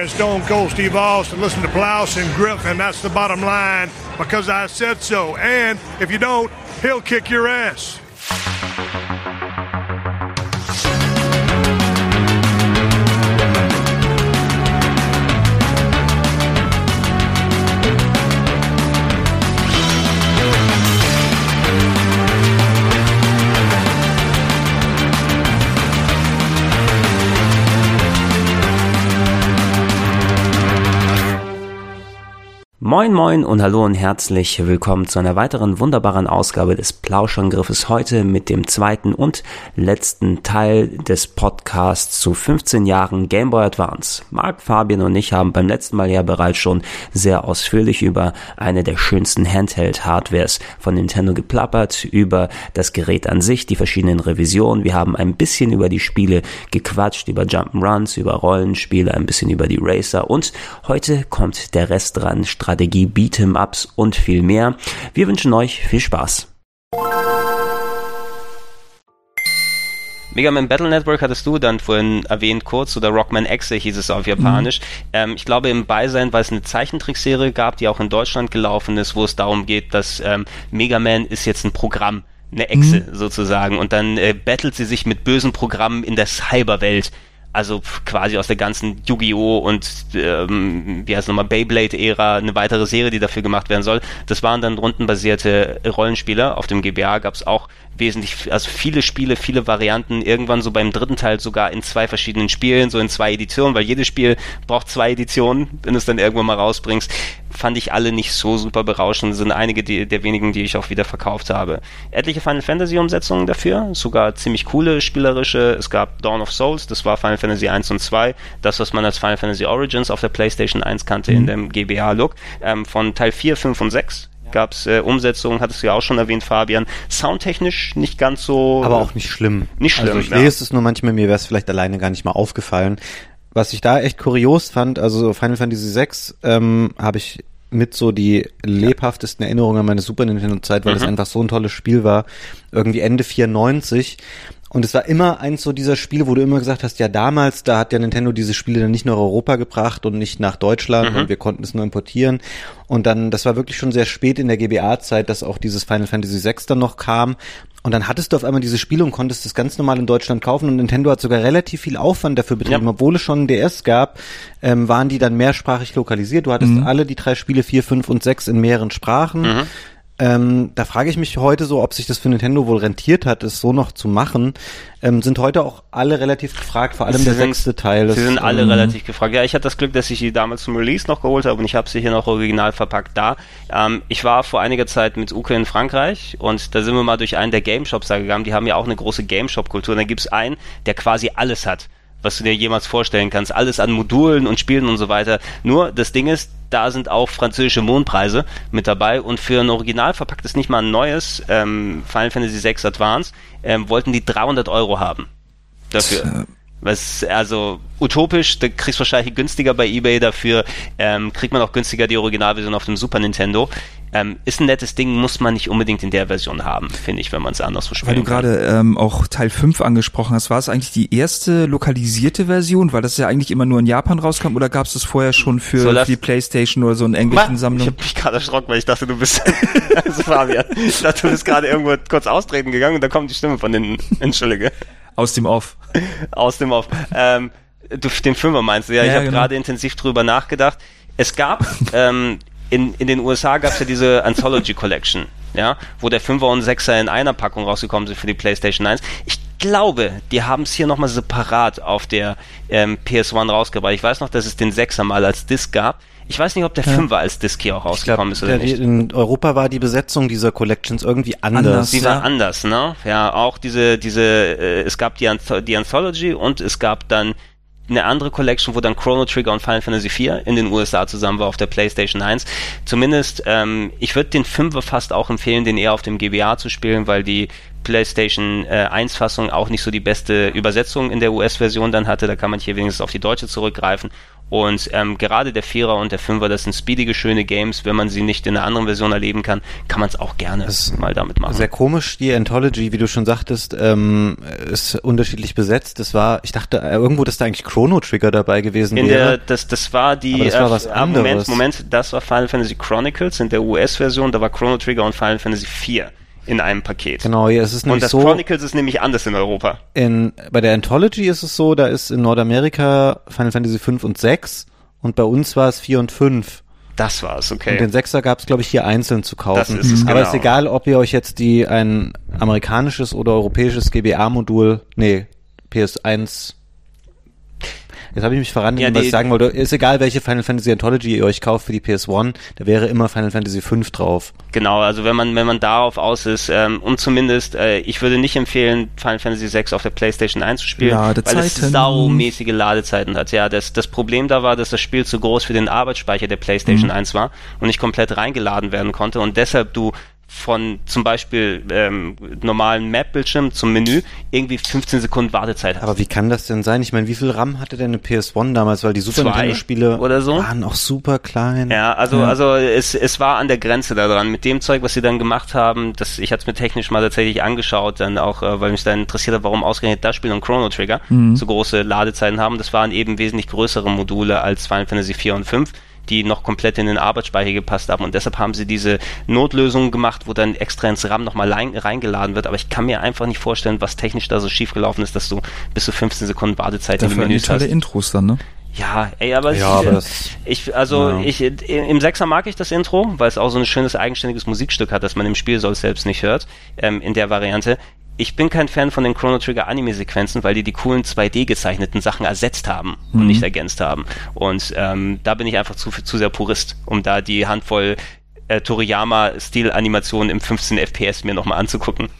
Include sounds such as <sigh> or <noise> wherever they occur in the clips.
and Stone Cold Steve Austin. Listen to Blouse and Griffin. That's the bottom line because I said so. And if you don't, he'll kick your ass. Moin moin und hallo und herzlich willkommen zu einer weiteren wunderbaren Ausgabe des Plauschangriffes heute mit dem zweiten und letzten Teil des Podcasts zu 15 Jahren Game Boy Advance. Marc, Fabian und ich haben beim letzten Mal ja bereits schon sehr ausführlich über eine der schönsten Handheld-Hardwares von Nintendo geplappert, über das Gerät an sich, die verschiedenen Revisionen. Wir haben ein bisschen über die Spiele gequatscht, über Jump'n'Runs, über Rollenspiele, ein bisschen über die Racer und heute kommt der Rest dran, Strategie, Beat'em-Ups und viel mehr. Wir wünschen euch viel Spaß. Mega Man Battle Network hattest du dann vorhin erwähnt kurz, oder Rockman Exe hieß es auf Japanisch. Mhm. Ähm, ich glaube im Beisein, weil es eine Zeichentrickserie gab, die auch in Deutschland gelaufen ist, wo es darum geht, dass ähm, Mega Man ist jetzt ein Programm, eine Exe mhm. sozusagen, und dann äh, battelt sie sich mit bösen Programmen in der Cyberwelt also quasi aus der ganzen Yu-Gi-Oh! und ähm, wie heißt nochmal Beyblade-Ära eine weitere Serie, die dafür gemacht werden soll. Das waren dann rundenbasierte Rollenspiele. Auf dem GBA gab es auch wesentlich, also viele Spiele, viele Varianten, irgendwann so beim dritten Teil sogar in zwei verschiedenen Spielen, so in zwei Editionen, weil jedes Spiel braucht zwei Editionen, wenn du es dann irgendwann mal rausbringst. Fand ich alle nicht so super berauschend, sind einige die, der wenigen, die ich auch wieder verkauft habe. Etliche Final Fantasy Umsetzungen dafür, sogar ziemlich coole spielerische. Es gab Dawn of Souls, das war Final Fantasy 1 und 2, das, was man als Final Fantasy Origins auf der PlayStation 1 kannte mhm. in dem GBA-Look, ähm, von Teil 4, 5 und 6 gab es äh, Umsetzungen, hattest du ja auch schon erwähnt, Fabian. Soundtechnisch nicht ganz so. Aber auch nicht schlimm. Nicht schlimm. Also ich ja. lese es nur manchmal, mir wäre es vielleicht alleine gar nicht mal aufgefallen. Was ich da echt kurios fand, also Final Fantasy VI ähm, habe ich mit so die lebhaftesten Erinnerungen an meine Super Nintendo Zeit, weil es mhm. einfach so ein tolles Spiel war. Irgendwie Ende 94 und es war immer eins so dieser Spiele, wo du immer gesagt hast, ja damals, da hat ja Nintendo diese Spiele dann nicht nach Europa gebracht und nicht nach Deutschland mhm. und wir konnten es nur importieren. Und dann, das war wirklich schon sehr spät in der GBA-Zeit, dass auch dieses Final Fantasy VI dann noch kam. Und dann hattest du auf einmal diese Spiele und konntest das ganz normal in Deutschland kaufen und Nintendo hat sogar relativ viel Aufwand dafür betrieben. Ja. Obwohl es schon ein DS gab, ähm, waren die dann mehrsprachig lokalisiert. Du hattest mhm. alle die drei Spiele, vier, fünf und sechs in mehreren Sprachen. Mhm. Ähm, da frage ich mich heute so, ob sich das für Nintendo wohl rentiert hat, es so noch zu machen. Ähm, sind heute auch alle relativ gefragt, vor allem sie der sind, sechste Teil. Sie sind alle ähm, relativ gefragt. Ja, ich hatte das Glück, dass ich die damals zum Release noch geholt habe und ich habe sie hier noch original verpackt da. Ähm, ich war vor einiger Zeit mit Uke in Frankreich und da sind wir mal durch einen der Game Shops da gegangen. Die haben ja auch eine große Game Shop Kultur. Und da gibt's einen, der quasi alles hat was du dir jemals vorstellen kannst. Alles an Modulen und Spielen und so weiter. Nur das Ding ist, da sind auch französische Mondpreise mit dabei und für ein original verpacktes, nicht mal ein neues ähm, Final Fantasy VI Advance, ähm, wollten die 300 Euro haben. Dafür. Was, also utopisch, da kriegst du wahrscheinlich günstiger bei Ebay dafür, ähm, kriegt man auch günstiger die Originalversion auf dem Super Nintendo. Ähm, ist ein nettes Ding, muss man nicht unbedingt in der Version haben, finde ich, wenn man es anderswo spielt. Weil du gerade ähm, auch Teil 5 angesprochen hast, war es eigentlich die erste lokalisierte Version, weil das ja eigentlich immer nur in Japan rauskam oder gab es das vorher schon für, so, für die Playstation oder so in englischen Sammlung? Ich habe mich gerade erschrocken, weil ich dachte, du bist <laughs> also Fabian. Ich dachte, du bist gerade irgendwo kurz austreten gegangen und da kommt die Stimme von den <laughs> Entschuldige. Aus dem Off. Aus dem Off. Ähm, du, den Fünfer meinst du, ja, ja ich habe genau. gerade intensiv drüber nachgedacht. Es gab <laughs> ähm, in, in den USA gab es ja diese Anthology Collection, ja, wo der Fünfer und Sechser in einer Packung rausgekommen sind für die PlayStation 1. Ich glaube, die haben es hier nochmal separat auf der ähm, PS1 rausgebracht. Ich weiß noch, dass es den Sechser mal als Disc gab. Ich weiß nicht, ob der ja. Fünfer als Disc hier auch rausgekommen glaub, ist oder der, nicht. In Europa war die Besetzung dieser Collections irgendwie anders. anders die war anders, ne? Ja, auch diese, diese, äh, es gab die, Anth die Anthology und es gab dann eine andere Collection, wo dann Chrono Trigger und Final Fantasy IV in den USA zusammen war auf der PlayStation 1. Zumindest, ähm, ich würde den 5er fast auch empfehlen, den eher auf dem GBA zu spielen, weil die PlayStation äh, 1 Fassung auch nicht so die beste Übersetzung in der US-Version dann hatte. Da kann man hier wenigstens auf die deutsche zurückgreifen. Und ähm, gerade der Vierer und der Fünfer, das sind speedige, schöne Games. Wenn man sie nicht in einer anderen Version erleben kann, kann man es auch gerne mal damit machen. Sehr komisch, die Anthology, wie du schon sagtest, ähm, ist unterschiedlich besetzt. Das war, ich dachte äh, irgendwo, dass da eigentlich Chrono Trigger dabei gewesen in wäre. Der, das, das war die. das war was äh, anderes. Moment, Moment, das war Final Fantasy Chronicles in der US-Version. Da war Chrono Trigger und Final Fantasy 4 in einem Paket. Genau, ja, es ist nämlich Und das so. Chronicles ist nämlich anders in Europa. In, bei der Anthology ist es so, da ist in Nordamerika Final Fantasy 5 und 6 und bei uns war es 4 und 5. Das war's, okay. Und den Sechser gab es, glaube ich, hier einzeln zu kaufen. Das ist es, Aber genau. ist egal, ob ihr euch jetzt die ein amerikanisches oder europäisches GBA-Modul, nee, PS1 Jetzt habe ich mich verraten, Ja, was ich sagen wollte. Ist egal, welche Final Fantasy Anthology ihr euch kauft für die PS1, da wäre immer Final Fantasy 5 drauf. Genau, also wenn man wenn man darauf aus ist ähm, und zumindest äh, ich würde nicht empfehlen Final Fantasy 6 auf der PlayStation 1 zu spielen, weil es Ladezeiten. saumäßige Ladezeiten hat. Ja, das das Problem da war, dass das Spiel zu groß für den Arbeitsspeicher der PlayStation 1 war und nicht komplett reingeladen werden konnte und deshalb du von zum Beispiel ähm, normalen Map-Bildschirm zum Menü irgendwie 15 Sekunden Wartezeit hast. Aber wie kann das denn sein? Ich meine, wie viel RAM hatte denn eine PS1 damals? Weil die Super Nintendo-Spiele oder so? waren auch super klein. Ja, also, also es, es war an der Grenze da dran. Mit dem Zeug, was sie dann gemacht haben, das, ich hatte es mir technisch mal tatsächlich angeschaut, dann auch, äh, weil mich dann interessiert hat, warum ausgerechnet das Spiel und Chrono Trigger so große Ladezeiten haben. Das waren eben wesentlich größere Module als Final Fantasy 4 und 5 die noch komplett in den Arbeitsspeicher gepasst haben und deshalb haben sie diese Notlösung gemacht, wo dann extra ins RAM nochmal rein, reingeladen wird, aber ich kann mir einfach nicht vorstellen, was technisch da so schiefgelaufen ist, dass du bis zu 15 Sekunden Wartezeit in Dafür den die Menüs hast. Intros dann, ne? Ja, ey, aber, Ja, ich, aber das- ich, also Ja. ich, im Sechser mag ich das Intro, weil es auch so ein schönes eigenständiges Musikstück hat, das man im Spiel sonst selbst nicht hört, ähm, in der Variante. Ich bin kein Fan von den Chrono Trigger Anime-Sequenzen, weil die die coolen 2D gezeichneten Sachen ersetzt haben und nicht ergänzt haben. Und ähm, da bin ich einfach zu, zu sehr Purist, um da die Handvoll äh, Toriyama-Stil-Animationen im 15 FPS mir nochmal anzugucken.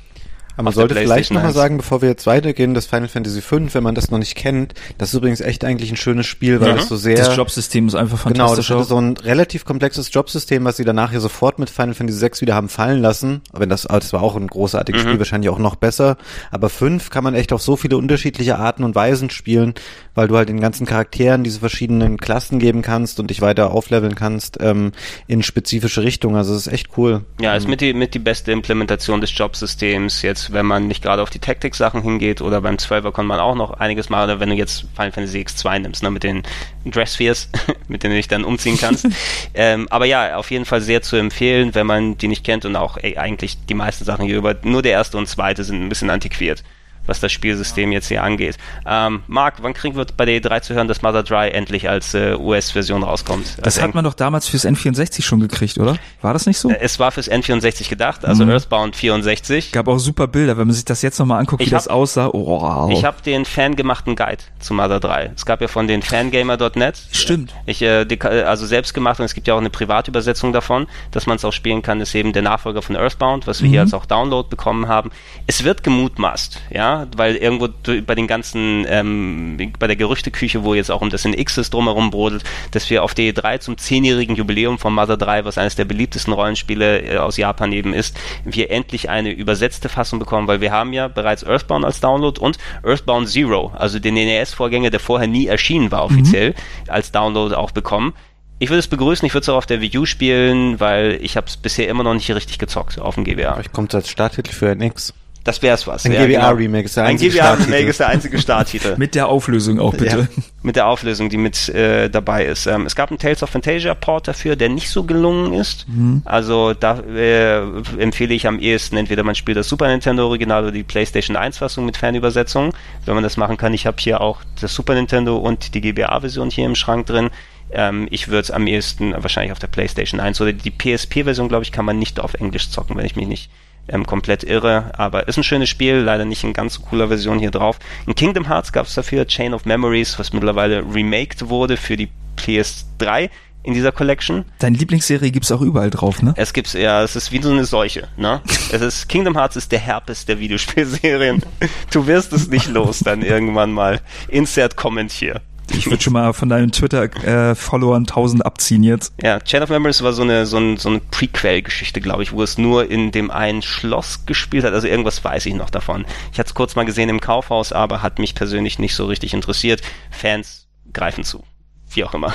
Aber man sollte vielleicht nochmal 1. sagen, bevor wir jetzt weitergehen, das Final Fantasy V, wenn man das noch nicht kennt, das ist übrigens echt eigentlich ein schönes Spiel, weil Mhm. es so sehr... Das Jobsystem ist einfach Genau, das fantastisch. auch. so ein relativ komplexes Jobsystem, was sie danach ja sofort mit Final Fantasy 6 wieder haben fallen lassen. Aber das, das war auch ein großartiges Spiel, wahrscheinlich auch noch besser. Aber 5 kann man echt auf so viele unterschiedliche Arten und Weisen spielen, weil du halt den ganzen Charakteren diese verschiedenen Klassen geben kannst und dich weiter aufleveln kannst ähm, in spezifische Richtungen. Also es ist echt cool. Ja, ist mit die, mit die beste Implementation des Jobsystems. Jetzt, wenn man nicht gerade auf die Tactics-Sachen hingeht oder beim 12er kann man auch noch einiges machen. Oder wenn du jetzt Final Fantasy X2 nimmst, ne, mit den Dress-Spheres, <laughs> mit denen du dich dann umziehen kannst. <laughs> ähm, aber ja, auf jeden Fall sehr zu empfehlen, wenn man die nicht kennt und auch ey, eigentlich die meisten Sachen hier über, nur der erste und zweite sind ein bisschen antiquiert was das Spielsystem jetzt hier angeht. Ähm, Marc, wann kriegen wir bei der E3 zu hören, dass Mother Dry endlich als äh, US-Version rauskommt? Das Also hat man doch damals fürs N64 schon gekriegt, oder? War das nicht so? es war fürs N64 gedacht, also Mhm. Earthbound 64. Gab auch super Bilder, wenn man sich das jetzt nochmal anguckt, wie Ich das hab- aussah. Oh. Ich habe den fangemachten Guide zu Mother 3. Es gab ja von den fangamer.net. Stimmt. Ich, äh, also selbst gemacht und es gibt ja auch eine Privatübersetzung davon, dass man es auch spielen kann, ist eben der Nachfolger von Earthbound, was wir hier als auch Download bekommen haben. Es wird gemutmaßt, ja, weil irgendwo bei den ganzen, ähm, bei der Gerüchteküche, wo jetzt auch um das in X's drumherum brodelt, dass wir auf D3 zum zehnjährigen Jubiläum von Mother 3, was eines der beliebtesten Rollenspiele äh, aus Japan eben ist, wir endlich eine übersetzte Fassung bekommen, weil wir haben ja bereits Earthbound als Download und Earthbound Zero, also den NES-Vorgänger, der vorher nie erschienen war offiziell, als Download auch bekommen. Ich würde es begrüßen, ich würde es auch auf der Wii U spielen, weil ich habe es bisher immer noch nicht richtig gezockt auf dem GBA. Vielleicht kommt als Starttitel für NX. Das wär's was. Ein ja, GBA-Remake ist der Ein einzige GBA-Remake Starttitel. ist der einzige Starttitel. <laughs> Mit der Auflösung auch bitte. mit der Auflösung, die mit äh, dabei ist. Ähm, es gab einen Tales of Fantasia Port dafür, der nicht so gelungen ist. Also da äh, empfehle ich am ehesten entweder man spielt das Super Nintendo Original oder die PlayStation 1 Fassung mit Fernübersetzung, wenn man das machen kann. Ich habe hier auch das Super Nintendo und die GBA Version hier im Schrank drin. Ähm, ich würde es am ehesten wahrscheinlich auf der PlayStation 1 oder die PSP Version, glaube ich, kann man nicht auf Englisch zocken, wenn ich mich nicht ähm, komplett irre, aber ist ein schönes Spiel, leider nicht in ganz so cooler Version hier drauf. In Kingdom Hearts gab es dafür Chain of Memories, was mittlerweile remaked wurde für die PS3 in dieser Collection. Deine Lieblingsserie gibt's auch überall drauf, ne? Es gibt's ja, es ist wie so eine Seuche, ne? Es ist Kingdom Hearts ist der Herpes der Videospielserien. <laughs> Du wirst es nicht los dann irgendwann mal. Insert Comment hier. Ich würde schon mal von deinen Twitter-Followern 1000 abziehen jetzt. Ja, Chain of Memories war so eine, so, ein, so eine Prequel-Geschichte, glaube ich, wo es nur in dem einen Schloss gespielt hat. Also irgendwas weiß ich noch davon. Ich hatte es kurz mal gesehen im Kaufhaus, aber hat mich persönlich nicht so richtig interessiert. Fans greifen zu. wie auch immer.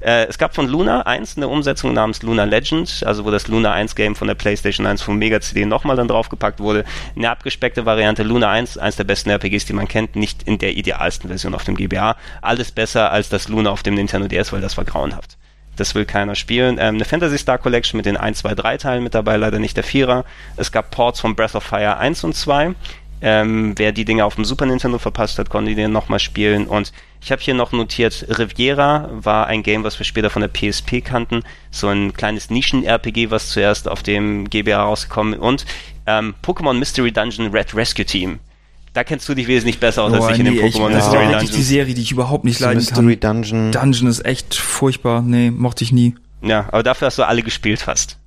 Äh, es gab von Luna 1 eine Umsetzung namens Luna Legend, also wo das Luna 1 Game von der PlayStation 1 vom Mega CD nochmal dann draufgepackt wurde. Eine abgespeckte Variante Luna 1, eins der besten RPGs, die man kennt, nicht in der idealsten Version auf dem GBA. Alles besser als das Luna auf dem Nintendo DS, weil das war grauenhaft. Das will keiner spielen. Ähm, eine Fantasy Star Collection mit den 1, 2, 3 Teilen mit dabei, leider nicht der Vierer. Es gab Ports von Breath of Fire 1 und 2. Ähm, wer die Dinge auf dem Super Nintendo verpasst hat, konnte die den nochmal spielen. Und ich habe hier noch notiert, Riviera war ein Game, was wir später von der PSP kannten. So ein kleines Nischen-RPG, was zuerst auf dem GBA rausgekommen Und ähm, Pokémon Mystery Dungeon Red Rescue Team. Da kennst du dich wesentlich besser aus oh, als ich nee, in dem Pokémon Mystery ja. Dungeon. die Serie, die ich überhaupt nicht leiden Mystery kann. Dungeon. Dungeon ist echt furchtbar. Nee, mochte ich nie. Ja, aber dafür hast du alle gespielt fast.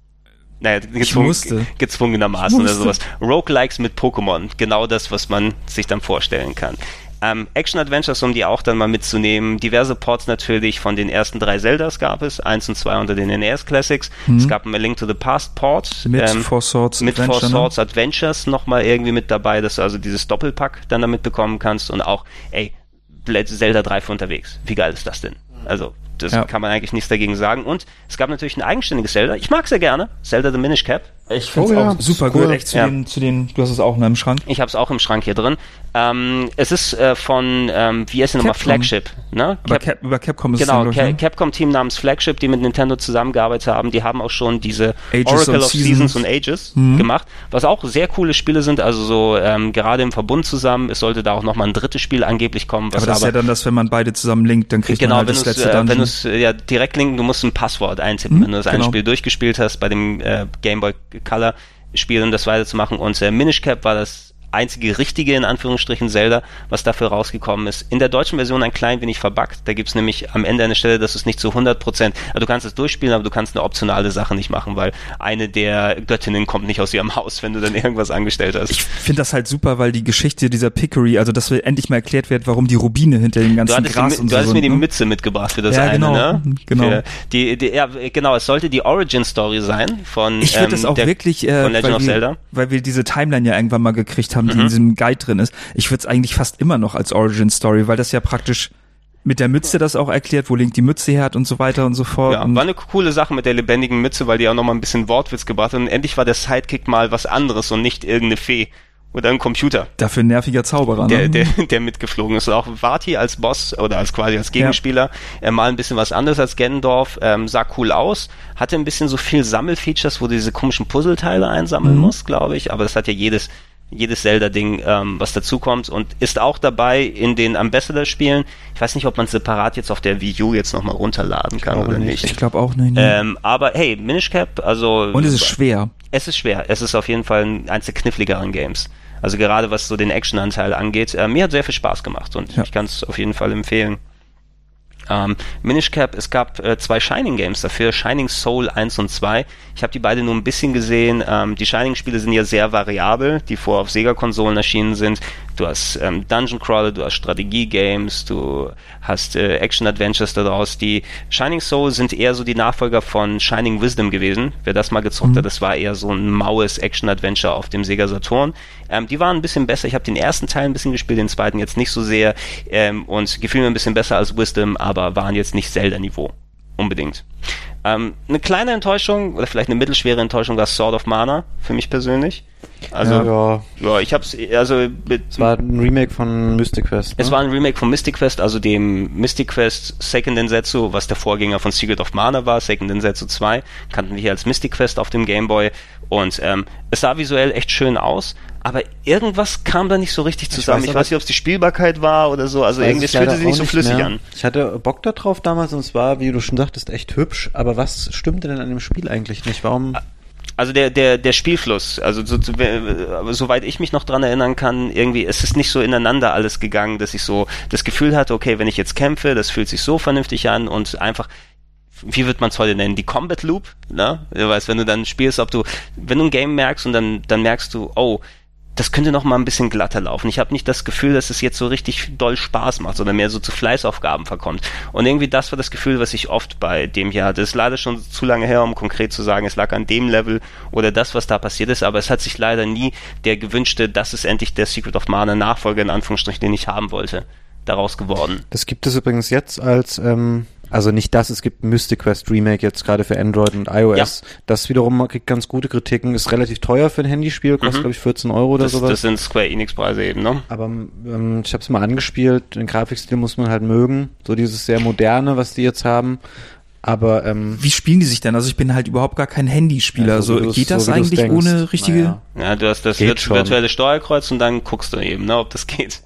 Naja, gezwungen, gezwungenermaßen oder sowas. Roguelikes mit Pokémon. Genau das, was man sich dann vorstellen kann. Ähm, Action-Adventures, um die auch dann mal mitzunehmen. Diverse Ports natürlich von den ersten drei Zeldas gab es. Eins und zwei unter den NES Classics. Mhm. Es gab ein A Link to the Past Port. Mit ähm, Four Swords Mit Adventure, Four ne? Swords Adventures nochmal irgendwie mit dabei, dass du also dieses Doppelpack dann damit bekommen kannst. Und auch, ey, Zelda 3 für unterwegs. Wie geil ist das denn? Also, das ja. kann man eigentlich nichts dagegen sagen. Und es gab natürlich ein eigenständiges Zelda. Ich mag sehr gerne. Zelda the Minish Cap. Ich finde es oh, ja. auch super cool. Echt zu, ja. den, zu den, du hast es auch in deinem Schrank. Ich habe es auch im Schrank hier drin. Ähm, es ist äh, von, ähm, wie heißt die nochmal, Flagship. Ne? Cap Cap, über Capcom ist genau, es Genau, ne? Capcom-Team namens Flagship, die mit Nintendo zusammengearbeitet haben. Die haben auch schon diese Ages Oracle of Seasons, Seasons und Ages mhm. gemacht, was auch sehr coole Spiele sind. Also so ähm, gerade im Verbund zusammen. Es sollte da auch nochmal ein drittes Spiel angeblich kommen. aber das ist ja dann das, wenn man beide zusammen linkt, dann kriegt genau, man halt das letzte äh, Wenn du es äh, ja, direkt linken, du musst ein Passwort eintippen. Mhm, wenn du das genau. eine Spiel durchgespielt hast bei dem äh, Game Boy Color Spiel, um das weiterzumachen. Und äh, Minish Cap war das einzige richtige, in Anführungsstrichen, Zelda, was dafür rausgekommen ist. In der deutschen Version ein klein wenig verbuggt. Da gibt's nämlich am Ende eine Stelle, dass es nicht zu 100 Prozent, also du kannst es durchspielen, aber du kannst eine optionale Sache nicht machen, weil eine der Göttinnen kommt nicht aus ihrem <laughs> Haus, wenn du dann irgendwas angestellt hast. Ich finde das halt super, weil die Geschichte dieser Pickery, also dass endlich mal erklärt wird, warum die Rubine hinter dem ganzen Gras die, und Du so hast mir die ne? Mütze mitgebracht für das ja, eine, genau, ne? Genau. Für die, die, ja, genau, es sollte die Origin-Story sein von, ich ähm, das auch der, wirklich, äh, von Legend of wir, Zelda. Weil wir diese Timeline ja irgendwann mal gekriegt haben, die mhm. in diesem Guide drin ist. Ich würde es eigentlich fast immer noch als Origin Story, weil das ja praktisch mit der Mütze das auch erklärt, wo Link die Mütze her hat und so weiter und so fort. Ja, war eine coole Sache mit der lebendigen Mütze, weil die auch nochmal ein bisschen Wortwitz gebracht hat und endlich war der Sidekick mal was anderes und nicht irgendeine Fee oder ein Computer. Dafür ein nerviger Zauberer, ne? Der, der, der mitgeflogen ist. auch Vati als Boss oder als quasi als Gegenspieler ja. äh, mal ein bisschen was anderes als Gendorf, ähm, sah cool aus, hatte ein bisschen so viel Sammelfeatures, wo du diese komischen Puzzleteile einsammeln mhm. musst, glaube ich, aber das hat ja jedes jedes Zelda-Ding, ähm, was dazukommt und ist auch dabei in den Ambassador-Spielen. Ich weiß nicht, ob man separat jetzt auf der Wii U jetzt nochmal runterladen kann oder nicht. Ich glaube auch nicht. Ähm, aber hey, Minish Cap, also... Und es ist schwer. Es ist schwer. Es ist auf jeden Fall eins der kniffligeren Games. Also gerade was so den Action-Anteil angeht. Äh, mir hat sehr viel Spaß gemacht und ja. ich kann es auf jeden Fall empfehlen. Ähm, Minish Cap, es gab äh, zwei Shining Games dafür, Shining Soul 1 und 2. Ich habe die beide nur ein bisschen gesehen. Ähm, die Shining-Spiele sind ja sehr variabel, die vor auf Sega-Konsolen erschienen sind. Du hast ähm, Dungeon Crawler, du hast Strategie-Games, du hast äh, Action-Adventures daraus. Die Shining Soul sind eher so die Nachfolger von Shining Wisdom gewesen. Wer das mal gezockt mhm. hat, das war eher so ein maues Action-Adventure auf dem Sega Saturn. Ähm, die waren ein bisschen besser. Ich habe den ersten Teil ein bisschen gespielt, den zweiten jetzt nicht so sehr ähm, und gefiel mir ein bisschen besser als Wisdom, aber waren jetzt nicht Zelda-Niveau. Unbedingt. Ähm, eine kleine Enttäuschung oder vielleicht eine mittelschwere Enttäuschung war Sword of Mana für mich persönlich. Also ja, ja ich hab's also mit, es war ein Remake von Mystic Quest. Ne? Es war ein Remake von Mystic Quest, also dem Mystic Quest Second Densetsu, was der Vorgänger von Secret of Mana war, Second Densetsu 2, kannten wir hier als Mystic Quest auf dem Game Boy und ähm, es sah visuell echt schön aus, aber irgendwas kam da nicht so richtig zusammen. Ich weiß, ich weiß nicht, ob es die Spielbarkeit war oder so. Also irgendwie fühlte sich nicht so flüssig mehr. an. Ich hatte Bock da drauf damals und es war, wie du schon sagtest, echt hübsch. Aber was stimmte denn an dem Spiel eigentlich nicht? Warum? Also der der der Spielfluss, also so, so, soweit ich mich noch dran erinnern kann, irgendwie es ist nicht so ineinander alles gegangen, dass ich so das Gefühl hatte, okay, wenn ich jetzt kämpfe, das fühlt sich so vernünftig an und einfach wie wird man es heute nennen, die Combat Loop, ne? Du weißt, wenn du dann spielst, ob du, wenn du ein Game merkst und dann, dann merkst du, oh, das könnte noch mal ein bisschen glatter laufen. Ich habe nicht das Gefühl, dass es jetzt so richtig doll Spaß macht, sondern mehr so zu Fleißaufgaben verkommt. Und irgendwie das war das Gefühl, was ich oft bei dem hier hatte. Es ist leider schon zu lange her, um konkret zu sagen, es lag an dem Level oder das, was da passiert ist, aber es hat sich leider nie der gewünschte, das ist endlich der Secret of Mana Nachfolger in Anführungsstrichen, den ich haben wollte daraus geworden. Das gibt es übrigens jetzt als, ähm, also nicht das, es gibt Mystic Quest Remake jetzt gerade für Android und iOS. Ja. Das wiederum kriegt ganz gute Kritiken, ist relativ teuer für ein Handyspiel, kostet Mhm. glaube ich 14 Euro oder Das, sowas. das sind Square Enix-Preise eben, ne? Aber ähm, ich habe es mal angespielt, den Grafikstil muss man halt mögen, so dieses sehr moderne, was die jetzt haben. Aber ähm, Wie spielen die sich denn? Also ich bin halt überhaupt gar kein Handyspieler. Ja, so geht das so eigentlich ohne richtige? Naja. Ja, du hast das virtuelle Steuerkreuz und dann guckst du eben, ne, ob das geht.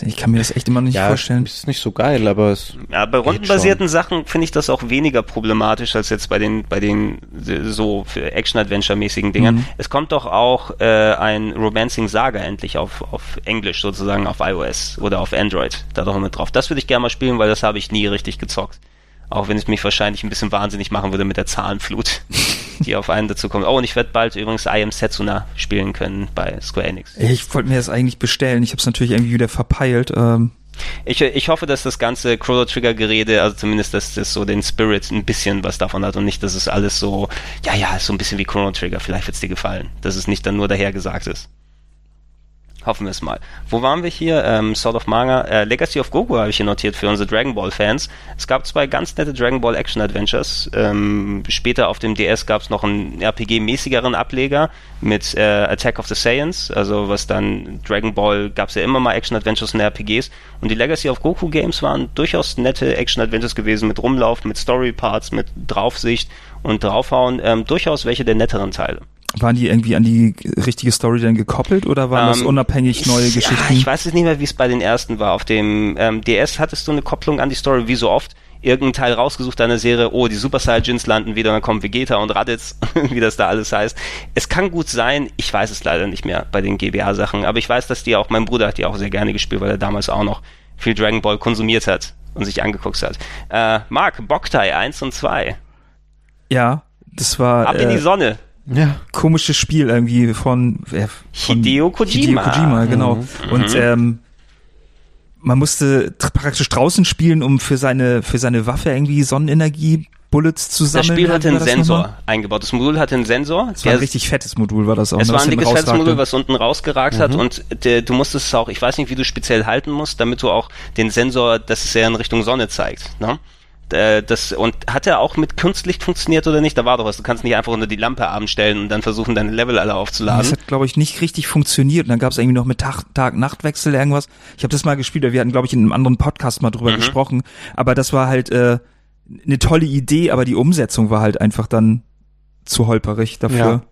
Ich kann mir das echt immer noch nicht ja, vorstellen. ist nicht so geil, aber es Ja, bei rundenbasierten Sachen finde ich das auch weniger problematisch als jetzt bei den bei den so für Action-Adventure-mäßigen Dingern. Mhm. Es kommt doch auch äh, ein Romancing Saga endlich auf, auf Englisch sozusagen auf iOS oder auf Android. Da doch mit drauf. Das würde ich gerne mal spielen, weil das habe ich nie richtig gezockt. Auch wenn es mich wahrscheinlich ein bisschen wahnsinnig machen würde mit der Zahlenflut, <laughs> die auf einen dazu kommt. Oh, und ich werde bald übrigens I Am Setsuna spielen können bei Square Enix. Ich wollte mir das eigentlich bestellen. Ich habe es natürlich irgendwie wieder verpeilt. Ähm, Ich, ich hoffe, dass das ganze Chrono Trigger Gerede, also zumindest, dass das so den Spirit ein bisschen was davon hat und nicht, dass es alles so, ja, ja, so ein bisschen wie Chrono Trigger. Vielleicht wird's dir gefallen, dass es nicht dann nur dahergesagt ist. Hoffen wir es mal. Wo waren wir hier? Ähm, Sword of Manga. Äh, Legacy of Goku habe ich hier notiert für unsere Dragon Ball Fans. Es gab zwei ganz nette Dragon Ball Action Adventures. Ähm, später auf dem DS gab es noch einen RPG-mäßigeren Ableger mit äh, Attack of the Saiyans. Also was dann Dragon Ball gab es ja immer mal Action Adventures in RPGs. Und die Legacy of Goku Games waren durchaus nette Action Adventures gewesen mit Rumlauf, mit Story Parts, mit Draufsicht und Draufhauen. Ähm, durchaus welche der netteren Teile. Waren die irgendwie an die richtige Story dann gekoppelt oder waren das Ähm, unabhängig neue ich, Geschichten? Ja, ich weiß jetzt nicht mehr, wie es bei den ersten war. Auf dem ähm, DS hattest du eine Kopplung an die Story, wie so oft. Irgendein Teil rausgesucht deiner Serie, oh, die Super Saiyajins landen wieder, dann kommen Vegeta und Raditz, <laughs> wie das da alles heißt. Es kann gut sein, ich weiß es leider nicht mehr bei den GBA-Sachen, aber ich weiß, dass die auch, mein Bruder hat die auch sehr gerne gespielt, weil er damals auch noch viel Dragon Ball konsumiert hat und sich angeguckt hat. Äh, Marc, Boktai 1 und 2. ja, das war Ab in die äh, Sonne. Ja, komisches Spiel irgendwie von, äh, von Hideo Kojima. Hideo Kojima, genau. Und ähm, man musste praktisch draußen spielen, um für seine für seine Waffe irgendwie Sonnenenergie Bullets zu sammeln. Das Spiel hatte einen Sensor nochmal? eingebaut. Das Modul hatte einen Sensor. Das war ein richtig fettes Modul, war das auch. Es ne, war ein dickes rausragte. Festmodul, was unten rausgeragt hat und der, du musstest es auch, ich weiß nicht, wie du speziell halten musst, damit du auch den Sensor, dass es ja in Richtung Sonne zeigt. Ne? Äh, Das, und hat er auch mit Kunstlicht funktioniert oder nicht? Da war doch was. Du kannst nicht einfach unter die Lampe abends stellen und dann versuchen, deine Level alle Das aufzuladen. hat, glaube ich, nicht richtig funktioniert. Und dann gab es irgendwie noch mit Tag- Tag-Nacht-Wechsel irgendwas. Ich habe das mal gespielt, wir hatten, glaube ich, in einem anderen Podcast mal Mhm. drüber gesprochen. Aber das war halt äh, eine tolle Idee, aber die Umsetzung war halt einfach dann zu holperig dafür.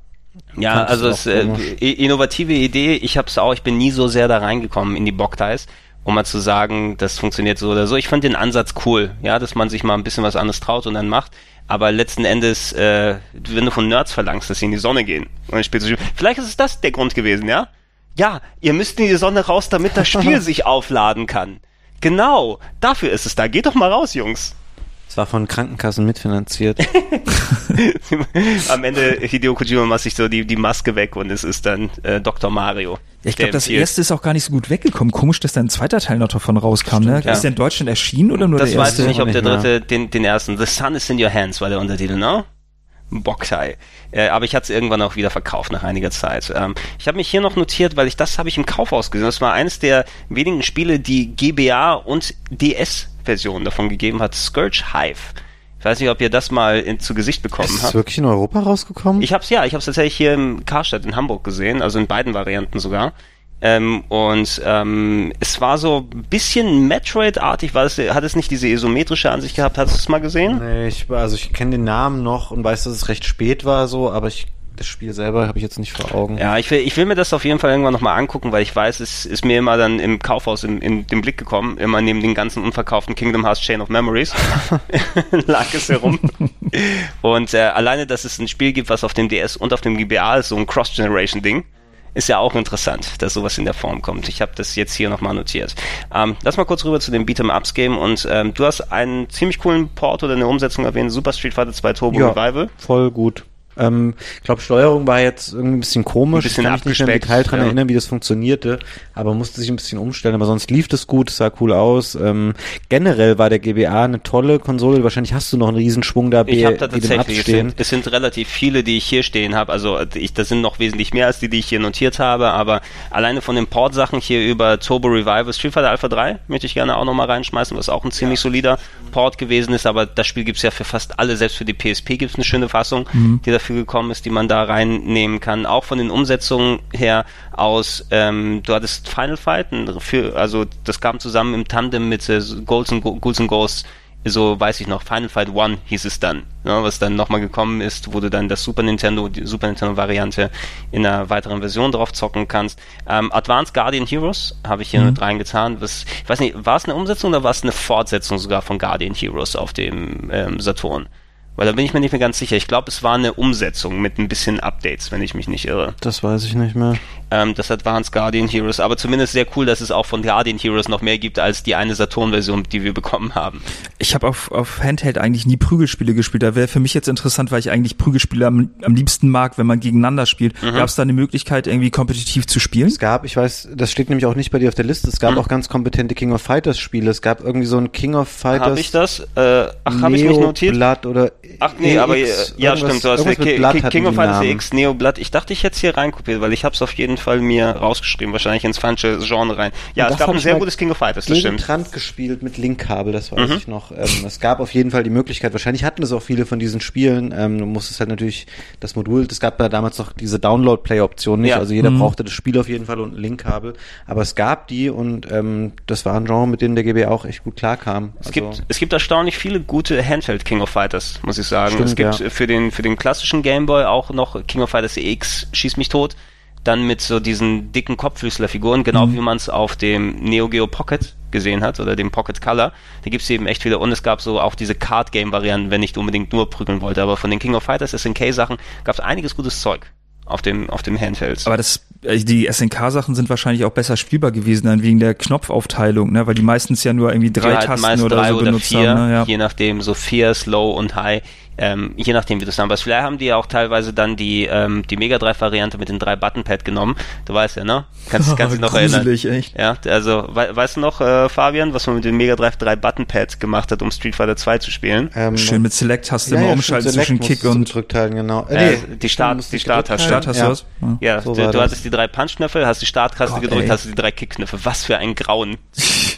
Ja, Fand also es äh, innovative Idee. Ich hab's auch, ich bin nie so sehr da reingekommen in die Boktais, um mal zu sagen, das funktioniert so oder so. Ich fand den Ansatz cool, ja, dass man sich mal ein bisschen was anderes traut und dann macht. Aber letzten Endes, äh, wenn du von Nerds verlangst, dass sie in die Sonne gehen und ein Spiel zu spielen, vielleicht ist es das der Grund gewesen, ja? Ja, ihr müsst in die Sonne raus, damit das Spiel <laughs> sich aufladen kann. Genau, dafür ist es da. Geht doch mal raus, Jungs. Es war von Krankenkassen mitfinanziert. <laughs> Am Ende Hideo Kojima macht sich so die, die Maske weg und es ist dann äh, Dr. Mario. Ja, ich glaube, das erste ist auch gar nicht so gut weggekommen. Komisch, dass da ein zweiter Teil noch davon rauskam. ne? ja. Ist der in Deutschland erschienen oder nur Das der weiß erste? ich nicht, ob der dritte den, den ersten. The Sun is in your hands war der Untertitel, ne? Boktai. Äh, aber ich hatte es irgendwann auch wieder verkauft nach einiger Zeit. Ähm, ich habe mich hier noch notiert, weil ich das habe ich im Kaufhaus gesehen. Das war eines der wenigen Spiele, die GBA und DS-Versionen davon gegeben hat. Scourge Hive. Ich weiß nicht, ob ihr das mal in, zu Gesicht bekommen Ist es habt. wirklich in Europa rausgekommen? Ich hab's ja, ich hab's tatsächlich hier im Karstadt in Hamburg gesehen, also in beiden Varianten sogar. Ähm, und ähm, es war so ein bisschen Metroid-artig, war es, hat es nicht diese isometrische Ansicht gehabt, hast du es mal gesehen? nee, ich, also ich kenne den Namen noch und weiß, dass es recht spät war so, aber ich, das Spiel selber habe ich jetzt nicht vor Augen. Ja, ich will, ich will mir das auf jeden Fall irgendwann nochmal angucken, weil ich weiß, es ist mir immer dann im Kaufhaus in, in den Blick gekommen, immer neben den ganzen unverkauften Kingdom Hearts Chain of Memories <laughs> <laughs> lag es herum. Und äh, alleine, dass es ein Spiel gibt, was auf dem DS und auf dem GBA ist, so ein Cross-Generation-Ding, ist ja auch interessant, dass sowas in der Form kommt. Ich habe das jetzt hier nochmal notiert. Ähm, lass mal kurz rüber zu dem Beat'em-Ups gehen und ähm, du hast einen ziemlich coolen Port oder eine Umsetzung erwähnt, Super Street Fighter 2 Turbo Ja. Revival. Voll gut. Ähm, ich glaube, Steuerung war jetzt irgendwie ein bisschen komisch. Ein bisschen ich kann mich nicht mehr im Detail dran ja. erinnern, wie das funktionierte, aber musste sich ein bisschen umstellen. Aber sonst lief das gut, es sah cool aus. Ähm, generell war der GBA eine tolle Konsole. Wahrscheinlich hast du noch einen Riesenschwung da, Ich habe da tatsächlich, es sind, es sind relativ viele, die ich hier stehen habe. Also ich, das sind noch wesentlich mehr als die, die ich hier notiert habe. Aber alleine von den Port-Sachen hier über Turbo Revival, Street Fighter Alpha 3 möchte ich gerne auch nochmal reinschmeißen, was auch ein ziemlich solider Port gewesen ist. Aber das Spiel gibt's ja für fast alle, selbst für die PSP gibt's eine schöne Fassung, die dafür gekommen ist, die man da reinnehmen kann. Auch von den Umsetzungen her aus, ähm, du hattest Final Fight, für, also das kam zusammen im Tandem mit äh, Ghouls and, Ghouls and Ghosts so weiß ich noch, Final Fight One hieß es dann, ne, was dann nochmal gekommen ist, wo du dann das Super Nintendo, die Super Nintendo Variante in einer weiteren Version drauf zocken kannst. Ähm, Advanced Guardian Heroes habe ich hier mit reingetan. Was, ich weiß nicht, war es eine Umsetzung oder war es eine Fortsetzung sogar von Guardian Heroes auf dem ähm, Saturn? Weil da bin ich mir nicht mehr ganz sicher. Ich glaube, es war eine Umsetzung mit ein bisschen Updates, wenn ich mich nicht irre. Das weiß ich nicht mehr. Ähm, das Advanced Guardian Heroes. Aber zumindest sehr cool, dass es auch von Guardian Heroes noch mehr gibt als die eine Saturn-Version, die wir bekommen haben. Ich habe auf, auf Handheld eigentlich nie Prügelspiele gespielt. Da wäre für mich jetzt interessant, weil ich eigentlich Prügelspiele am, am liebsten mag, wenn man gegeneinander spielt. Mhm. Gab es da eine Möglichkeit, irgendwie kompetitiv zu spielen? Es gab, ich weiß, das steht nämlich auch nicht bei dir auf der Liste, es gab auch ganz kompetente King of Fighters Spiele. Es gab irgendwie so ein King of Fighters. Habe ich das? Äh, ach, habe ich nicht notiert? Blood oder Ach nee, aber äh, ja stimmt, du hast mit Ki- Blood King of Namen. X Neo Blood. Ich dachte, ich hätte es hier reinkopiert, weil ich habe es auf jeden Fall mir rausgeschrieben, wahrscheinlich ins falsche Genre rein. Ja, Und es gab ein sehr gutes King of Fighters, das stimmt. Trant gespielt mit Linkkabel, das Mhm. weiß ich noch. Ähm, es gab auf jeden Fall die Möglichkeit, wahrscheinlich hatten es auch viele von diesen Spielen, ähm, du musstest halt natürlich das Modul, es gab ja damals noch diese Download-Play-Option nicht, Ja. also jeder brauchte das Spiel auf jeden Fall und ein Linkkabel, aber es gab die und ähm, das war ein Genre, mit dem der GB auch echt gut klarkam. Es Also, gibt, es gibt erstaunlich viele gute Handheld King of Fighters, muss ich sagen. Stimmt, es gibt ja. für den für den klassischen Game Boy auch noch King of Fighters EX schieß mich tot, dann mit so diesen dicken Kopffüßlerfiguren, genau Mhm. wie man es auf dem Neo Geo Pocket gesehen hat oder dem Pocket Color. Da gibt's eben echt viele und es gab so auch diese Card Game Varianten, wenn ich unbedingt nur prügeln wollte, aber von den King of Fighters SNK Sachen gab's einiges gutes Zeug auf dem auf dem Handhelds. Aber das, äh, die SNK-Sachen sind wahrscheinlich auch besser spielbar gewesen, dann wegen der Knopfaufteilung, ne? weil die meistens ja nur irgendwie Die drei halten Tasten meist oder drei so oder benutzt vier, haben. Ne? Ja. je nachdem, so vier, Slow und High, ähm, je nachdem, wie du es haben. Aber vielleicht haben die ja auch teilweise dann die, ähm, die Mega Drive Variante mit den drei Button-Pad genommen. Du weißt ja, ne? Kannst, kannst dich <laughs> noch erinnern. Gruselig, echt. Ja, also, we weißt du noch, äh, Fabian, was man mit dem Mega Drive 3 Button-Pad gemacht hat, um Street Fighter 2 zu spielen? ähm, Schön mit Select hast du ja, immer ja, umschalten zwischen Kick du und gedrückt halten, genau. Äh, nee, die Start- die du Start- gedrückt Start halten, hast ja. du was? Ja. Ja, so du, du hattest die drei Punch-Knöpfe, hast die Starttaste gedrückt, ey. hast du die drei Kick-Knöpfe. Was für ein Grauen. <laughs>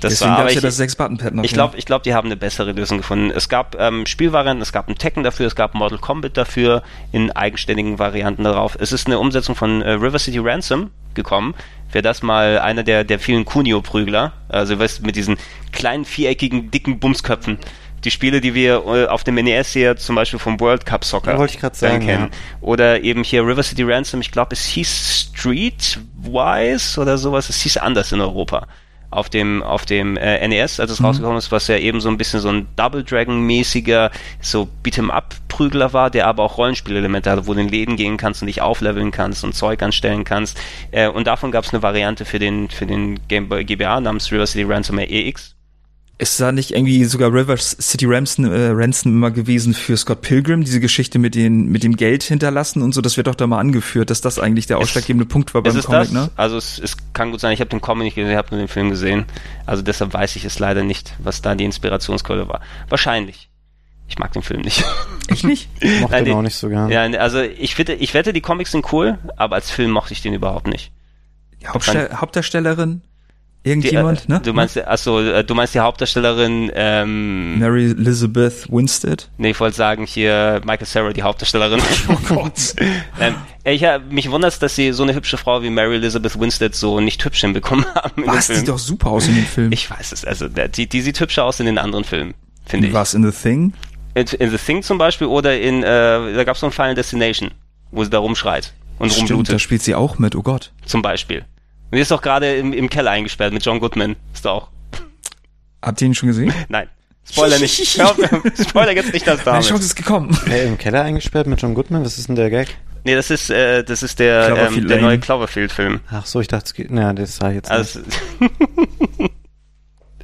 Das Deswegen gab es ja ich, das Sechs-Button-Pad noch. Ich glaube, ich glaube, die haben eine bessere Lösung gefunden. Es gab ähm, Spielvarianten, es gab ein Tekken dafür, es gab Mortal Kombat dafür in eigenständigen Varianten darauf. Es ist eine Umsetzung von äh, River City Ransom gekommen. Wäre das mal einer der, der vielen Kunio-Prügler, also weißt, mit diesen kleinen viereckigen dicken Bumsköpfen. Die Spiele, die wir äh, auf dem NES hier zum Beispiel vom World Cup Soccer Ja, wollte ich sagen, kennen. Oder eben hier River City Ransom, ich glaube, es hieß Streetwise oder sowas, es hieß anders in Europa auf dem auf dem äh, NES, als es rausgekommen ist, was ja eben so ein bisschen so ein Double Dragon mäßiger so Beat'em Up Prügler war, der aber auch Rollenspielelemente hatte, wo du in Läden gehen kannst und dich aufleveln kannst und Zeug anstellen kannst. Äh, und davon gab es eine Variante für den für den Game Boy GBA namens River City Ransomware EX. Ist da nicht irgendwie sogar River City Ransom, äh, Ransom immer gewesen für Scott Pilgrim, diese Geschichte mit, den, mit dem Geld hinterlassen und so, das wird doch da mal angeführt, dass das eigentlich der ausschlaggebende Punkt war beim Ist es Comic, das? ne? Also es, es kann gut sein, ich habe den Comic nicht gesehen, ich habe nur den Film gesehen. Also deshalb weiß ich es leider nicht, was da die Inspirationsquelle war. Wahrscheinlich. Ich mag den Film nicht. <laughs> Ich nicht? <laughs> Mochte Nein, den auch nicht so gern. Ja, also ich wette, ich wette, die Comics sind cool, aber als Film mochte ich den überhaupt nicht. Die Hauptstell Hauptdarstellerin? Die, Irgendjemand, äh, ne? Du meinst, achso, äh, du meinst die Hauptdarstellerin, ähm, Mary Elizabeth Winstead? nee, ich wollte sagen hier Michael Sarah, die Hauptdarstellerin. <laughs> oh Gott. <laughs> ähm, ich, ja, mich wundert's, dass sie so eine hübsche Frau wie Mary Elizabeth Winstead so nicht hübsch hinbekommen <laughs> haben Was? Die sieht doch super aus in dem Film. Ich weiß es, also die, die sieht hübscher aus in den anderen Filmen, finde ich. Was in The Thing? In, in The Thing zum Beispiel oder in, äh, da gab's so ein Final Destination, wo sie da rumschreit und Stimmt, rumblutet, da spielt sie auch mit, oh Gott. zum Beispiel. Und die ist doch gerade im, im Keller eingesperrt mit John Goodman. Ist doch auch. Habt ihr ihn schon gesehen? <laughs> Nein. Spoiler nicht. <laughs> Hör Spoiler jetzt nicht das Meine damit. Chance ist gekommen. Hey, im Keller eingesperrt mit John Goodman? Was ist denn der Gag? Nee, das ist, äh, das ist der, ähm, der neue Cloverfield-Film. Ach so, ich dachte, es geht. Na, das sah ich jetzt Also, nicht.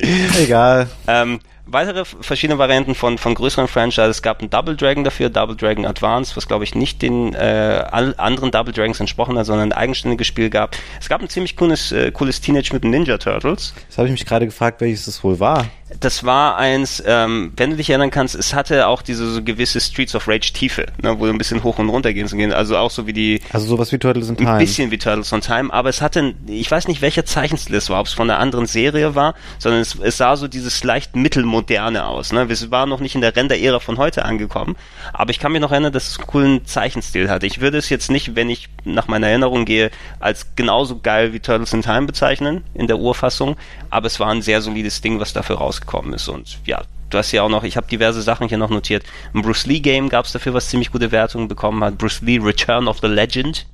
<laughs> Egal. ähm, weitere verschiedene Varianten von, von größeren Franchises. Es gab einen Double Dragon dafür, Double Dragon Advance, was glaube ich nicht den äh, anderen Double Dragons entsprochen hat, sondern ein eigenständiges Spiel gab. Es gab ein ziemlich cooles, äh, cooles Teenage mit Ninja Turtles. Das habe ich mich gerade gefragt, welches das wohl war. Das war eins, ähm, wenn du dich erinnern kannst, es hatte auch diese so gewisse Streets of Rage Tiefe, ne, wo du ein bisschen hoch und runter gehen zu gehen. Also auch so wie die. Also sowas wie Turtles in Time. Ein bisschen wie Turtles in Time, aber es hatte, ich weiß nicht, welcher Zeichenstil es war, ob es von einer anderen Serie war, sondern es, es sah so dieses leicht mittelmoderne aus. Ne? Wir waren noch nicht in der Render-Ära von heute angekommen, aber ich kann mich noch erinnern, dass es einen coolen Zeichenstil hatte. Ich würde es jetzt nicht, wenn ich nach meiner Erinnerung gehe, als genauso geil wie Turtles in Time bezeichnen in der Urfassung, aber es war ein sehr solides Ding, was dafür rausgekommen ist und ja, du hast ja auch noch, ich habe diverse Sachen hier noch notiert. Ein Bruce Lee Game gab es dafür, was ziemlich gute Wertungen bekommen hat. Bruce Lee Return of the Legend.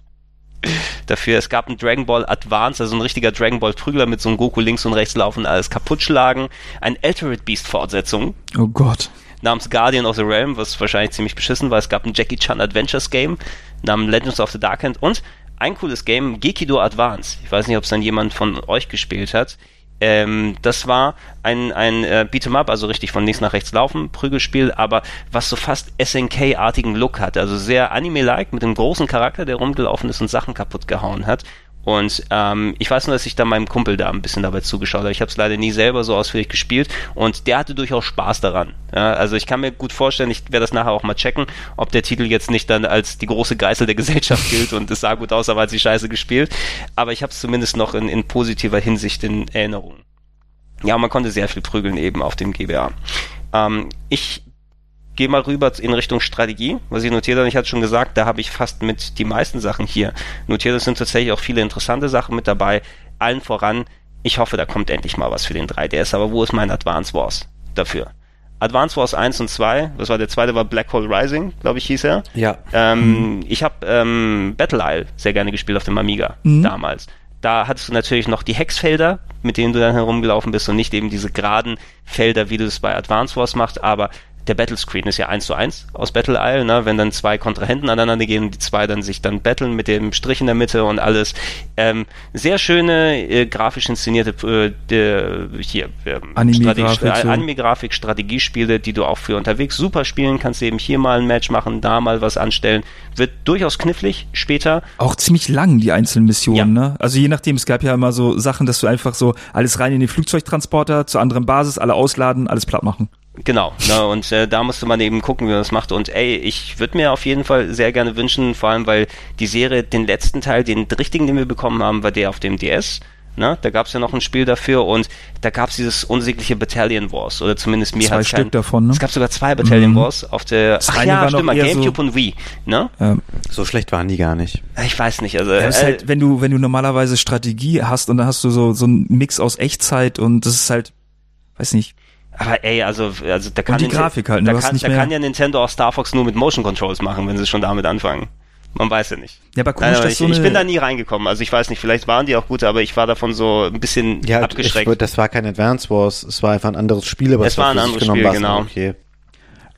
Dafür, es gab ein Dragon Ball Advance, also ein richtiger Dragon Ball Prügler mit so einem Goku links und rechts laufen, alles kaputt schlagen. Ein Altered Beast Fortsetzung. Oh Gott. Namens Guardian of the Realm, was wahrscheinlich ziemlich beschissen war. Es gab ein Jackie Chan Adventures Game namens Legends of the Dark Hand und ein cooles Game, Gekido Advance. Ich weiß nicht, ob es dann jemand von euch gespielt hat. Ähm, das war ein, ein äh, Beat'em-up, also richtig von links nach rechts laufen, Prügelspiel, aber was so fast SNK-artigen Look hatte, also sehr Anime-like, mit einem großen Charakter, der rumgelaufen ist und Sachen kaputt gehauen hat. Und ähm, ich weiß nur, dass ich da meinem Kumpel da ein bisschen dabei zugeschaut habe. Ich habe es leider nie selber so ausführlich gespielt und der hatte durchaus Spaß daran. Ja, also ich kann mir gut vorstellen, ich werde das nachher auch mal checken, ob der Titel jetzt nicht dann als die große Geißel der Gesellschaft <laughs> gilt und es sah gut aus, aber hat sie scheiße gespielt. Aber ich habe es zumindest noch in, in positiver Hinsicht in Erinnerung. Ja, man konnte sehr viel prügeln eben auf dem GBA. Ähm, ich gehe mal rüber in Richtung Strategie, was ich notiert habe. Ich hatte schon gesagt, da habe ich fast mit die meisten Sachen hier notiert. Es sind tatsächlich auch viele interessante Sachen mit dabei. Allen voran, ich hoffe, da kommt endlich mal was für den 3DS. Aber wo ist mein Advance Wars dafür? Advance Wars 1 und 2, was war der zweite, war Black Hole Rising, glaube ich, hieß er. Ja. Ähm, mhm. Ich habe ähm, Battle Isle sehr gerne gespielt auf dem Amiga mhm. damals. Da hattest du natürlich noch die Hexfelder, mit denen du dann herumgelaufen bist und nicht eben diese geraden Felder, wie du es bei Advance Wars machst, aber der Battlescreen ist ja eins zu eins aus Battle Isle, ne? wenn dann zwei Kontrahenten aneinander gehen, die zwei dann sich dann battlen mit dem Strich in der Mitte und alles. Ähm, sehr schöne, äh, grafisch inszenierte äh, de, hier äh, Anime-Grafik, Strate Anime Strategiespiele, die du auch für unterwegs super spielen kannst, eben hier mal ein Match machen, da mal was anstellen. Wird durchaus knifflig später. Auch ziemlich lang, die einzelnen Missionen, ja. ne? Also je nachdem, es gab ja immer so Sachen, dass du einfach so alles rein in den Flugzeugtransporter zur anderen Basis, alle ausladen, alles platt machen. Genau, ne, und äh, da musste man eben gucken, wie man das macht. Und ey, ich würde mir auf jeden Fall sehr gerne wünschen, vor allem weil die Serie, den letzten Teil, den richtigen, den wir bekommen haben, war der auf dem DS. Ne? Da gab es ja noch ein Spiel dafür und da gab es dieses unsägliche Battalion Wars oder zumindest mir zwei Stück kein, davon. Ne? Es gab sogar zwei Battalion mhm. Wars auf der das ach ja, stimmt, Gamecube so, und Wii. Ne? Ähm, so schlecht waren die gar nicht. Ich weiß nicht. Also ja, äh, halt, wenn du wenn du normalerweise Strategie hast und dann hast du so so einen Mix aus Echtzeit und das ist halt, weiß nicht aber ey, also, also da kann, die Grafik halt, da, kann, da kann ja Nintendo auch Star Fox nur mit Motion Controls machen, wenn sie schon damit anfangen. Man weiß ja nicht. Ja, aber komisch, Nein, aber ich, so ich bin da nie reingekommen. Also ich weiß nicht, vielleicht waren die auch gut, aber ich war davon so ein bisschen ja, abgeschreckt. Ich, das war kein Advance Wars, es war einfach ein anderes Spiel, aber es war ein anderes Spiel, genau. Okay.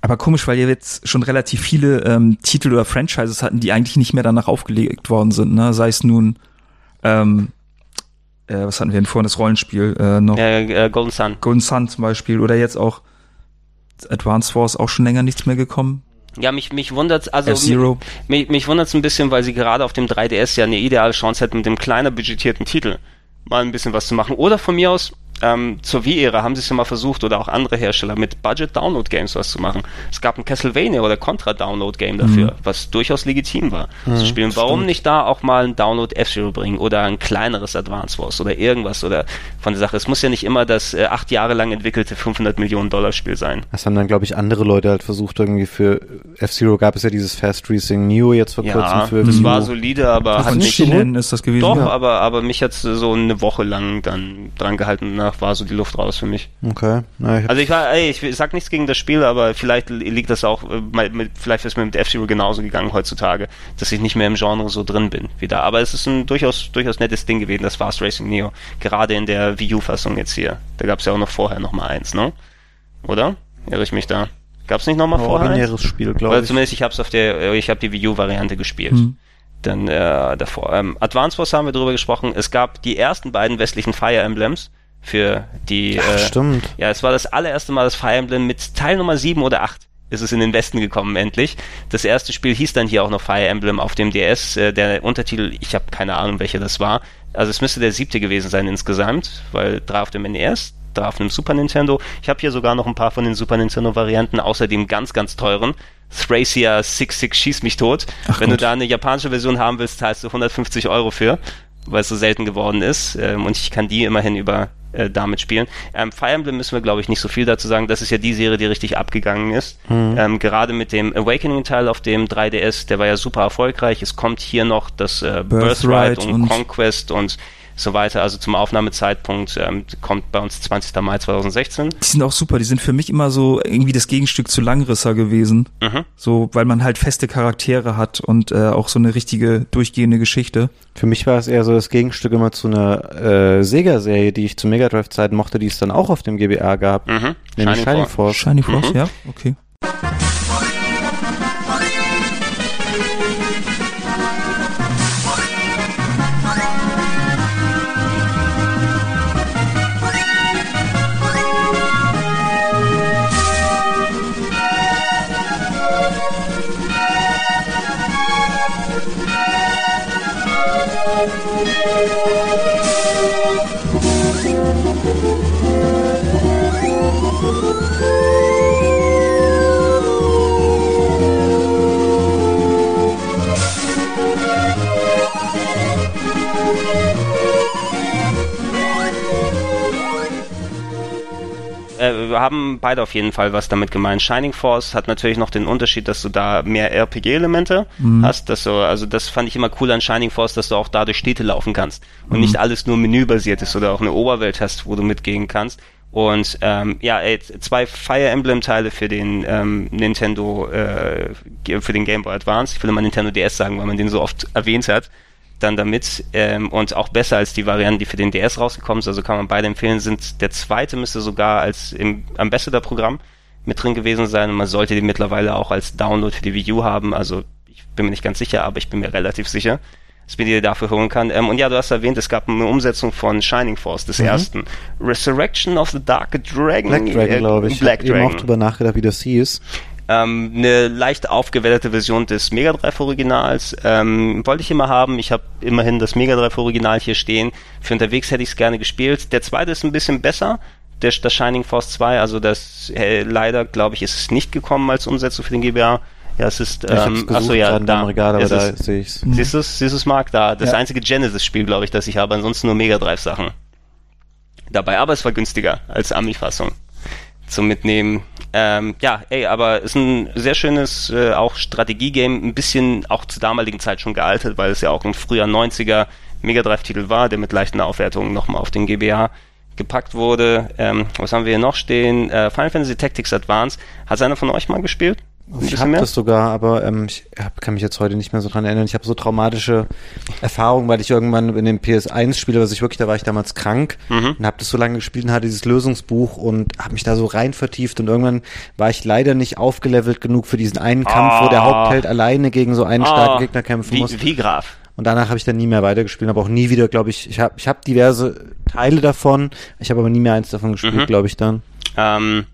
Aber komisch, weil ihr jetzt schon relativ viele ähm, Titel oder Franchises hatten, die eigentlich nicht mehr danach aufgelegt worden sind, ne? Sei es nun ähm, äh, was hatten wir denn vorhin, das Rollenspiel äh, noch? Äh, äh, Golden Sun. Golden Sun zum Beispiel oder jetzt auch Advance Wars auch schon länger nichts mehr gekommen. Ja, mich, mich wundert's, also F-Zero. mich, mich wundert's ein bisschen, weil sie gerade auf dem 3DS ja eine ideale Chance hätten, mit dem kleiner budgetierten Titel mal ein bisschen was zu machen. Oder von mir aus ähm, zur Wii-Ära haben sie es ja mal versucht oder auch andere Hersteller mit Budget-Download-Games was zu machen. Es gab ein Castlevania oder Contra-Download-Game dafür, mhm. was durchaus legitim war mhm, zu spielen. Warum stimmt. nicht da auch mal ein Download F-Zero bringen oder ein kleineres Advance Wars oder irgendwas oder von der Sache. Es muss ja nicht immer das äh, acht Jahre lang entwickelte 500 Millionen Dollar Spiel sein. Das haben dann, glaube ich, andere Leute halt versucht irgendwie für F-Zero gab es ja dieses Fast Racing Neo jetzt vor ja, kurzem für das Neo. war solide, aber hat nicht ist das gewesen. Doch, ja. aber aber mich hat so eine Woche lang dann dran gehalten. Danach war so die Luft raus für mich. Okay. Na, ich also ich war, ey, ich sag nichts gegen das Spiel, aber vielleicht liegt das auch, äh, mit, vielleicht ist mir mit F-Zero genauso gegangen heutzutage, dass ich nicht mehr im Genre so drin bin wie da. Aber es ist ein durchaus, durchaus nettes Ding gewesen, das Fast Racing Neo. Gerade in der Wii U-Fassung jetzt hier. Da gab es ja auch noch vorher noch mal eins, ne? Oder? Irre ich mich da? Gab es nicht noch mal vorher? Originäres Spiel, glaube ich. Oder zumindest ich hab's auf der, ich habe die Wii U-Variante gespielt. Hm dann äh, davor. Ähm, Advance Wars haben wir drüber gesprochen. Es gab die ersten beiden westlichen Fire Emblems für die. Ach, äh, stimmt. Ja, es war das allererste Mal, dass Fire Emblem mit Teil Nummer 7 oder 8 ist es in den Westen gekommen endlich. Das erste Spiel hieß dann hier auch noch Fire Emblem auf dem DS. Äh, der Untertitel, ich habe keine Ahnung, welcher das war. Also es müsste der siebte gewesen sein insgesamt, weil drei auf dem NES, drei auf dem Super Nintendo. Ich habe hier sogar noch ein paar von den Super Nintendo Varianten, außerdem ganz, ganz teuren. Thracia 66 schieß mich tot. Ach Wenn Gott. du da eine japanische Version haben willst, zahlst du 150 Euro für, weil es so selten geworden ist. Ähm, und ich kann die immerhin über äh, damit spielen. Ähm, Fire Emblem müssen wir, glaube ich, nicht so viel dazu sagen. Das ist ja die Serie, die richtig abgegangen ist. Ähm, gerade mit dem Awakening-Teil auf dem 3DS, der war ja super erfolgreich. Es kommt hier noch das äh, Birthright, Birthright und, und- Conquest und so weiter. Also zum Aufnahmezeitpunkt ähm, kommt bei uns 20. Mai 2016. Die sind auch super, die sind für mich immer so irgendwie das Gegenstück zu Langrisser gewesen. Mhm. So, weil man halt feste Charaktere hat und äh, auch so eine richtige durchgehende Geschichte. Für mich war es eher so das Gegenstück immer zu einer äh, Sega-Serie, die ich zu Mega Drive-Zeiten mochte, die es dann auch auf dem GBA gab. Mhm. Nämlich Shining Force. Shiny Force, ja, okay. Äh, wir haben beide auf jeden Fall was damit gemeint. Shining Force hat natürlich noch den Unterschied, dass du da mehr RPG-Elemente hast. Dass du, also das fand ich immer cool an Shining Force, dass du auch da durch Städte laufen kannst und nicht alles nur menübasiert ist oder auch eine Oberwelt hast, wo du mitgehen kannst. Und ähm, ja, ey, zwei Fire Emblem Teile für den ähm, Nintendo, äh, für den Game Boy Advance. Ich will immer Nintendo DS sagen, weil man den so oft erwähnt hat. Dann damit ähm, und auch besser als die Varianten, die für den DS rausgekommen sind. Also kann man beide empfehlen. Sind der zweite müsste sogar als im Ambassador-Programm mit drin gewesen sein und man sollte den mittlerweile auch als Download für die Wii U haben. Also ich bin mir nicht ganz sicher, aber ich bin mir relativ sicher, dass man die dafür holen kann. Ähm, und ja, du hast erwähnt, es gab eine Umsetzung von Shining Force des ersten. Resurrection of the Dark Dragon. Black Dragon, äh, glaube ich. Black ich habe eben auch Dragon. drüber nachgedacht, wie das hieß. Ähm, eine leicht aufgewertete Version des Mega Drive Originals ähm, wollte ich immer haben. Ich habe immerhin das Mega Drive Original hier stehen. Für unterwegs hätte ich es gerne gespielt. Der zweite ist ein bisschen besser. Der, das Shining Force 2, also das äh, leider, glaube ich, ist es nicht gekommen als Umsetzung für den GBA. Ja, es ist, ich ähm, es gesucht achso, ja, gerade da im Regal, aber ist da es. sehe ich's. Siehst du es, siehst du's, Marc? Da, das Ja. einzige Genesis-Spiel, glaube ich, das ich habe. Ansonsten nur Mega Drive-Sachen dabei. Aber es war günstiger als Ami-Fassung zum Mitnehmen. Ähm, ja, ey, aber ist ein sehr schönes äh, auch Strategie-Game, ein bisschen auch zur damaligen Zeit schon gealtert, weil es ja auch ein früher 90er Mega Drive-Titel war, der mit leichten Aufwertungen nochmal auf den GBA gepackt wurde. Ähm, was haben wir hier noch stehen? Äh, Final Fantasy Tactics Advance. Hat einer von euch mal gespielt? Ich habe das sogar, aber ähm, ich hab, kann mich jetzt heute nicht mehr so dran erinnern. Ich habe so traumatische Erfahrungen, weil ich irgendwann in dem PS1 spiele, was ich wirklich, da war ich damals krank Mhm. und habe das so lange gespielt und hatte dieses Lösungsbuch und habe mich da so rein vertieft und irgendwann war ich leider nicht aufgelevelt genug für diesen einen Kampf, wo der Ah. Hauptheld alleine gegen so einen starken Gegner kämpfen wie, muss. Wie Graf. Und danach habe ich dann nie mehr weitergespielt, aber auch nie wieder, glaube ich, ich habe ich hab diverse Teile davon, ich habe aber nie mehr eins davon gespielt, Mhm. glaube ich dann. Ähm,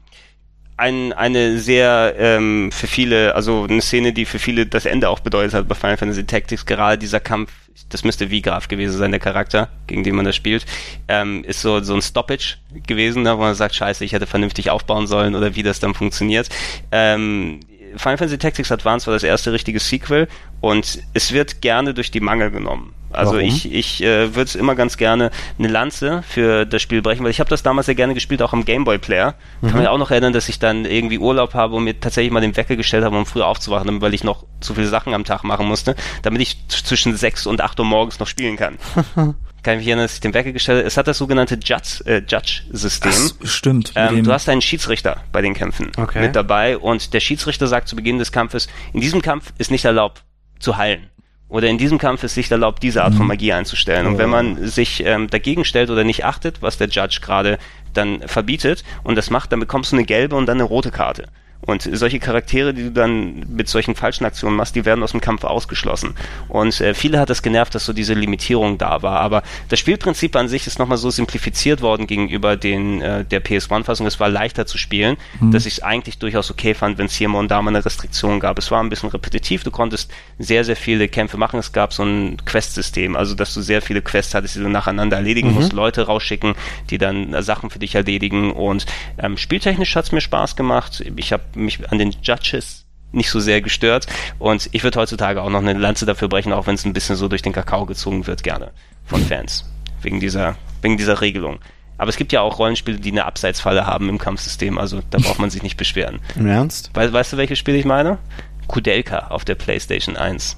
ein, eine sehr ähm, für viele, also eine Szene, die für viele das Ende auch bedeutet hat bei Final Fantasy Tactics, gerade dieser Kampf, das müsste Vigraf gewesen sein, der Charakter, gegen den man da spielt, ähm, ist so, so ein Stoppage gewesen, ne, wo man sagt, scheiße, ich hätte vernünftig aufbauen sollen oder wie das dann funktioniert. Ähm, Final Fantasy Tactics Advance war das erste richtige Sequel und es wird gerne durch die Mangel genommen. Also Warum? ich, ich äh, würde immer ganz gerne eine Lanze für das Spiel brechen, weil ich habe das damals sehr gerne gespielt, auch am Gameboy Player. Ich kann mich auch noch erinnern, dass ich dann irgendwie Urlaub habe und mir tatsächlich mal den Wecker gestellt habe, um früher aufzuwachen, weil ich noch zu viele Sachen am Tag machen musste, damit ich zwischen 6 und 8 Uhr morgens noch spielen kann. <laughs> kann ich mich erinnern, dass ich den Wecker gestellt habe. Es hat das sogenannte Judge, äh, Judge-System. Ach, stimmt. mit Ähm, du hast einen Schiedsrichter bei den Kämpfen Okay. mit dabei und der Schiedsrichter sagt zu Beginn des Kampfes, in diesem Kampf ist nicht erlaubt zu heilen. Oder in diesem Kampf ist nicht erlaubt, diese Art von Magie einzustellen. Und wenn man sich ähm, dagegen stellt oder nicht achtet, was der Judge gerade dann verbietet und das macht, dann bekommst du eine gelbe und dann eine rote Karte. Und solche Charaktere, die du dann mit solchen falschen Aktionen machst, die werden aus dem Kampf ausgeschlossen. Und äh, viele hat es genervt, dass so diese Limitierung da war. Aber das Spielprinzip an sich ist nochmal so simplifiziert worden gegenüber den äh, der PS1-Fassung. Es war leichter zu spielen, mhm. dass ich es eigentlich durchaus okay fand, wenn es hier und da mal eine Restriktion gab. Es war ein bisschen repetitiv. Du konntest sehr, sehr viele Kämpfe machen. Es gab so ein Quest-System, also dass du sehr viele Quests hattest, die du nacheinander erledigen mhm. musst, Leute rausschicken, die dann äh, Sachen für dich erledigen. Und ähm, spieltechnisch hat es mir Spaß gemacht. Ich habe mich an den Judges nicht so sehr gestört. Und ich würde heutzutage auch noch eine Lanze dafür brechen, auch wenn es ein bisschen so durch den Kakao gezogen wird, gerne von Fans. Wegen dieser, wegen dieser Regelung. Aber es gibt ja auch Rollenspiele, die eine Abseitsfalle haben im Kampfsystem, also da braucht man sich nicht beschweren. Im Ernst? We weißt du, welches Spiel ich meine? Kudelka auf der PlayStation 1.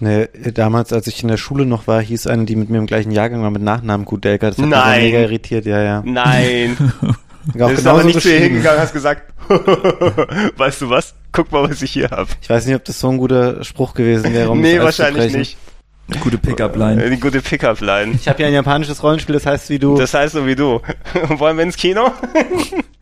Ne, damals, als ich in der Schule noch war, hieß eine, die mit mir im gleichen Jahrgang war, mit Nachnamen Kudelka. Das hat Nein. mich mega irritiert, ja, ja. Nein. <laughs> Du bist aber nicht zu ihr hingegangen hast gesagt, <laughs> weißt du was? Guck mal, was ich hier habe. Ich weiß nicht, ob das so ein guter Spruch gewesen wäre, um Nee, wahrscheinlich nicht. Eine gute Pickup-Line. Eine gute Pickup-Line. Ich habe ja ein japanisches Rollenspiel, das heißt wie du. Das heißt so wie du. <laughs> Wollen wir ins Kino? <laughs>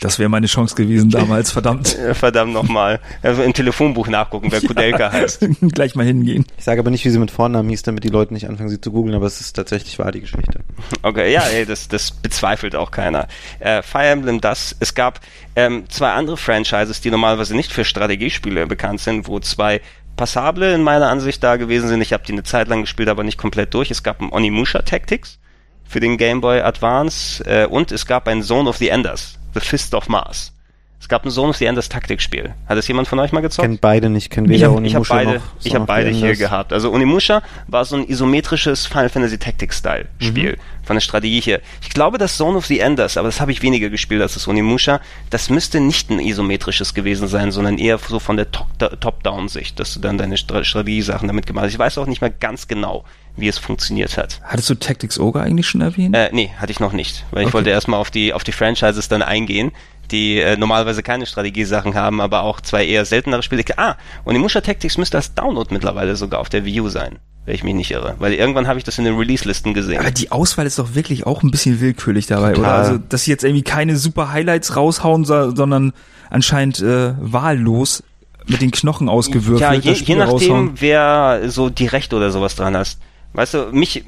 Das wäre meine Chance gewesen damals, verdammt. <laughs> verdammt nochmal. Also im Telefonbuch nachgucken, wer <laughs> Kudelka heißt. <laughs> Gleich mal hingehen. Ich sage aber nicht, wie sie mit Vornamen hieß, damit die Leute nicht anfangen, sie zu googeln, aber es ist tatsächlich wahr, die Geschichte. Okay, ja, ey, das, das bezweifelt auch keiner. Äh, Fire Emblem das, es gab ähm, zwei andere Franchises, die normalerweise nicht für Strategiespiele bekannt sind, wo zwei passable in meiner Ansicht da gewesen sind. Ich habe die eine Zeit lang gespielt, aber nicht komplett durch. Es gab ein Onimusha Tactics für den Game Boy Advance äh, und es gab ein Zone of the Enders The Fist of Mars. Es gab ein Zone of the Enders Taktikspiel. Hat es jemand von euch mal gezockt? Kennt beide nicht, kennt weder ich hab, ich hab beide, noch Ich habe beide hier gehabt. Also Onimusha war so ein isometrisches Final Fantasy Tactics Style Spiel mhm. von der Strategie hier. Ich glaube, das Zone of the Enders, aber das habe ich weniger gespielt als das Onimusha, das müsste nicht ein isometrisches gewesen sein, sondern eher so von der Top-Down-Sicht, dass du dann deine Strategiesachen damit gemacht hast. Ich weiß auch nicht mehr ganz genau, wie es funktioniert hat. Hattest du Tactics Ogre eigentlich schon erwähnt? Äh, nee, hatte ich noch nicht, weil okay. ich wollte erstmal auf die, auf die Franchises dann eingehen die äh, normalerweise keine Strategiesachen haben, aber auch zwei eher seltenere Spiele. Ah, und die Musha Tactics müsste das Download mittlerweile sogar auf der Wii U sein, wenn ich mich nicht irre. Weil irgendwann habe ich das in den Release-Listen gesehen. Aber die Auswahl ist doch wirklich auch ein bisschen willkürlich dabei, Total. oder? Also, dass sie jetzt irgendwie keine super Highlights raushauen, sondern anscheinend äh, wahllos mit den Knochen ausgewürfelt. Ja, je, je nachdem, raushauen. wer so die Rechte oder sowas dran hast. Weißt du, mich,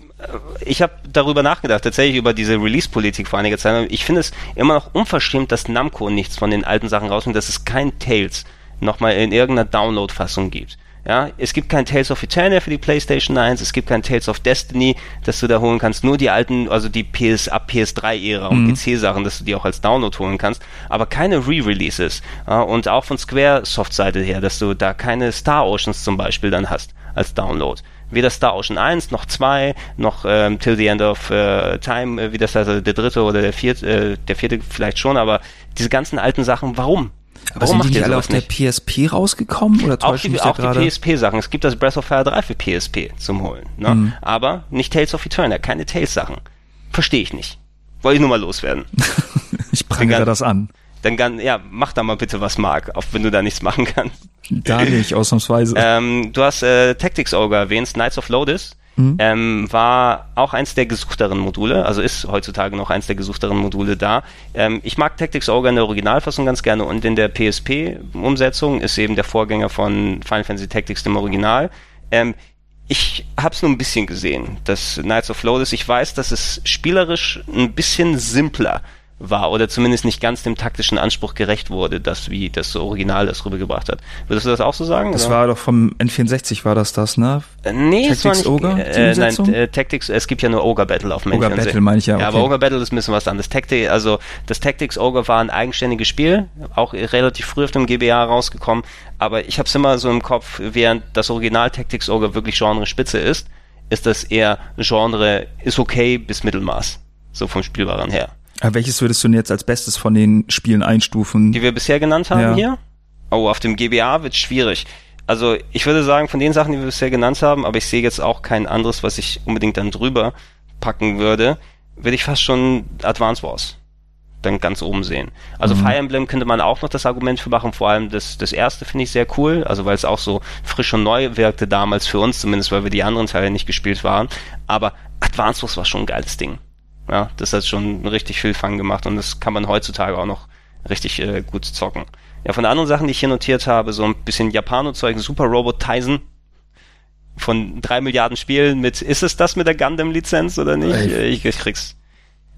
ich habe darüber nachgedacht, tatsächlich über diese Release-Politik vor einiger Zeit. Ich finde es immer noch unverschämt, dass Namco nichts von den alten Sachen rausnimmt, dass es kein Tales nochmal in irgendeiner Download-Fassung gibt. Ja, es gibt kein Tales of Eternia für die PlayStation 1, es gibt kein Tales of Destiny, dass du da holen kannst, nur die alten, also die PS ab PS3-Ära und mhm. PC-Sachen, dass du die auch als Download holen kannst, aber keine Re-Releases. Ja, und auch von Square-Soft-Seite her, dass du da keine Star Oceans zum Beispiel dann hast als Download weder Star Ocean 1 noch 2 noch ähm, Till the End of äh, Time, äh, wie das also der dritte oder der vierte, äh, der vierte vielleicht schon, aber diese ganzen alten Sachen, warum? Aber Warum sind die nicht alle auf der PSP rausgekommen oder auch die, auch die PSP-Sachen. Es gibt das Breath of Fire 3 für PSP zum Holen. Ne? Mhm. Aber nicht Tales of Eternia, keine Tales-Sachen. Verstehe ich nicht. Wollte ich nur mal loswerden. <laughs> ich prangere das an. Dann, ja, mach da mal bitte was, Mark, auch wenn du da nichts machen kannst. Gar nicht, ausnahmsweise. ähm, du hast äh, Tactics Ogre erwähnt, Knights of Lodis. Mhm. Ähm, war auch eins der gesuchteren Module, also ist heutzutage noch eins der gesuchteren Module da. Ähm, ich mag Tactics Ogre in der Originalfassung ganz gerne und in der PSP-Umsetzung ist eben der Vorgänger von Final Fantasy Tactics dem Original. Ähm, ich habe es nur ein bisschen gesehen, das Knights of Lodis. Ich weiß, dass es spielerisch ein bisschen simpler war oder zumindest nicht ganz dem taktischen Anspruch gerecht wurde, das wie das Original das rübergebracht hat. Würdest du das auch so sagen? Das oder? war doch vom N64 war das das, ne? Äh, nee, Tactics es war nicht, Ogre, äh, nein, äh, Tactics, es gibt ja nur Ogre Battle auf dem Ogre N64. Battle meine ich ja. Okay. Ja, aber Ogre Battle ist ein bisschen was anderes. Tactic, also das Tactics Ogre war ein eigenständiges Spiel, auch relativ früh auf dem GBA rausgekommen, aber ich habe es immer so im Kopf, während das Original Tactics Ogre wirklich Genre Spitze ist, ist das eher Genre ist okay bis Mittelmaß, so vom Spielbaren her. Aber welches würdest du denn jetzt als Bestes von den Spielen einstufen? Die wir bisher genannt haben ja. hier? Oh, auf dem GBA wird schwierig. Also ich würde sagen, von den Sachen, die wir bisher genannt haben, aber ich sehe jetzt auch kein anderes, was ich unbedingt dann drüber packen würde, würde ich fast schon Advance Wars dann ganz oben sehen. Also mhm. Fire Emblem könnte man auch noch das Argument für machen, vor allem das, das erste finde ich sehr cool, also weil es auch so frisch und neu wirkte damals für uns, zumindest weil wir die anderen Teile nicht gespielt waren. Aber Advance Wars war schon ein geiles Ding. Ja, das hat schon richtig viel Fang gemacht und das kann man heutzutage auch noch richtig äh, gut zocken. Ja, von den anderen Sachen, die ich hier notiert habe, so ein bisschen Japano-Zeug, Super Robot Tyson von drei Milliarden Spielen mit, ist es das mit der Gundam-Lizenz oder nicht? Ich, ich krieg's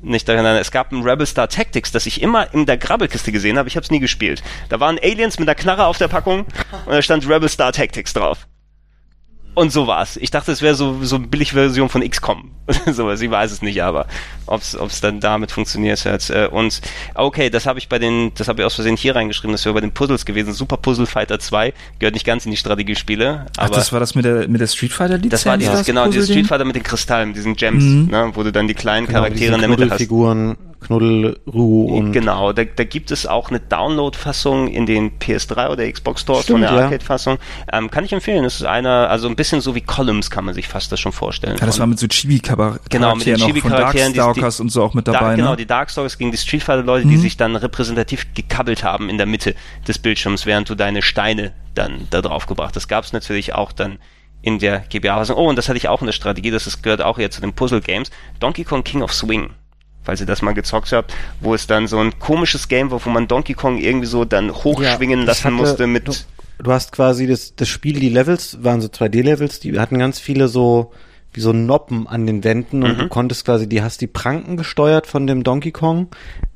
nicht erinnern. Es gab ein Rebel Star Tactics, das ich immer in der Grabbelkiste gesehen habe. Ich habe es nie gespielt. Da waren Aliens mit einer Knarre auf der Packung und da stand Rebel Star Tactics drauf. Und so war's. Ich dachte, es wäre so so eine Billigversion von XCOM. <laughs> Sowas, ich weiß es nicht, aber ob's ob's dann damit funktioniert hat. Äh, und okay, das habe ich bei den, das habe ich aus Versehen hier reingeschrieben, das wäre bei den Puzzles gewesen. Super Puzzle Fighter 2 gehört nicht ganz in die Strategiespiele, Ach, aber das war das mit der, mit der Street Fighter Lizenz? das war dieses, genau, dieses Street Fighter mit den Kristallen, mit diesen Gems, Mhm. ne, wo du dann die kleinen Genau, Charaktere in diese der Mitte hast. Knuddelfiguren, Knuddelruh und Genau, da, da gibt es auch eine Download-Fassung in den PS3 oder Xbox Stores von der ja. Arcade-Fassung. Ähm, kann ich empfehlen. Das ist einer, also ein bisschen so wie Columns kann man sich fast das schon vorstellen. Ja, das war mit so Chibi-Charakteren Genau, mit den noch von die- Darkstalkers und so auch mit da, dabei, genau, ne? die Darkstalkers gegen die Street Fighter-Leute, die Mhm. sich dann repräsentativ gekabbelt haben in der Mitte des Bildschirms, während du deine Steine dann da drauf gebracht hast. Das gab es natürlich auch dann in der GBA-Fassung. Oh, und das hatte ich auch in der Strategie, das ist, gehört auch eher zu den Puzzle-Games. Donkey Kong King of Swing. Falls ihr das mal gezockt habt, wo es dann so ein komisches Game war, wo man Donkey Kong irgendwie so dann hochschwingen Ja, lassen hatte- musste mit. Du, du hast quasi das, das Spiel, die Levels waren so 2D-Levels, die hatten ganz viele so wie so Noppen an den Wänden und Mhm. du konntest quasi, die hast die Pranken gesteuert von dem Donkey Kong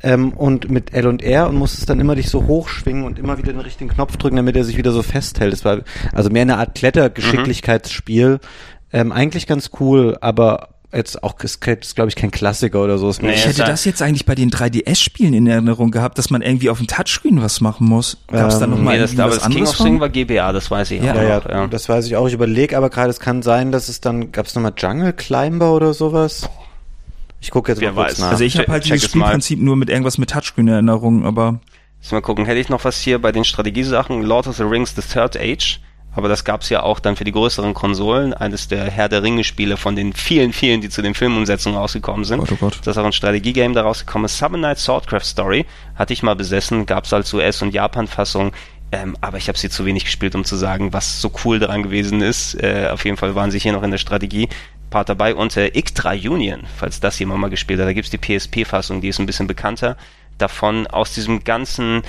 ähm, und mit L und R und musstest dann immer dich so hochschwingen und immer wieder den richtigen Knopf drücken, damit er sich wieder so festhält. Das war also mehr eine Art Klettergeschicklichkeitsspiel. Ähm, eigentlich ganz cool, aber jetzt auch ist, ist glaube ich kein Klassiker oder so. Nee, Ich hätte das jetzt eigentlich bei den 3DS-Spielen in Erinnerung gehabt, dass man irgendwie auf dem Touchscreen was machen muss. Gab es da Ähm, noch mal nee, das, was das King anderes of Swing von? war GBA, das weiß ich Ja. auch Ja, ja, ja. das weiß ich auch. Ich überlege aber gerade, es kann sein, dass es dann, gab es nochmal Jungle Climber oder sowas? Ich gucke jetzt Wer mal kurz weiß. nach. Also ich habe halt dieses. Spielprinzip nur mit irgendwas mit Touchscreen in Erinnerung, aber Lass mal gucken, hätte ich noch was hier bei den Strategiesachen? Lord of the Rings The Third Age. Aber das gab's ja auch dann für die größeren Konsolen. Eines der Herr der Ringe-Spiele von den vielen, vielen, die zu den Filmumsetzungen rausgekommen sind. Gott, oh Gott. Das ist auch ein Strategiegame da rausgekommen. Summon Night Swordcraft Story. Hatte ich mal besessen. Gab's als US- und Japan-Fassung. Ähm, aber ich habe sie zu wenig gespielt, um zu sagen, was so cool daran gewesen ist. Äh, auf jeden Fall waren sie hier noch in der Strategie. Part dabei und äh, Ictra Union, falls das jemand mal gespielt hat. Da gibt's die PSP-Fassung, die ist ein bisschen bekannter. Davon aus diesem ganzen,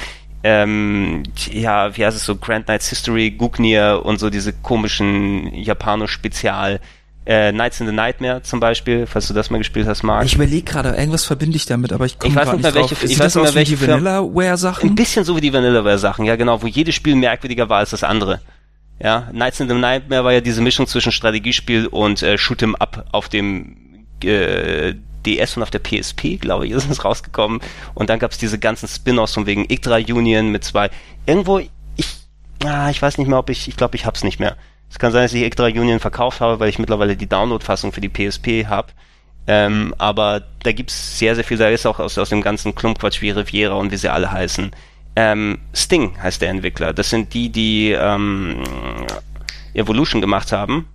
ähm, ja, wie heißt es so, Grand Knights History, Gugnir und so diese komischen Japano-Spezial, äh, Knights in the Nightmare zum Beispiel, falls du das mal gespielt hast, Marc. ich überlege gerade, irgendwas verbinde ich damit, aber ich komme nicht mehr, nicht drauf. welche- ich weiß nicht mehr, welche die Firma- Ein Vanillaware-Sachen? bisschen so wie die Vanillaware-Sachen, ja genau, wo jedes Spiel merkwürdiger war als das andere. Ja, Knights in the Nightmare war ja diese Mischung zwischen Strategiespiel und äh, Shoot'em Up auf dem äh, DS und auf der PSP, glaube ich, <laughs> ist es rausgekommen. Und dann gab's diese ganzen Spin-offs von wegen Ictra Union mit zwei. Irgendwo, ich, ah, ich weiß nicht mehr, ob ich, ich glaube, ich hab's nicht mehr. Es kann sein, dass ich Ictra Union verkauft habe, weil ich mittlerweile die Download-Fassung für die PSP habe. Ähm, aber da gibt's sehr, sehr viel. Da ist auch aus, aus dem ganzen Klumpquatsch wie Riviera und wie sie alle heißen. Ähm, Sting heißt der Entwickler. Das sind die, die ähm, Evolution gemacht haben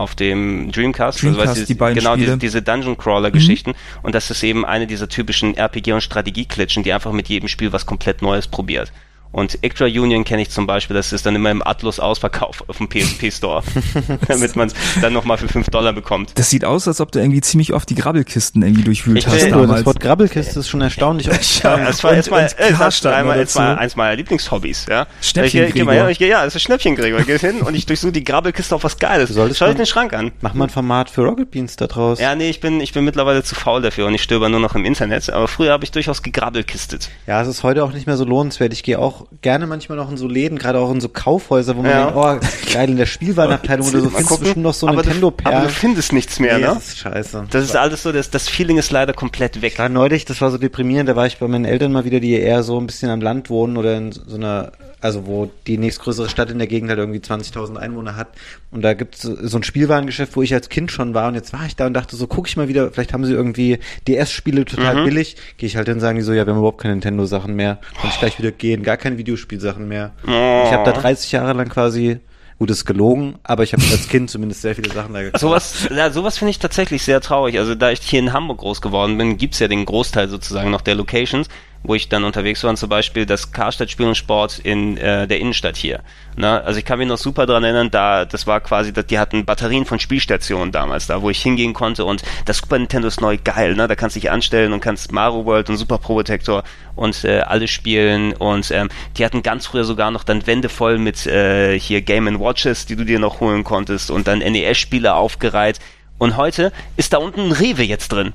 auf dem Dreamcast. Dreamcast, weißt du, die beiden genau, Spiele. diese, diese Dungeon Crawler Geschichten. Und das ist eben eine dieser typischen RPG- und Strategieklitschen, die einfach mit jedem Spiel was komplett Neues probiert. Und Ictra Union kenne ich zum Beispiel, das ist dann immer im Atlus Ausverkauf auf dem PSP Store, <laughs> damit man es dann nochmal für 5 Dollar bekommt. Das sieht aus, als ob du irgendwie ziemlich oft die Grabbelkisten irgendwie durchwühlt Ich hast Stimmt, du, das damals. Wort Grabbelkiste ist schon erstaunlich oft. <laughs> Ja, Das war jetzt mal, äh, das Karstadt war einmal, jetzt mal eins meiner Lieblingshobbys, ja. Schnäppchen ich, geh mal geh- ja, das ist Schnäppchen Gregor. Ich gehe hin und ich durchsuche die Grabbelkiste auf was Geiles. Du solltest Schau dir den Schrank an. Mach mal ein Format für Rocket Beans da draus. Ja, nee, ich bin, ich bin mittlerweile zu faul dafür und ich stöber nur noch im Internet. Aber früher habe ich durchaus gegrabbelkistet. Ja, es ist heute auch nicht mehr so lohnenswert. Ich gehe auch gerne manchmal noch in so Läden, gerade auch in so Kaufhäuser, wo man Ja. denkt, oh, geil, in der Spielwarenabteilung oder so findest du bestimmt noch so aber nintendo du, aber du findest nichts mehr, nee, ne? das ist scheiße. Das ist alles so, das, das Feeling ist leider komplett weg. Ich war neulich, das war so deprimierend, da war ich bei meinen Eltern mal wieder, die eher so ein bisschen am Land wohnen oder in so einer, also wo die nächstgrößere Stadt in der Gegend halt irgendwie 20.000 Einwohner hat. Und da gibt's so so ein Spielwarengeschäft, wo ich als Kind schon war und jetzt war ich da und dachte so, guck ich mal wieder, vielleicht haben sie irgendwie DS-Spiele total Mhm. billig. Gehe ich halt hin, sagen die so, ja, wir haben überhaupt keine Nintendo-Sachen mehr. Kann ich gleich wieder gehen, gar keine Videospielsachen mehr. Oh. Ich habe da 30 Jahre lang quasi, gut, ist gelogen, aber ich habe als Kind zumindest sehr viele Sachen da gekauft. Sowas, ja, sowas finde ich tatsächlich sehr traurig. Also da ich hier in Hamburg groß geworden bin, gibt's ja den Großteil sozusagen noch der Locations, wo ich dann unterwegs war, zum Beispiel das Karstadt Spiel und Sport in äh, der Innenstadt hier. Na, also ich kann mich noch super dran erinnern, da das war quasi, die hatten Batterien von Spielstationen damals da, wo ich hingehen konnte und das Super Nintendo ist neu geil, ne? Da kannst du dich anstellen und kannst Mario World und Super Protector und äh, alle spielen und ähm, die hatten ganz früher sogar noch dann Wände voll mit äh, hier Game Watches, die du dir noch holen konntest und dann NES-Spiele aufgereiht. Und heute ist da unten ein Rewe jetzt drin.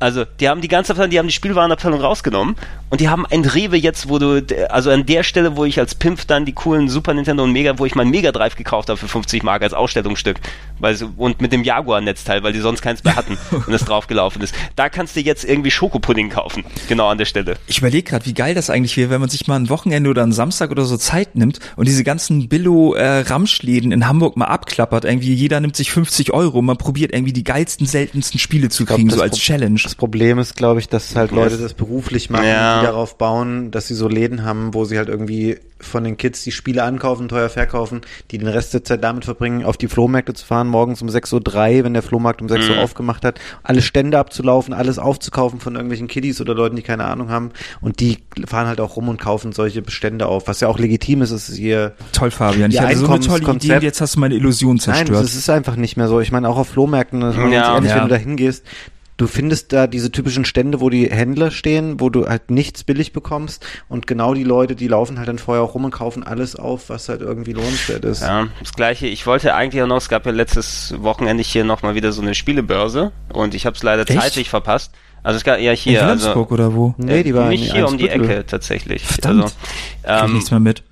Also, die haben die ganze Abteilung, die haben die Spielwarenabteilung rausgenommen und die haben ein Rewe jetzt, wo du, also an der Stelle, wo ich als Pimp dann die coolen Super Nintendo und Mega, wo ich mein Mega Drive gekauft habe für 50 Mark als Ausstellungsstück, weil und mit dem Jaguar-Netzteil, weil die sonst keins mehr hatten <laughs> und es draufgelaufen ist. Da kannst du jetzt irgendwie Schokopudding kaufen, genau an der Stelle. Ich überlege gerade, wie geil das eigentlich wäre, wenn man sich mal ein Wochenende oder einen Samstag oder so Zeit nimmt und diese ganzen Billo-Ramschläden äh, in Hamburg mal abklappert. Irgendwie jeder nimmt sich 50 Euro und man probiert irgendwie die geilsten, seltensten Spiele zu kriegen, so als Challenge. Das Problem ist, glaube ich, dass halt Leute das beruflich machen, ja. die darauf bauen, dass sie so Läden haben, wo sie halt irgendwie von den Kids die Spiele ankaufen, teuer verkaufen, die den Rest der Zeit damit verbringen, auf die Flohmärkte zu fahren, morgens um 6.03 Uhr, wenn der Flohmarkt um 6 Uhr mhm. aufgemacht hat, alle Stände abzulaufen, alles aufzukaufen von irgendwelchen Kiddies oder Leuten, die keine Ahnung haben. Und die fahren halt auch rum und kaufen solche Bestände auf, was ja auch legitim ist, ist ihr Toll, Fabian. Ich hatte so eine tolle Idee und jetzt hast du meine Illusion zerstört. Nein, das ist einfach nicht mehr so. Ich meine, auch auf Flohmärkten, ja, ehrlich, ja. wenn du da hingehst, du findest da diese typischen Stände, wo die Händler stehen, wo du halt nichts billig bekommst und genau die Leute, die laufen halt dann vorher auch rum und kaufen alles auf, was halt irgendwie lohnenswert ist. Ja, das gleiche. Ich wollte eigentlich auch noch, es gab ja letztes Wochenende hier nochmal wieder so eine Spielebörse und ich habe es leider Echt? zeitlich verpasst. Also es gab ja hier. In Wilhelmsburg also, oder wo? Nee, die war nicht hier um die Ecke tatsächlich. Verdammt. Also, ähm, nichts mehr mit.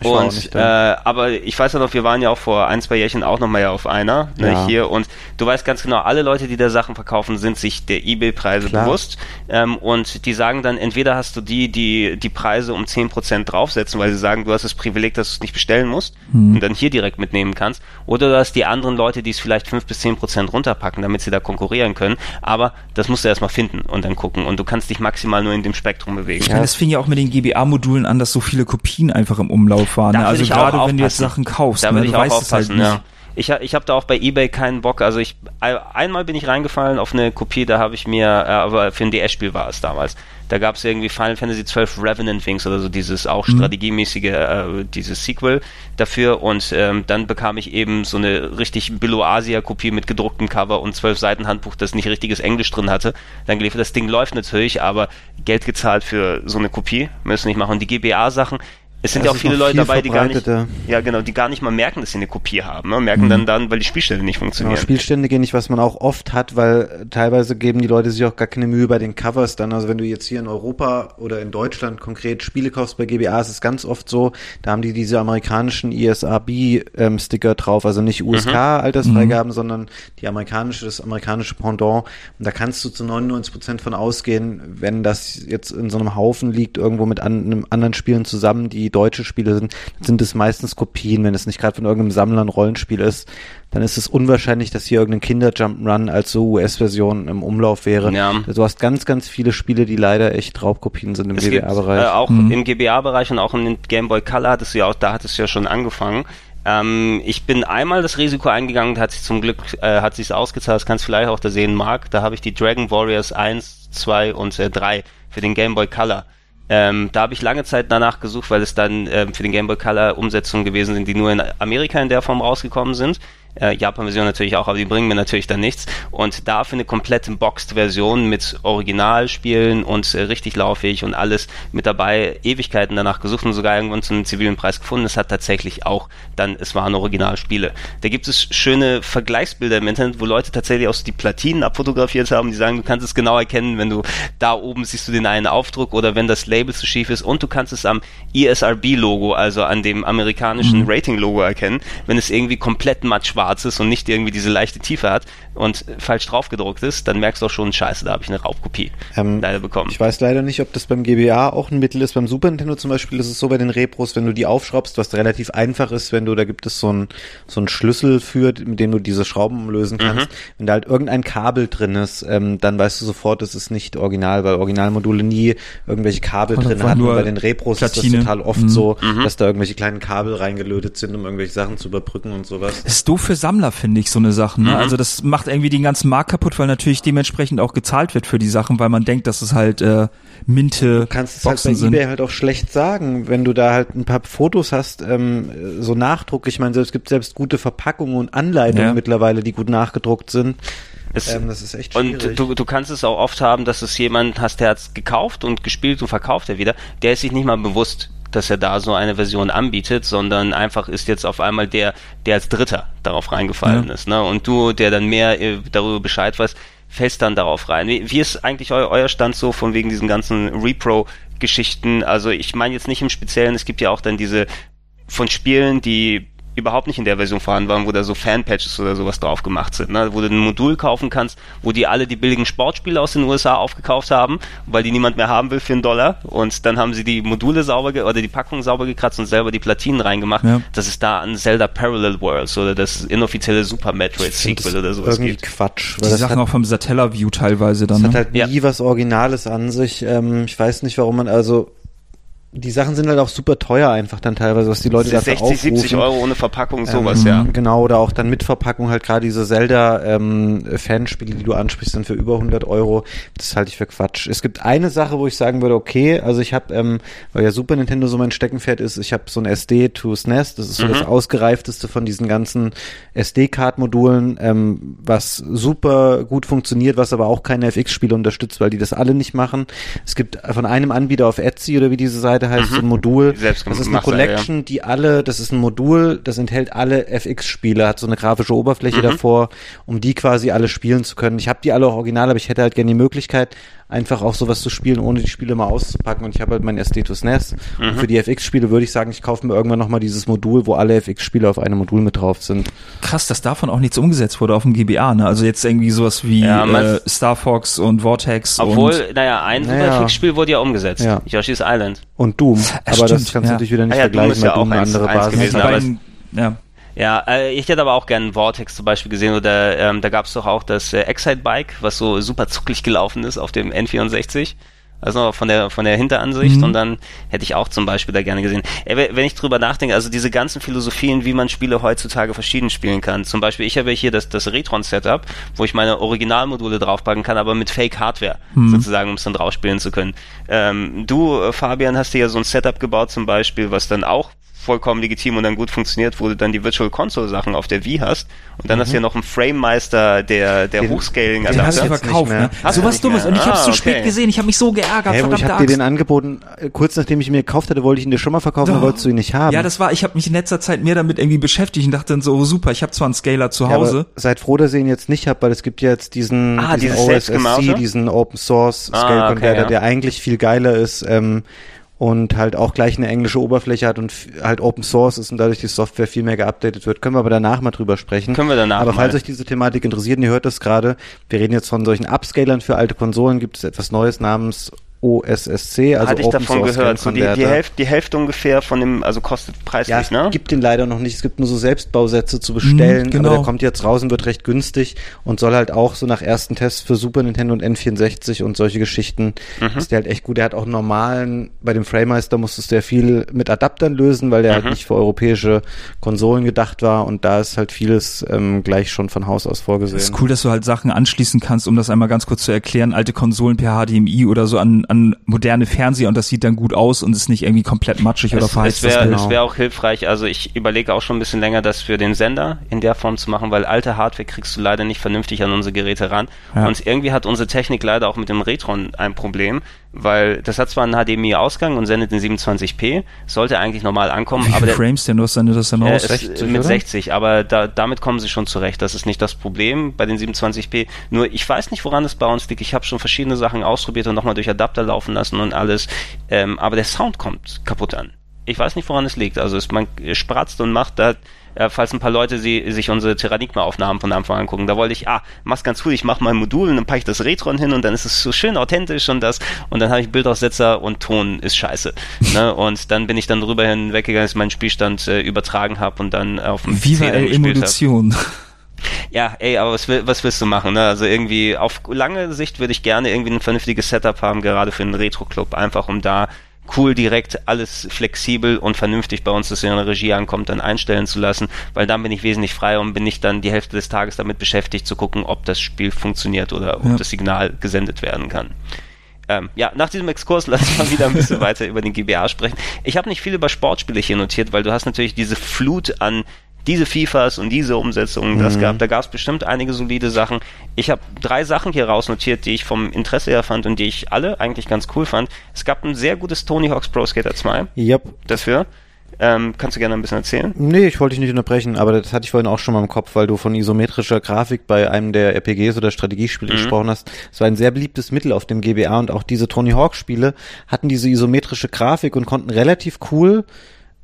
Ich und, äh, aber ich weiß ja noch, wir waren ja auch vor ein, zwei Jährchen auch nochmal ja auf einer, ne, ja. hier, und du weißt ganz genau, alle Leute, die da Sachen verkaufen, sind sich der Ebay-Preise bewusst, ähm, und die sagen dann, entweder hast du die, die die Preise um zehn Prozent draufsetzen, weil sie sagen, du hast das Privileg, dass du es nicht bestellen musst hm. und dann hier direkt mitnehmen kannst, oder du hast die anderen Leute, die es vielleicht fünf bis zehn Prozent runterpacken, damit sie da konkurrieren können, aber das musst du erstmal finden und dann gucken, und du kannst dich maximal nur in dem Spektrum bewegen. Ja, das fing ja auch mit den GBA-Modulen an, dass so viele Kopien einfach im Umlauf fahren. Ne? Also gerade wenn du jetzt Sachen kaufst, da ne? du weißt halt nicht. Ja. Ich, ich habe da auch bei eBay keinen Bock. Also ich einmal bin ich reingefallen auf eine Kopie, da habe ich mir, äh, aber für ein DS-Spiel war es damals. Da gab es irgendwie Final Fantasy XII Revenant Wings oder so dieses auch mhm. strategiemäßige, äh, dieses Sequel dafür und ähm, dann bekam ich eben so eine richtig Billo-Asia-Kopie mit gedrucktem Cover und zwölf Seiten Handbuch, das nicht richtiges Englisch drin hatte. Dann geliefert, das Ding läuft natürlich, aber Geld gezahlt für so eine Kopie, müssen nicht machen. Die GBA-Sachen, es sind ja auch viele Leute dabei, die gar nicht, ja genau, die gar nicht mal merken, dass sie eine Kopie haben, ne? merken mhm. dann dann, weil die Spielstände nicht funktionieren. Genau, Spielstände gehen nicht, was man auch oft hat, weil teilweise geben die Leute sich auch gar keine Mühe bei den Covers dann. Also wenn du jetzt hier in Europa oder in Deutschland konkret Spiele kaufst bei GBA, ist es ganz oft so, da haben die diese amerikanischen ESRB-Sticker ähm, drauf, also nicht USK-Altersfreigaben, mhm. sondern die amerikanische, das amerikanische Pendant. Und da kannst du zu 99 Prozent von ausgehen, wenn das jetzt in so einem Haufen liegt, irgendwo mit an, einem anderen Spielen zusammen, die deutsche Spiele sind, sind es meistens Kopien. Wenn es nicht gerade von irgendeinem Sammler ein Rollenspiel ist, dann ist es unwahrscheinlich, dass hier irgendein Kinder-Jump'n'Run als so US-Version im Umlauf wäre. Ja. Du hast ganz, ganz viele Spiele, die leider echt Raubkopien sind im GBA-Bereich. Äh, auch mhm. im GBA-Bereich und auch im Game Boy Color hattest du ja auch, da hattest du ja schon angefangen. Ähm, ich bin einmal das Risiko eingegangen, hat sich zum Glück, äh, hat sich ausgezahlt, das kannst du vielleicht auch da sehen, Mark. Da habe ich die Dragon Warriors 1, 2 und äh, 3 für den Game Boy Color ähm, da habe ich lange Zeit danach gesucht, weil es dann ähm, für den Game Boy Color Umsetzungen gewesen sind, die nur in Amerika in der Form rausgekommen sind äh, Japan-Version natürlich auch, aber die bringen mir natürlich dann nichts. Und dafür eine komplette Boxed-Version mit Originalspielen und äh, richtig lauffähig und alles mit dabei, Ewigkeiten danach gesucht und sogar irgendwann zu einem zivilen Preis gefunden. Es hat tatsächlich auch dann, es waren Originalspiele. Da gibt es schöne Vergleichsbilder im Internet, wo Leute tatsächlich auch die Platinen abfotografiert haben, die sagen, du kannst es genau erkennen, wenn du da oben siehst du den einen Aufdruck oder wenn das Label zu schief ist und du kannst es am ESRB-Logo, also an dem amerikanischen mhm. Rating-Logo erkennen, wenn es irgendwie komplett matt schwarz schwarz ist und nicht irgendwie diese leichte Tiefe hat und falsch drauf gedruckt ist, dann merkst du auch schon, scheiße, da habe ich eine Raubkopie ähm, leider bekommen. Ich weiß leider nicht, ob das beim GBA auch ein Mittel ist. Beim Super Nintendo zum Beispiel ist es so bei den Repros, wenn du die aufschraubst, was relativ einfach ist, wenn du, da gibt es so einen so einen Schlüssel für, mit dem du diese Schrauben lösen kannst. Mhm. Wenn da halt irgendein Kabel drin ist, ähm, dann weißt du sofort, es ist nicht original, weil Originalmodule nie irgendwelche Kabel drin hatten. Bei den Repros Platine. ist das total oft mhm. so, mhm. dass da irgendwelche kleinen Kabel reingelötet sind, um irgendwelche Sachen zu überbrücken und sowas. Ist doof für für Sammler, finde ich, so eine Sache. Ne? Mhm. Also das macht irgendwie den ganzen Markt kaputt, weil natürlich dementsprechend auch gezahlt wird für die Sachen, weil man denkt, dass es halt äh, Minte Du kannst es halt Boxen bei sind. eBay halt auch schlecht sagen, wenn du da halt ein paar Fotos hast, ähm, so Nachdruck. Ich meine, es gibt selbst gute Verpackungen und Anleitungen Ja. mittlerweile, die gut nachgedruckt sind. Es, Ähm, das ist echt schwierig. und du, du kannst es auch oft haben, dass es jemand hast, der hat's gekauft und gespielt und verkauft er wieder. Der ist sich nicht mal bewusst, dass er da so eine Version anbietet, sondern einfach ist jetzt auf einmal der, der als Dritter darauf reingefallen Ja. ist. Ne? Und du, der dann mehr äh, darüber Bescheid weiß, fällst dann darauf rein. Wie, wie ist eigentlich eu, euer Stand so von wegen diesen ganzen Repro-Geschichten? Also ich meine jetzt nicht im Speziellen, es gibt ja auch dann diese von Spielen, die überhaupt nicht in der Version vorhanden waren, wo da so Fanpatches oder sowas drauf gemacht sind, ne? wo du ein Modul kaufen kannst, wo die alle die billigen Sportspiele aus den USA aufgekauft haben, weil die niemand mehr haben will für einen Dollar und dann haben sie die Module sauber ge oder die Packung sauber gekratzt und selber die Platinen reingemacht. Ja. Das ist da an Zelda Parallel Worlds oder das inoffizielle Super Metroid Sequel das oder sowas irgendwie gibt. Quatsch. Die Weil das Sachen hat, auch vom Satellaview teilweise dann. das hat Ne? halt nie Ja. was Originales an sich. Ähm, ich weiß nicht, warum man, also die Sachen sind halt auch super teuer einfach dann teilweise, was die Leute dafür 60, aufrufen. 70 Euro ohne Verpackung, sowas, ähm, ja. Genau, oder auch dann mit Verpackung halt gerade diese Zelda-Fanspiele, die du ansprichst, sind für über 100 Euro. Das halte ich für Quatsch. Es gibt eine Sache, wo ich sagen würde, okay, also ich habe, ähm, weil ja Super Nintendo so mein Steckenpferd ist, ich habe so ein SD to SNES, das ist so Mhm. das ausgereifteste von diesen ganzen SD-Card-Modulen, ähm, was super gut funktioniert, was aber auch keine FX-Spiele unterstützt, weil die das alle nicht machen. Es gibt von einem Anbieter auf Etsy oder wie diese Seite heißt, so ein Modul. Die selbst Das ist eine ja. Collection, die alle, das ist ein Modul, das enthält alle FX-Spiele, hat so eine grafische Oberfläche davor, um die quasi alle spielen zu können. Ich habe die alle auch original, aber ich hätte halt gerne die Möglichkeit, einfach auch sowas zu spielen, ohne die Spiele mal auszupacken. Und ich habe halt mein SD to SNES. Und für die FX-Spiele würde ich sagen, ich kaufe mir irgendwann nochmal dieses Modul, wo alle FX-Spiele auf einem Modul mit drauf sind. Krass, dass davon auch nichts umgesetzt wurde auf dem GBA. Ne? Also jetzt irgendwie sowas wie Ja, äh, Star Fox und Vortex. und Obwohl, naja, ein Naja. Superfix-Spiel wurde ja umgesetzt. Ja. Yoshi's Island. Und Doom. aber das kannst du ja. natürlich wieder nicht Ah ja, Doom vergleichen, ist weil ja Doom auch eine andere eins Basis gewesen, beiden, ja. Ja, äh, ich hätte aber auch gerne Vortex zum Beispiel gesehen oder ähm, da gab es doch auch das äh, Excite Bike, was so super zucklig gelaufen ist auf dem N64. Also von der von der Hinteransicht Mhm. und dann hätte ich auch zum Beispiel da gerne gesehen. Äh, we- wenn ich drüber nachdenke, also diese ganzen Philosophien, wie man Spiele heutzutage verschieden spielen kann. Zum Beispiel, ich habe hier das, das Retron-Setup, wo ich meine Originalmodule draufpacken kann, aber mit Fake-Hardware sozusagen, um es dann drauf spielen zu können. Ähm, du, äh, Fabian, hast dir ja so ein Setup gebaut zum Beispiel, was dann auch vollkommen legitim und dann gut funktioniert, wo du dann die Virtual Console Sachen auf der Wii hast und dann hast du ja noch einen Frame Meister der der Den- Hochscaling den hast du verkauft, ne? Hast du Sowas nicht Dummes. Und ich hab's Ah, zu okay. spät gesehen. Ich habe mich so geärgert. Hey, ich verdammte habe dir den angeboten, äh, kurz nachdem ich ihn mir gekauft hatte, wollte ich ihn dir schon mal verkaufen, dann wolltest du ihn nicht haben. Ja, das war, ich habe mich in letzter Zeit mehr damit irgendwie beschäftigt und dachte dann so, oh, super, ich habe zwar einen Scaler zu Ja, Hause. aber seid froh, dass ihr ihn jetzt nicht habt, weil es gibt ja jetzt diesen, Ah, diesen? OSSC, diesen Open Source Ah, Scale okay, Converter, ja. der eigentlich viel geiler ist ähm, und halt auch gleich eine englische Oberfläche hat und halt Open Source ist und dadurch die Software viel mehr geupdatet wird. Können wir aber danach mal drüber sprechen. Können wir danach Aber falls mal. euch diese Thematik interessiert, und ihr hört das gerade, wir reden jetzt von solchen Upscalern für alte Konsolen, gibt es etwas Neues namens OSSC, also Hatte ich Open davon Source gehört. So die, die. Hälfte, die Hälfte ungefähr von dem, also kostet Ja, preislich, es ne? gibt den leider noch nicht. Es gibt nur so Selbstbausätze zu bestellen. Mhm, genau. Aber der kommt jetzt raus und wird recht günstig und soll halt auch so nach ersten Tests für Super Nintendo und N64 und solche Geschichten Mhm. ist der halt echt gut. Der hat auch einen normalen, bei dem Framemeister musstest du ja viel mit Adaptern lösen, weil der Mhm. halt nicht für europäische Konsolen gedacht war und da ist halt vieles ähm, gleich schon von Haus aus vorgesehen. Das ist cool, dass du halt Sachen anschließen kannst, um das einmal ganz kurz zu erklären. Alte Konsolen per HDMI oder so an, an moderne Fernseher und das sieht dann gut aus und ist nicht irgendwie komplett matschig oder Es, verheizt. es wäre genau. wär auch hilfreich, also ich überlege auch schon ein bisschen länger, das für den Sender in der Form zu machen, weil alte Hardware kriegst du leider nicht vernünftig an unsere Geräte ran. Ja. Und irgendwie hat unsere Technik leider auch mit dem Retron ein Problem, weil das hat zwar einen HDMI-Ausgang und sendet in 27p, sollte eigentlich normal ankommen, Wie aber der, Frames denn? Hast dann das dann äh, raus? es, 60, mit oder? 60, aber da, damit kommen sie schon zurecht. Das ist nicht das Problem bei den 27p. Nur ich weiß nicht, woran es bei uns liegt. Ich habe schon verschiedene Sachen ausprobiert und nochmal durch Adapter laufen lassen und alles. Ähm, aber der Sound kommt kaputt an. Ich weiß nicht, woran es liegt. Also es, man spratzt und macht da, äh, falls ein paar Leute sie, sich unsere Terranigma-Aufnahmen von Anfang an gucken, da wollte ich, ah, mach's ganz cool, ich mach mal ein Modul und dann packe ich das Retron hin und dann ist es so schön authentisch und das und dann habe ich Bildaussetzer und Ton ist scheiße. <laughs> ne? Und dann bin ich dann drüber hinweggegangen, dass ich meinen Spielstand äh, übertragen habe und dann auf dem Viva El. Evolution. Ja, ey, aber was, will, was willst du machen? Ne? Also irgendwie auf lange Sicht würde ich gerne irgendwie ein vernünftiges Setup haben, gerade für einen Retro-Club, einfach um da cool, direkt alles flexibel und vernünftig bei uns, dass in der Regie ankommt, dann einstellen zu lassen, weil dann bin ich wesentlich freier und bin nicht dann die Hälfte des Tages damit beschäftigt zu gucken, ob das Spiel funktioniert oder ob Ja. das Signal gesendet werden kann. Ähm, ja, nach diesem Exkurs <laughs> lass uns mal wieder ein bisschen <laughs> weiter über den GBA sprechen. Ich habe nicht viel über Sportspiele hier notiert, weil du hast natürlich diese Flut an diese FIFAs und diese Umsetzungen, das Mhm. gab, da gab es bestimmt einige solide Sachen. Ich habe drei Sachen hier rausnotiert, die ich vom Interesse her fand und die ich alle eigentlich ganz cool fand. Es gab ein sehr gutes Tony Hawk's Pro Skater 2 Yep. dafür. Ähm, kannst du gerne ein bisschen erzählen? Nee, ich wollte dich nicht unterbrechen, aber das hatte ich vorhin auch schon mal im Kopf, weil du von isometrischer Grafik bei einem der RPGs oder Strategiespiele Mhm. gesprochen hast. Es war ein sehr beliebtes Mittel auf dem GBA und auch diese Tony Hawk Spiele hatten diese isometrische Grafik und konnten relativ cool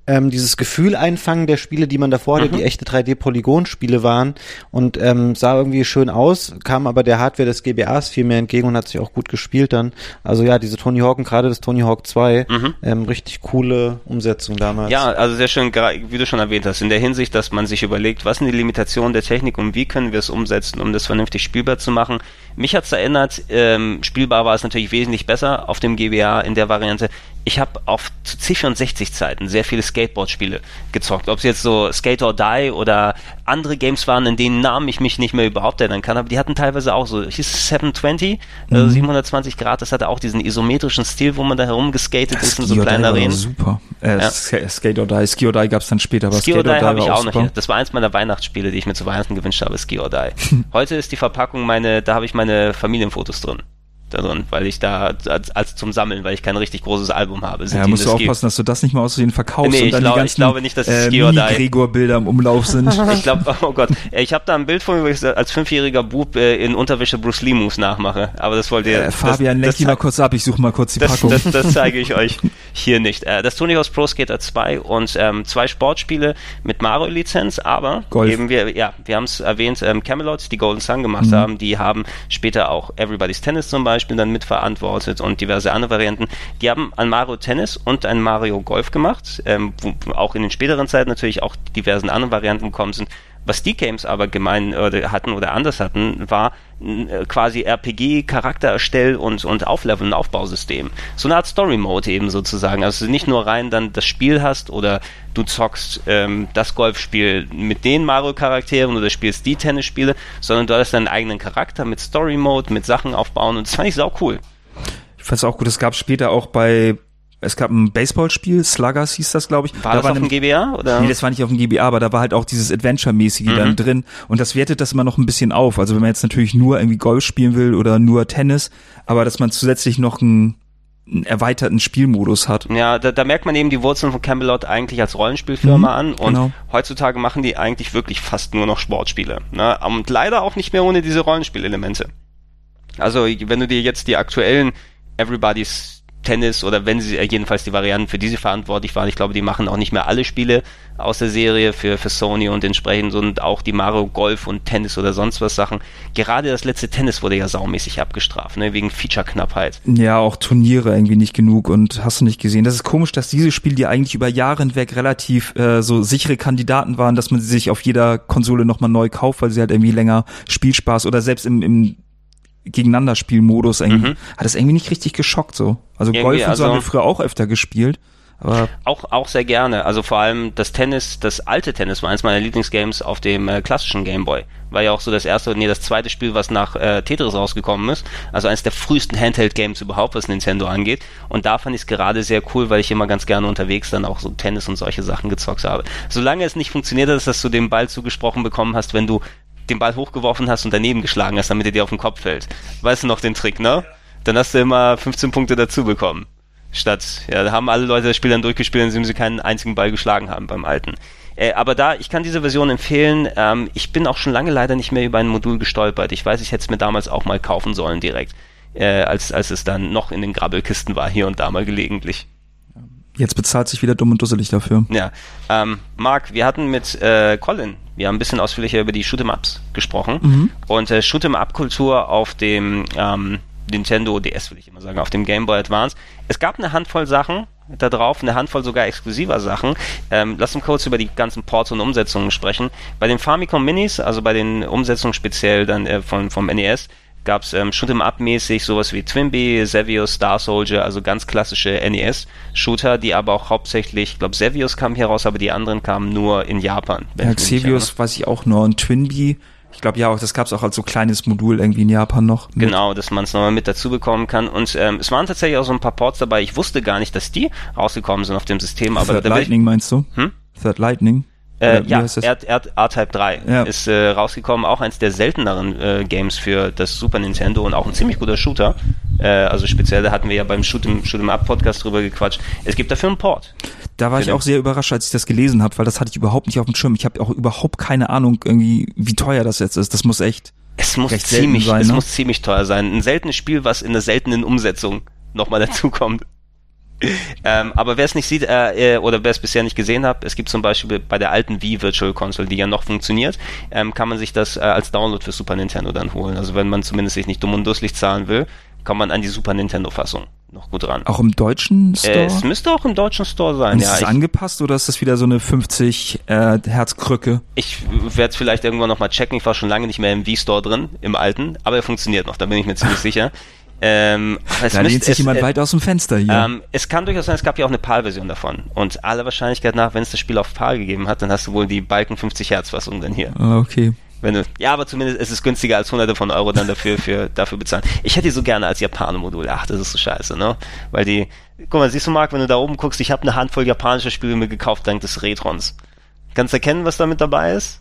ähm, dieses Gefühl einfangen der Spiele, die man davor hatte, die echte 3D-Polygon-Spiele waren und ähm, sah irgendwie schön aus, kam aber der Hardware des GBAs viel mehr entgegen und hat sich auch gut gespielt dann. Also ja, diese Tony Hawk und gerade das Tony Hawk 2, ähm, richtig coole Umsetzung damals. Ja, also sehr schön, wie du schon erwähnt hast, in der Hinsicht, dass man sich überlegt, was sind die Limitationen der Technik und wie können wir es umsetzen, um das vernünftig spielbar zu machen. Mich hat's erinnert, ähm, spielbar war es natürlich wesentlich besser auf dem GBA in der Variante. Ich habe auf zu C64-Zeiten sehr viele Skateboard-Spiele gezockt. Ob es jetzt so Skate or Die oder andere Games waren, in denen Namen ich mich nicht mehr überhaupt erinnern kann, aber die hatten teilweise auch so, hieß es 720, also 720 Grad, das hatte auch diesen isometrischen Stil, wo man da herumgeskatet ist in so Die kleinen Arenen. super. Äh, Ja. Sk- Skate or Die. Ski or Die gab's dann später, aber Ski or Skate Die habe ich auch noch super. hier. Das war eins meiner Weihnachtsspiele, die ich mir zu Weihnachten gewünscht habe, Ski or Die. <laughs> Heute ist die Verpackung meine, da habe ich meine Familienfotos drin. Da drin, weil ich da, als, als zum Sammeln, weil ich kein richtig großes Album habe. sind Ja, musst du aufpassen, dass du das nicht mal aus Versehen verkaufst Nee, und ich dann glaub- die ich ganzen glaube nicht, dass äh, Mini-Gregor-Bilder im Umlauf sind. <laughs> Ich glaube, <laughs> oh Gott, ich habe da ein Bild von mir, wo ich als fünfjähriger Bub äh, in Unterwäsche Bruce Lee Moves nachmache. Aber das wollt ihr. Äh, Fabian, lenk die mal kurz ab, ich suche mal kurz die das, Packung. das, das zeige ich <laughs> euch hier nicht. Äh, das Tony Hawk's Pro Skater 2 und ähm, zwei Sportspiele mit Mario-Lizenz, aber Golf. eben wir, ja, wir haben es erwähnt, ähm, Camelot, die Golden Sun gemacht Mhm. haben, die haben später auch Everybody's Tennis zum Beispiel dann mitverantwortet und diverse andere Varianten. Die haben ein Mario Tennis und ein Mario Golf gemacht, ähm, wo auch in den späteren Zeiten natürlich auch diversen anderen Varianten gekommen sind. Was die Games aber gemein oder hatten oder anders hatten, war äh, quasi RPG, Charaktererstell und, und Auflevel und Aufbausystem. So eine Art Story Mode eben sozusagen. Also nicht nur rein dann das Spiel hast oder du zockst ähm, das Golfspiel mit den Mario-Charakteren oder spielst die Tennisspiele, sondern du hast deinen eigenen Charakter mit Story Mode, mit Sachen aufbauen und das fand ich sau cool. Ich fand's auch gut, es gab später auch bei, es gab ein Baseballspiel, Sluggers hieß das, glaube ich. War da das auf dem GBA? Oder? Nee, das war nicht auf dem GBA, aber da war halt auch dieses Adventure-mäßige Mhm. dann drin. Und das wertet das immer noch ein bisschen auf. Also wenn man jetzt natürlich nur irgendwie Golf spielen will oder nur Tennis, aber dass man zusätzlich noch einen, einen erweiterten Spielmodus hat. Ja, da, da merkt man eben die Wurzeln von Camelot eigentlich als Rollenspielfirma Mhm, an und genau. heutzutage machen die eigentlich wirklich fast nur noch Sportspiele. Ne? Und leider auch nicht mehr ohne diese Rollenspielelemente. Also wenn du dir jetzt die aktuellen Everybody's Tennis oder wenn sie äh, jedenfalls die Varianten für diese verantwortlich waren, ich glaube, die machen auch nicht mehr alle Spiele aus der Serie für, für Sony und entsprechend und auch die Mario Golf und Tennis oder sonst was Sachen. Gerade das letzte Tennis wurde ja saumäßig abgestraft, ne? wegen Feature-Knappheit. Ja, auch Turniere irgendwie nicht genug und hast du nicht gesehen. Das ist komisch, dass diese Spiele, die eigentlich über Jahre hinweg relativ äh, so sichere Kandidaten waren, dass man sie sich auf jeder Konsole nochmal neu kauft, weil sie halt irgendwie länger Spielspaß oder selbst im, im Gegeneinanderspielmodus irgendwie, hat es irgendwie nicht richtig geschockt so. Also Mhm. Irgendwie, Golf und so also- haben wir früher auch öfter gespielt, aber Auch, auch sehr gerne. Also vor allem das Tennis, das alte Tennis war eins meiner Lieblingsgames auf dem äh, klassischen Gameboy. War ja auch so das erste, nee, das zweite Spiel, was nach äh, Tetris rausgekommen ist. Also eines der frühesten Handheld-Games überhaupt, was Nintendo angeht. Und da fand ich es gerade sehr cool, weil ich immer ganz gerne unterwegs dann auch so Tennis und solche Sachen gezockt habe. Solange es nicht funktioniert hat, dass du den Ball zugesprochen bekommen hast, wenn du den Ball hochgeworfen hast und daneben geschlagen hast, damit er dir auf den Kopf fällt. Weißt du noch den Trick, ne? Dann hast du immer 15 Punkte dazu bekommen. Statt, ja, da haben alle Leute das Spiel dann durchgespielt, indem sie keinen einzigen Ball geschlagen haben beim alten. Äh, aber da, ich kann diese Version empfehlen. Ähm, ich bin auch schon lange leider nicht mehr über ein Modul gestolpert. Ich weiß, ich hätte es mir damals auch mal kaufen sollen direkt. Äh, als, als es dann noch in den Grabbelkisten war, hier und da mal gelegentlich. Jetzt bezahlt sich wieder dumm und dusselig dafür. Ja, ähm, Marc, wir hatten mit äh, Colin, wir haben ein bisschen ausführlicher über die Shoot'em-Ups gesprochen und äh, Shoot'em-Up-Kultur auf dem ähm, Nintendo DS, will ich immer sagen, auf dem Game Boy Advance. Es gab eine Handvoll Sachen da drauf, eine Handvoll sogar exklusiver Sachen. Ähm, lass uns kurz über die ganzen Ports und Umsetzungen sprechen. Bei den Famicom Minis, also bei den Umsetzungen speziell dann äh, von, vom NES, gab es ähm, Shoot'em-up-mäßig sowas wie Twinbee, Xevious, Star Soldier, also ganz klassische NES-Shooter, die aber auch hauptsächlich, ich glaube Xevious kam hier raus, aber die anderen kamen nur in Japan. Ja, Xevious weiß ich auch nur und Twinbee, ich glaube ja auch, das gab's auch als so kleines Modul irgendwie in Japan noch. mit. Genau, dass man es nochmal mit dazu bekommen kann. Und ähm, es waren tatsächlich auch so ein paar Ports dabei. Ich wusste gar nicht, dass die rausgekommen sind auf dem System. Aber Third will ich, Lightning meinst du? Hm? Third Lightning? Äh, ja, R-Type 3 Ja. ist äh, rausgekommen. Auch eins der selteneren äh, Games für das Super Nintendo und auch ein ziemlich guter Shooter. Äh, also speziell, da hatten wir ja beim Shoot'em Shoot'em Up Podcast drüber gequatscht. Es gibt dafür einen Port. Da war ich auch sehr überrascht, als ich das gelesen habe, weil das hatte ich überhaupt nicht auf dem Schirm. Ich habe auch überhaupt keine Ahnung, irgendwie, wie teuer das jetzt ist. Das muss echt. Es muss ziemlich, sein, es ne? muss ziemlich teuer sein. Ein seltenes Spiel, was in einer seltenen Umsetzung nochmal dazukommt. <laughs> ähm, aber wer es nicht sieht, äh, äh, oder wer es bisher nicht gesehen hat, es gibt zum Beispiel bei der alten Wii Virtual Console, die ja noch funktioniert, ähm, kann man sich das äh, als Download für Super Nintendo dann holen. Also wenn man zumindest sich nicht dumm und dusselig zahlen will, kommt man an die Super Nintendo Fassung noch gut ran. Auch im deutschen Store? Äh, es müsste auch im deutschen Store sein, Und ja. ist es angepasst oder ist das wieder so eine 50 äh, Hertz Krücke? ich werde es vielleicht irgendwann nochmal checken. Ich war schon lange nicht mehr im Wii-Store drin, im alten, aber er funktioniert noch, da bin ich mir ziemlich <laughs> sicher. Ähm, Da lehnt sich es, jemand äh, weit aus dem Fenster hier. Ähm, es kann durchaus sein, es gab ja auch eine PAL-Version davon. Und aller Wahrscheinlichkeit nach, wenn es das Spiel auf PAL gegeben hat, dann hast du wohl die Balken 50 Hertz-Fassung dann hier. Ah, okay. Wenn du, ja, aber zumindest ist es günstiger als hunderte von Euro dann dafür, für, dafür bezahlen. Ich hätte die so gerne als Japaner-Modul. Ach, das ist so scheiße, ne? Weil die, guck mal, siehst du, Marc, wenn du da oben guckst, ich habe eine Handvoll japanischer Spiele mir gekauft dank des Retrons. Kannst du erkennen, was da mit dabei ist?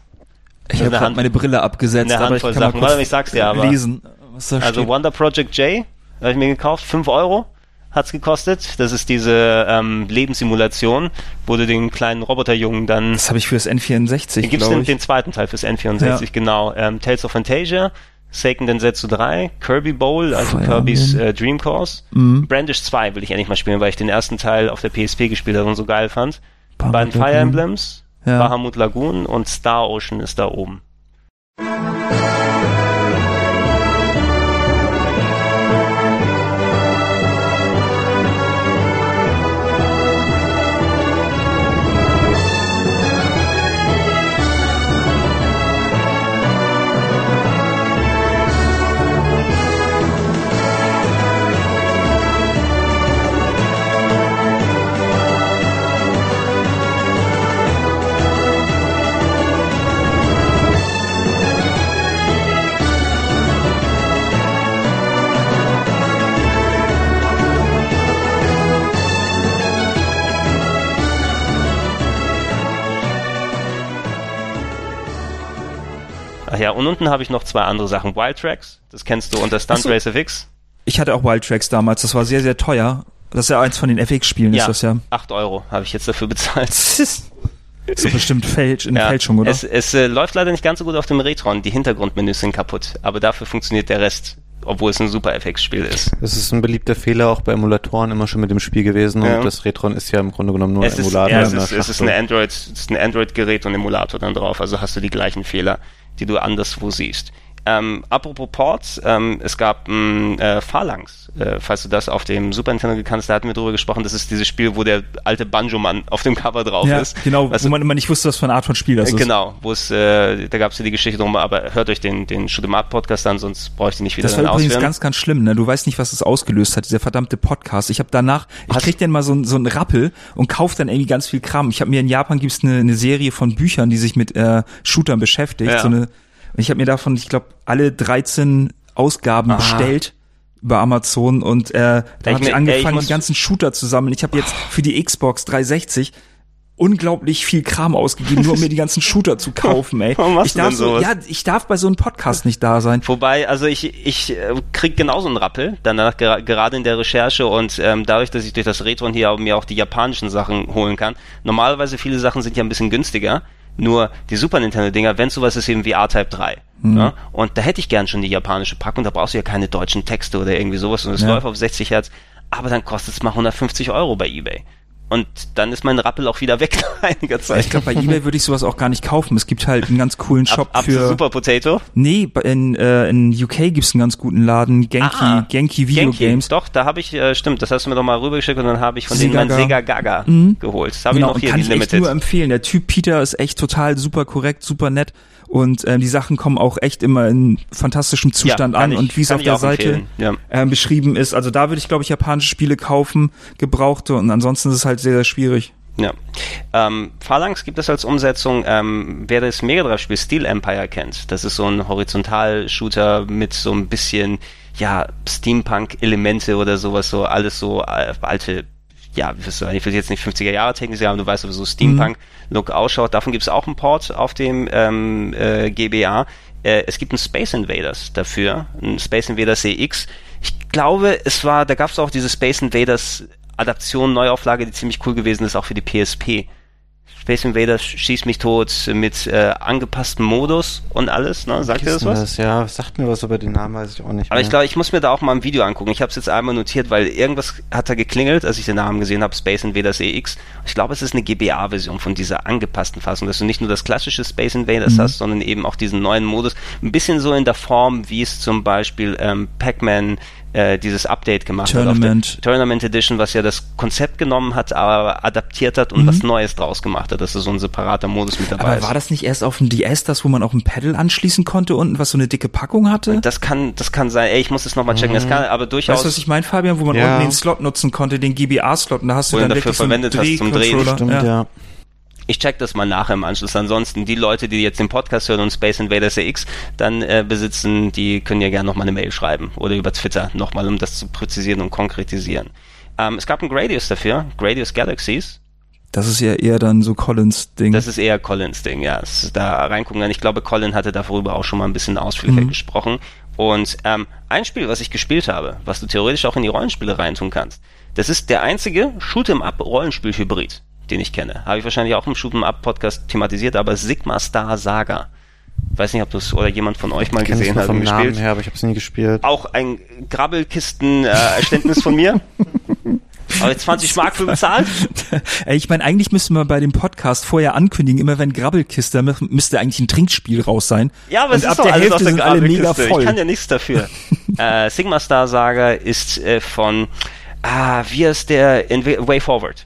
Ich habe meine Brille abgesetzt, eine aber ich Handvoll kann mal Sachen. kurz Warte, ich sag's dir aber. lesen, was Also steht. Wonder Project J habe ich mir gekauft, 5 Euro hat's gekostet. Das ist diese ähm, Lebenssimulation, wo du den kleinen Roboterjungen dann Das habe ich fürs N64, Den gibt's glaube den, den zweiten Teil fürs N64, Ja. genau. Ähm, Tales of Fantasia, Seiken Densetsu 3, Kirby Bowl, also Fire Kirby's äh, Dream Course. Mhm. Brandish 2 will ich endlich mal spielen, weil ich den ersten Teil auf der PSP gespielt habe und so geil fand. Bahamut Beiden Fire. Emblems, Ja. Bahamut Lagoon und Star Ocean ist da oben. Ach ja, und unten habe ich noch zwei andere Sachen. Wild Tracks, das kennst du unter Stunt Ach so. Racer FX. Ich hatte auch Wild Tracks damals, das war sehr, sehr teuer. Das ist ja eins von den FX-Spielen, ist das ja. 8 Euro habe ich jetzt dafür bezahlt. <laughs> So bestimmt Fälsch, in Ja, Fälschung, oder? Es, es äh, läuft leider nicht ganz so gut auf dem Retron. Die Hintergrundmenüs sind kaputt. Aber dafür funktioniert der Rest, obwohl es ein Super FX-Spiel ist. Das ist ein beliebter Fehler auch bei Emulatoren immer schon mit dem Spiel gewesen Ja. und das Retron ist ja im Grunde genommen nur Es ein ist, Emulator. ja, es ist, es ist Schachtel. ein Android, es ist ein Android-Gerät und Emulator dann drauf. Also hast du die gleichen Fehler, die du anderswo siehst. Ähm, apropos Ports, ähm, es gab ein äh, Phalanx, äh, falls du das auf dem Super Nintendo gekannt hast, da hatten wir drüber gesprochen, das ist dieses Spiel, wo der alte Banjo-Mann auf dem Cover drauf ja, ist. genau, Weißt wo man immer nicht wusste, was für eine Art von Spiel das äh, ist. Genau, wo es, äh, da gab es ja die Geschichte drum, aber hört euch den, den Shoot'em Up Podcast an, sonst brauche ich den nicht wieder Das war übrigens ausführen. ganz, ganz schlimm, ne? Du weißt nicht, was es ausgelöst hat, dieser verdammte Podcast. Ich habe danach, ich Hast- krieg dann mal so, so einen Rappel und kauf dann irgendwie ganz viel Kram. Ich habe mir in Japan gibt's eine, eine Serie von Büchern, die sich mit äh, Shootern beschäftigt. Ja. So eine, und ich habe mir davon, ich glaube, alle 13 Ausgaben Ah. bestellt über Amazon und äh, da Ich habe ich ey, angefangen, muss- die ganzen Shooter zu sammeln. Ich habe jetzt für die Xbox 360 unglaublich viel Kram ausgegeben, nur um mir die ganzen Shooter zu <laughs> kaufen, ey. Warum machst ich darf so, ja, ich darf bei so einem Podcast nicht da sein. Wobei, also ich, ich äh, krieg genauso einen Rappel, danach gera gerade in der Recherche und ähm, dadurch, dass ich durch das Retron hier auch, mir auch die japanischen Sachen holen kann. Normalerweise viele Sachen sind ja ein bisschen günstiger, nur die Super Nintendo-Dinger, wenn sowas ist eben wie R-Type 3. Mhm. Ja? Und da hätte ich gern schon die japanische Packung, da brauchst du ja keine deutschen Texte oder irgendwie sowas und es Ja. läuft auf 60 Hertz, aber dann kostet es mal 150 Euro bei Ebay. Und dann ist mein Rappel auch wieder weg nach einiger Zeit. Ich glaube, bei eBay würde ich sowas auch gar nicht kaufen. Es gibt halt einen ganz coolen Shop ab, ab für. Super Potato. Nee, in, äh, in UK gibt's einen ganz guten Laden, Genki, Ah, Genki Video Genki. Games. Doch, da habe ich, äh, stimmt, das hast du mir doch mal rübergeschickt und dann habe ich von Sega denen mein. Sega Gaga Mhm. geholt. Das habe Genau, ich noch hier, kann die ich Limited. nur empfehlen. Der Typ Peter ist echt total super korrekt, super nett und ähm, die Sachen kommen auch echt immer in fantastischem Zustand kann an ich- und wie es auf der Seite ja. ähm, beschrieben ist. Also da würde ich, glaube ich, japanische Spiele kaufen, gebrauchte und ansonsten ist es halt sehr, sehr schwierig. Ja. Ähm, Phalanx gibt es als Umsetzung, ähm, wer das Mega Drive-Spiel Steel Empire kennt. Das ist so ein Horizontal-Shooter mit so ein bisschen, ja, Steampunk-Elemente oder sowas, so alles so äh, alte, ja, ich will jetzt nicht 50er Jahre technisch sagen, aber du weißt, wie so Steampunk-Look ausschaut. Davon gibt es auch einen Port auf dem ähm, äh, GBA. Äh, es gibt einen Space Invaders dafür, ein Space Invaders CX. Ich glaube, es war, da gab es auch diese Space Invaders Adaption, Neuauflage, die ziemlich cool gewesen ist, auch für die PSP. Space Invaders schießt mich tot mit äh, angepasstem Modus und alles, ne? Sagt ihr das was? Das, ja, sagt mir was, aber den Namen weiß ich auch nicht. Aber mehr. ich glaube, ich muss mir da auch mal ein Video angucken. Ich habe es jetzt einmal notiert, weil irgendwas hat da geklingelt, als ich den Namen gesehen habe, Space Invaders EX. Ich glaube, es ist eine GBA-Version von dieser angepassten Fassung, dass du nicht nur das klassische Space Invaders hast, sondern eben auch diesen neuen Modus. Ein bisschen so in der Form, wie es zum Beispiel ähm, Pac-Man äh, dieses Update gemacht hat. Tournament. Auf der Tournament Edition, was ja das Konzept genommen hat, aber adaptiert hat und was Neues draus gemacht hat, dass da so ein separater Modus mit dabei Aber ist. war das nicht erst auf dem DS, das, wo man auch ein Pedal anschließen konnte unten, was so eine dicke Packung hatte? das kann, das kann sein. Ey, ich muss das nochmal checken. Das kann aber durchaus. Weißt du, was ich meine, Fabian, wo man Ja. unten den Slot nutzen konnte, den GBA-Slot, und da hast du Wo du dann ihn dafür wirklich so einen verwendet hast zum Drehen. Stimmt, ja. ja. Ich check das mal nachher im Anschluss. Ansonsten, die Leute, die jetzt den Podcast hören und Space Invaders CX dann äh, besitzen, die können ja gerne nochmal eine Mail schreiben oder über Twitter nochmal, um das zu präzisieren und konkretisieren. Ähm, es gab einen Gradius dafür, Gradius Galaxies. Das ist ja eher dann so Collins-Ding. Das ist eher Collins Ding, ja. Da reingucken. Ich glaube, Colin hatte darüber auch schon mal ein bisschen ausführlicher Mhm. gesprochen. Und ähm, ein Spiel, was ich gespielt habe, was du theoretisch auch in die Rollenspiele reintun kannst, das ist der einzige Shoot'em-up-Rollenspiel-Hybrid, den ich kenne. Habe ich wahrscheinlich auch im Shoot'em-up-Podcast thematisiert, aber Sigma Star Saga. Weiß nicht, ob du es oder jemand von euch mal gesehen hat vom und Namen gespielt. her, aber ich habe es nie gespielt. Auch ein Grabbelkisten-Erständnis von mir. <laughs> Aber jetzt 20 Mark für bezahlt? <laughs> Ey, ich meine, eigentlich müsste man bei dem Podcast vorher ankündigen, immer wenn Grabbelkiste, mü- müsste eigentlich ein Trinkspiel raus sein. Ja, aber Und es ist ab doch der alles Hälfte aus der sind alle mega Grabbelkiste. voll. Ich kann ja nichts dafür. <laughs> äh, Sigma Star Saga ist äh, von, ah, wie ist der, in Way Forward.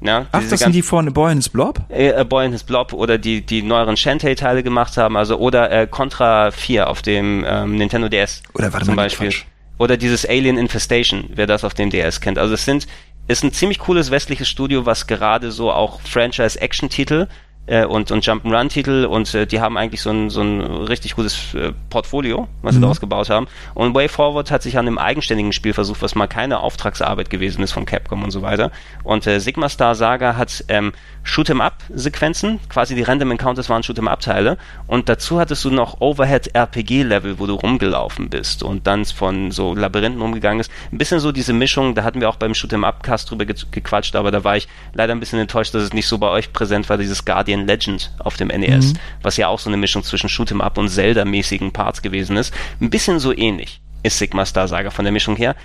Ja, Ach, das sind die von A Boy in His Blob? äh, A Boy in His Blob oder die, die neueren Shantae-Teile gemacht haben, also oder äh, Contra 4 auf dem ähm, Nintendo DS. Oder warte zum mal, Beispiel. Quatsch. Oder dieses Alien Infestation, wer das auf dem DS kennt. Also es sind, ist ein ziemlich cooles westliches Studio, was gerade so auch Franchise-Action-Titel äh, und, und Jump'n'Run-Titel und äh, die haben eigentlich so ein, so ein richtig gutes äh, Portfolio, was sie daraus gebaut haben. Und Way Forward hat sich an einem eigenständigen Spiel versucht, was mal keine Auftragsarbeit gewesen ist von Capcom und so weiter. Und äh, Sigma Star Saga hat ähm, Shoot'em-up-Sequenzen, quasi die Random Encounters waren Shoot'em-up-Teile und dazu hattest du noch Overhead-RPG-Level, wo du rumgelaufen bist und dann von so Labyrinthen rumgegangen ist. Ein bisschen so diese Mischung, da hatten wir auch beim Shoot'em-up-Cast drüber ge gequatscht, aber da war ich leider ein bisschen enttäuscht, dass es nicht so bei euch präsent war, dieses Guardian Legend auf dem NES, was ja auch so eine Mischung zwischen Shoot'em-up und Zelda-mäßigen Parts gewesen ist. Ein bisschen so ähnlich ist Sigma Star Saga von der Mischung her.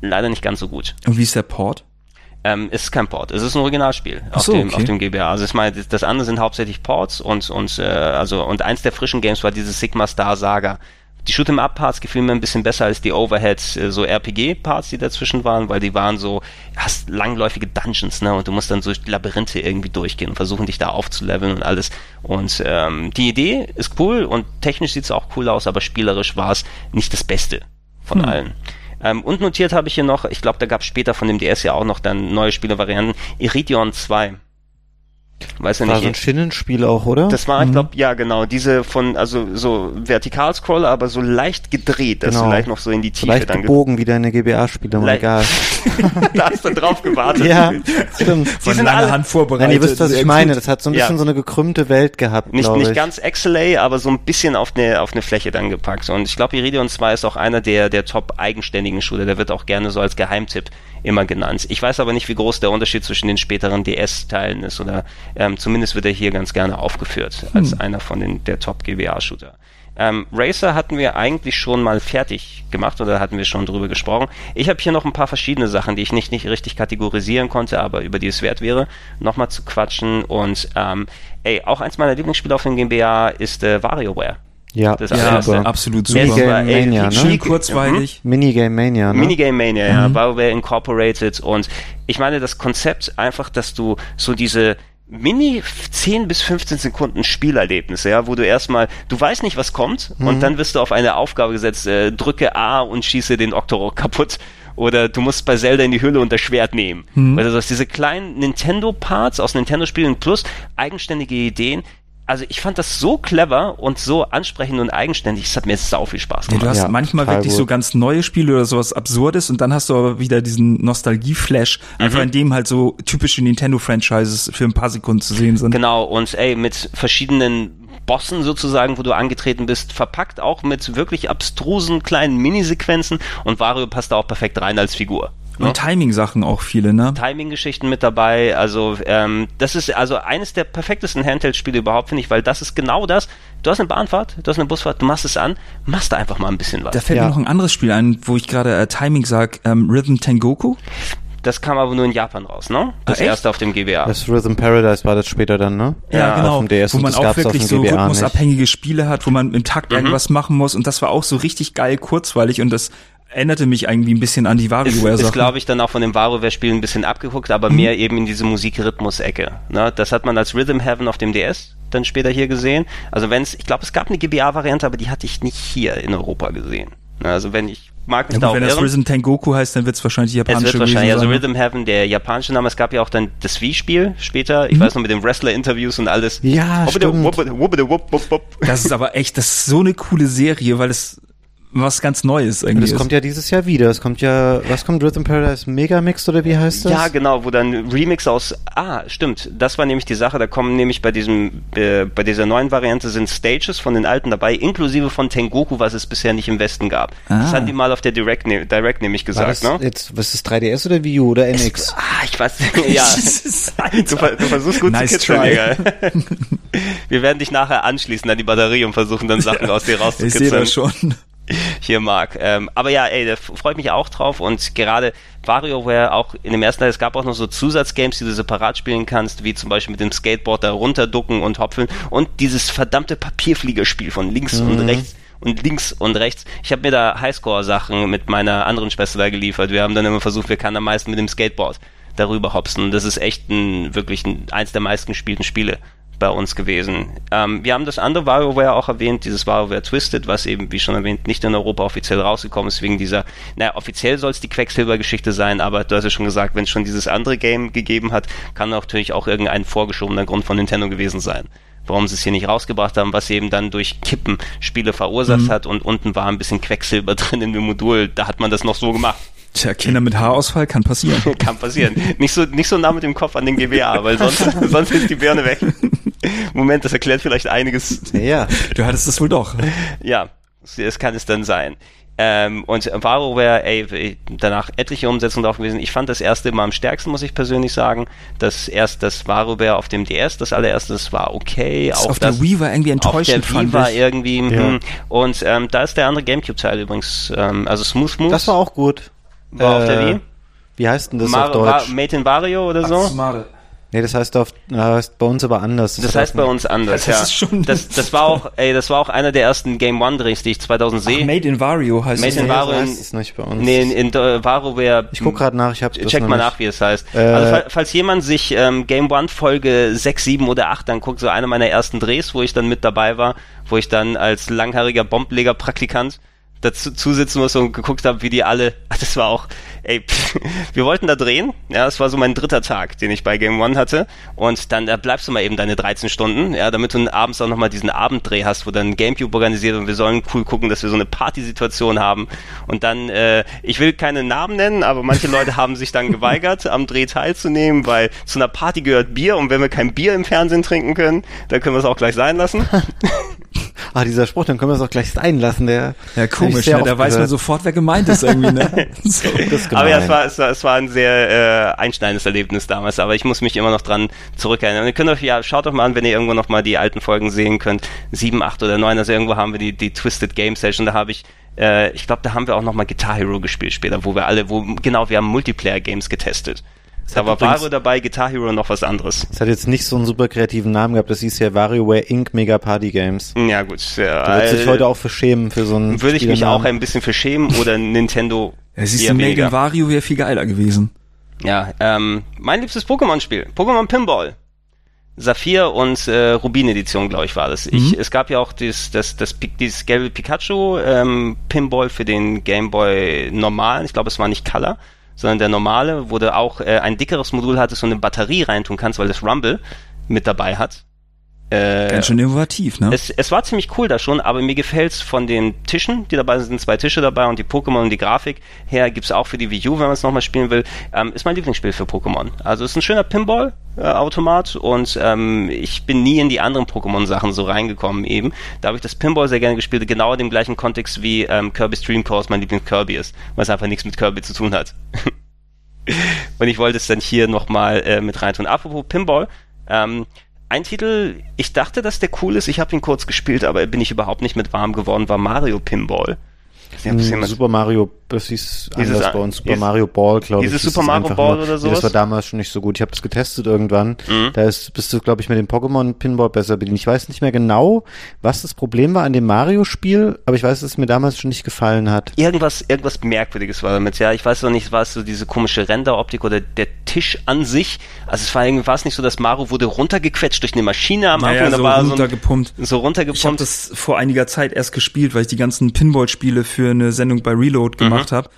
Leider nicht ganz so gut. Und wie ist der Port? Ähm, es ist kein Port, es ist ein Originalspiel auf, so, dem, okay. auf dem GBA. Also ich meine, das, das andere sind hauptsächlich Ports und und äh, also und eins der frischen Games war dieses Sigma Star Saga. Die Shoot'em Up Parts gefielen mir ein bisschen besser als die Overhead äh, so RPG Parts, die dazwischen waren, weil die waren so hast langläufige Dungeons, ne, und du musst dann durch die Labyrinthe irgendwie durchgehen und versuchen dich da aufzuleveln und alles. Und ähm, die Idee ist cool und technisch sieht's auch cool aus, aber spielerisch war es nicht das Beste von allen. Ähm, und notiert habe ich hier noch, ich glaube, da gab es später von dem DS ja auch noch dann neue Spielevarianten. Iridion 2. Weiß ja War nicht. so ein Schinnenspiel auch, oder? das war, ich glaube, ja genau, diese von, also so Vertikalscroller, aber so leicht gedreht, dass Genau. du leicht noch so in die so Tiefe leicht dann ge- gebogen wie deine GBA-Spiele, mal egal. <laughs> da hast du drauf gewartet. ja, <laughs> stimmt. Die sind alle- Hand vorbereitet. Nein, ihr wisst, was ich meine. Das hat so ein Ja. bisschen so eine gekrümmte Welt gehabt, Nicht, nicht ganz XLA, aber so ein bisschen auf eine, auf eine Fläche dann gepackt. Und ich glaube, Iridion 2 ist auch einer der, der top eigenständigen Shooter. Der wird auch gerne so als Geheimtipp immer genannt. Ich weiß aber nicht, wie groß der Unterschied zwischen den späteren DS-Teilen ist. Oder ähm, zumindest wird er hier ganz gerne aufgeführt als einer von den der Top-GBA-Shooter. Ähm, Racer hatten wir eigentlich schon mal fertig gemacht oder hatten wir schon drüber gesprochen. Ich habe hier noch ein paar verschiedene Sachen, die ich nicht, nicht richtig kategorisieren konnte, aber über die es wert wäre, nochmal zu quatschen. Und ähm, ey, auch eins meiner Lieblingsspiele auf dem GmbH ist äh, WarioWare. Ja, Das Ja, allererste. absolut Mehr super. Minigame super, ey, Mania, ne? Schön kurzweilig. Minigame Mania, ne? Minigame Mania, ja, WarioWare Incorporated und ich meine das Konzept einfach, dass du so diese Mini 10 bis 15 Sekunden Spielerlebnisse, ja, wo du erstmal, du weißt nicht, was kommt und dann wirst du auf eine Aufgabe gesetzt, äh, drücke A und schieße den Octorok kaputt. Oder du musst bei Zelda in die Hülle und das Schwert nehmen. Also das diese kleinen Nintendo-Parts aus Nintendo-Spielen plus eigenständige Ideen, also ich fand das so clever und so ansprechend und eigenständig, es hat mir sau viel Spaß Ja, gemacht. du hast Ja, manchmal wirklich gut. so ganz neue Spiele oder sowas Absurdes und dann hast du aber wieder diesen Nostalgie-Flash, einfach in dem halt so typische Nintendo-Franchises für ein paar Sekunden zu sehen sind. Genau, und ey, mit verschiedenen Bossen sozusagen, wo du angetreten bist, verpackt auch mit wirklich abstrusen kleinen Minisequenzen und Wario passt da auch perfekt rein als Figur. Ne? Und Timing-Sachen auch viele, ne? Timing-Geschichten mit dabei, also ähm, das ist also eines der perfektesten Handheld-Spiele überhaupt, finde ich, weil das ist genau das. Du hast eine Bahnfahrt, du hast eine Busfahrt, du machst es an, machst da einfach mal ein bisschen was. Da fällt Ja. mir noch ein anderes Spiel ein, wo ich gerade äh, Timing sag, ähm, Rhythm Tengoku. Das kam aber nur in Japan raus, ne? Das Ah, erste auf dem GBA. Das Rhythm Paradise war das später dann, ne? Ja, genau, auf dem DS wo und man auch wirklich so GBA nicht. rhythmusabhängige Spiele hat, wo man im Takt Mhm. irgendwas machen muss und das war auch so richtig geil kurzweilig und das erinnerte mich irgendwie ein bisschen an die ist, WarioWare ist Sachen. glaube ich, dann auch von den WarioWare-Spielen ein bisschen abgeguckt, aber mehr eben in diese Musikrhythmus-Ecke. Ne? Das hat man als Rhythm Heaven auf dem DS dann später hier gesehen. Also wenn es, ich glaube, es gab eine GBA-Variante, aber die hatte ich nicht hier in Europa gesehen. Ne? Also wenn ich mag mich ja, da gut, auch wenn das irren. Rhythm Tengoku heißt, dann wird es wahrscheinlich die Es wird wahrscheinlich, also sein. Rhythm Heaven, der japanische Name, es gab ja auch dann das Wii-Spiel später, ich weiß noch mit den Wrestler-Interviews und alles. Ja, stimmt. Das ist aber echt, das ist so eine coole Serie, weil es was ganz Neues Und irgendwie das ist. kommt ja dieses Jahr wieder. Es kommt ja, was kommt Rhythm Paradise Megamix oder wie heißt das? Ja, genau, wo dann Remix aus. Ah, stimmt. Das war nämlich die Sache. Da kommen nämlich bei diesem, äh, bei dieser neuen Variante sind Stages von den alten dabei, inklusive von Tengoku, was es bisher nicht im Westen gab. Das Ah. hatten die mal auf der Direct, ne Direct nämlich War gesagt, das ne? jetzt, was ist 3DS oder Wii U oder NX? Ah, ich weiß. <laughs> ja. Du, du versuchst gut Nice zu kitzeln, try. Digga. <laughs> Wir werden dich nachher anschließen an die Batterie und versuchen dann Sachen aus dir <laughs> ich sehe rauszukitzeln. das schon. <laughs> hier mag. Ähm, aber ja, ey, da freut mich auch drauf und gerade WarioWare auch in dem ersten Teil, es gab auch noch so Zusatzgames, die du separat spielen kannst, wie zum Beispiel mit dem Skateboard da runterducken und hopfeln und dieses verdammte Papierfliegerspiel von links und rechts und links und rechts. Ich habe mir da Highscore-Sachen mit meiner anderen Schwester da geliefert. Wir haben dann immer versucht, wer kann am meisten mit dem Skateboard darüber hopsen. Und das ist echt ein, wirklich ein, eins der meisten gespielten Spiele bei uns gewesen. Ähm, wir haben das andere WarioWare auch erwähnt, dieses WarioWare Twisted, was eben, wie schon erwähnt, nicht in Europa offiziell rausgekommen ist, wegen dieser, naja, offiziell soll es die Quecksilber-Geschichte sein, aber du hast ja schon gesagt, wenn es schon dieses andere Game gegeben hat, kann natürlich auch irgendein vorgeschobener Grund von Nintendo gewesen sein. Warum sie es hier nicht rausgebracht haben, was eben dann durch Kippen Spiele verursacht hat und unten war ein bisschen Quecksilber <laughs> drin in dem Modul, da hat man das noch so gemacht. Tja, Kinder mit Haarausfall kann passieren. <laughs> Kann passieren. Nicht so, nicht so nah mit dem Kopf an den GBA, weil sonst, <laughs> sonst ist die Birne weg. Moment, das erklärt vielleicht einiges. Ja. Du hattest das wohl doch. Ja, es kann es dann sein. Ähm, und WarioWare, ey, danach etliche Umsetzungen drauf gewesen. Ich fand das erste immer am stärksten, muss ich persönlich sagen. Das erst das WarioWare auf dem DS, das allererste, das war okay. Das auch auf das, der Wii war irgendwie auf der enttäuschend, Wii war ich. irgendwie, Ja. hm. und ähm, da ist der andere Gamecube-Teil übrigens, ähm, also Smooth Moves. Das war auch gut. War auf der Äh, Wii? Wie heißt denn das Mar auf Deutsch? Wa- Made in Wario oder so? nee, das heißt auf, na, heißt bei uns aber anders. Das heißt bei uns anders, Das ja. ist schon- das, das war auch, ey, das war auch einer der ersten Game One Drehs, die ich 2000 sehe. Ach, Made in Wario heißt Made es. in Nee, so Wario heißt es nicht bei uns. Nee, in, in äh, WarioWare. Ich guck gerade nach, ich hab's das Check mal nicht. nach, wie es heißt. Äh, also, fall- falls jemand sich ähm, Game One Folge 6, 7 oder 8 dann guckt, so eine meiner ersten Drehs, wo ich dann mit dabei war, wo ich dann als langhaariger Bombenleger-Praktikant dazu zusitzen muss und geguckt habe, wie die alle, <laughs> das war auch, ey, pff, <laughs> wir wollten da drehen, ja, das war so mein dritter Tag, den ich bei Game One hatte und dann da bleibst du mal eben deine 13 Stunden, ja, damit du abends auch nochmal diesen Abenddreh hast, wo dann Gamecube organisiert und wir sollen cool gucken, dass wir so eine Partysituation haben und dann, äh, ich will keine Namen nennen, aber manche Leute haben sich dann geweigert, am Dreh teilzunehmen, weil zu einer Party gehört Bier und wenn wir kein Bier im Fernsehen trinken können, dann können wir es auch gleich sein lassen. <laughs> Ah, dieser Spruch, dann können wir es auch gleich sein lassen. Der Ja, komisch, ne? da weiß man sofort, wer gemeint ist irgendwie, ne? <laughs> so. Das ist Aber ja, es war, es war, es war ein sehr äh, einschneidendes Erlebnis damals, aber ich muss mich immer noch dran zurückerinnern. Und ihr könnt euch, ja, schaut doch mal an, wenn ihr irgendwo noch mal die alten Folgen sehen könnt. Sieben, acht oder neun, also irgendwo haben wir die, die Twisted Game Session, da habe ich, äh, ich glaube, da haben wir auch noch mal Guitar Hero gespielt später, wo wir alle, wo, genau, wir haben Multiplayer-Games getestet. Da hat war Wario dabei, Guitar Hero noch was anderes. Es hat jetzt nicht so einen super kreativen Namen gehabt. Das hieß ja WarioWare Inc. Mega Party Games. Ja gut, ja, Da wird sich äh, heute auch für schämen, für so einen würde ich mich auch ein bisschen für schämen oder Nintendo du, weniger. Megan Wario wäre viel geiler gewesen. Ja, ähm, mein liebstes Pokémon-Spiel, Pokémon Pinball. Saphir und äh, Rubin-Edition, glaube ich, war das. Ich, es gab ja auch dieses, das, das, dieses gelbe Pikachu ähm, Pinball für den Game Boy normalen. Ich glaube, es war nicht Color, sondern der normale, wo du auch äh, ein dickeres Modul hattest und eine Batterie reintun kannst, weil das Rumble mit dabei hat. Äh, Ganz schön innovativ, ne? es, es war ziemlich cool da schon, aber mir gefällt's von den Tischen, die dabei sind, sind zwei Tische dabei und die Pokémon und die Grafik her gibt's auch für die Wii U, wenn man es nochmal spielen will, ähm, ist mein Lieblingsspiel für Pokémon. Also es ist ein schöner Pinball-Automat und ähm, ich bin nie in die anderen Pokémon-Sachen so reingekommen eben. Da habe ich das Pinball sehr gerne gespielt, genau in dem gleichen Kontext wie ähm, Kirby's Dream Course mein Lieblings-Kirby ist, weil es einfach nichts mit Kirby zu tun hat. <laughs> Und ich wollte es dann hier nochmal äh, mit reintun. Apropos Pinball, ähm, ein Titel, ich dachte, dass der cool ist, ich habe ihn kurz gespielt, aber bin ich überhaupt nicht mit warm geworden, war Mario Pinball. Hm, jemand- Super Mario, das hieß Dieses- anders bei uns, Super dieses- Mario Ball, glaube ich. dieses Das Super Mario einfach Ball nur- oder Nee, sowas? Das war damals schon nicht so gut. Ich habe das getestet irgendwann. Mhm. Da ist, bist du, glaube ich, mit dem Pokémon Pinball besser bedient. Ich weiß nicht mehr genau, was das Problem war an dem Mario-Spiel, aber ich weiß, dass es mir damals schon nicht gefallen hat. irgendwas, irgendwas Merkwürdiges war damit. Ja, ich weiß noch nicht, war es so diese komische Renderoptik oder der Tisch an sich. Also es war irgendwie, war es nicht so, dass Mario wurde runtergequetscht durch eine Maschine am Anfang, Naja, da so war so, ein, runtergepumpt. so Ich habe runtergepumpt. das vor einiger Zeit erst gespielt, weil ich die ganzen Pinball-Spiele für eine Sendung bei Reload Mhm. gemacht habe.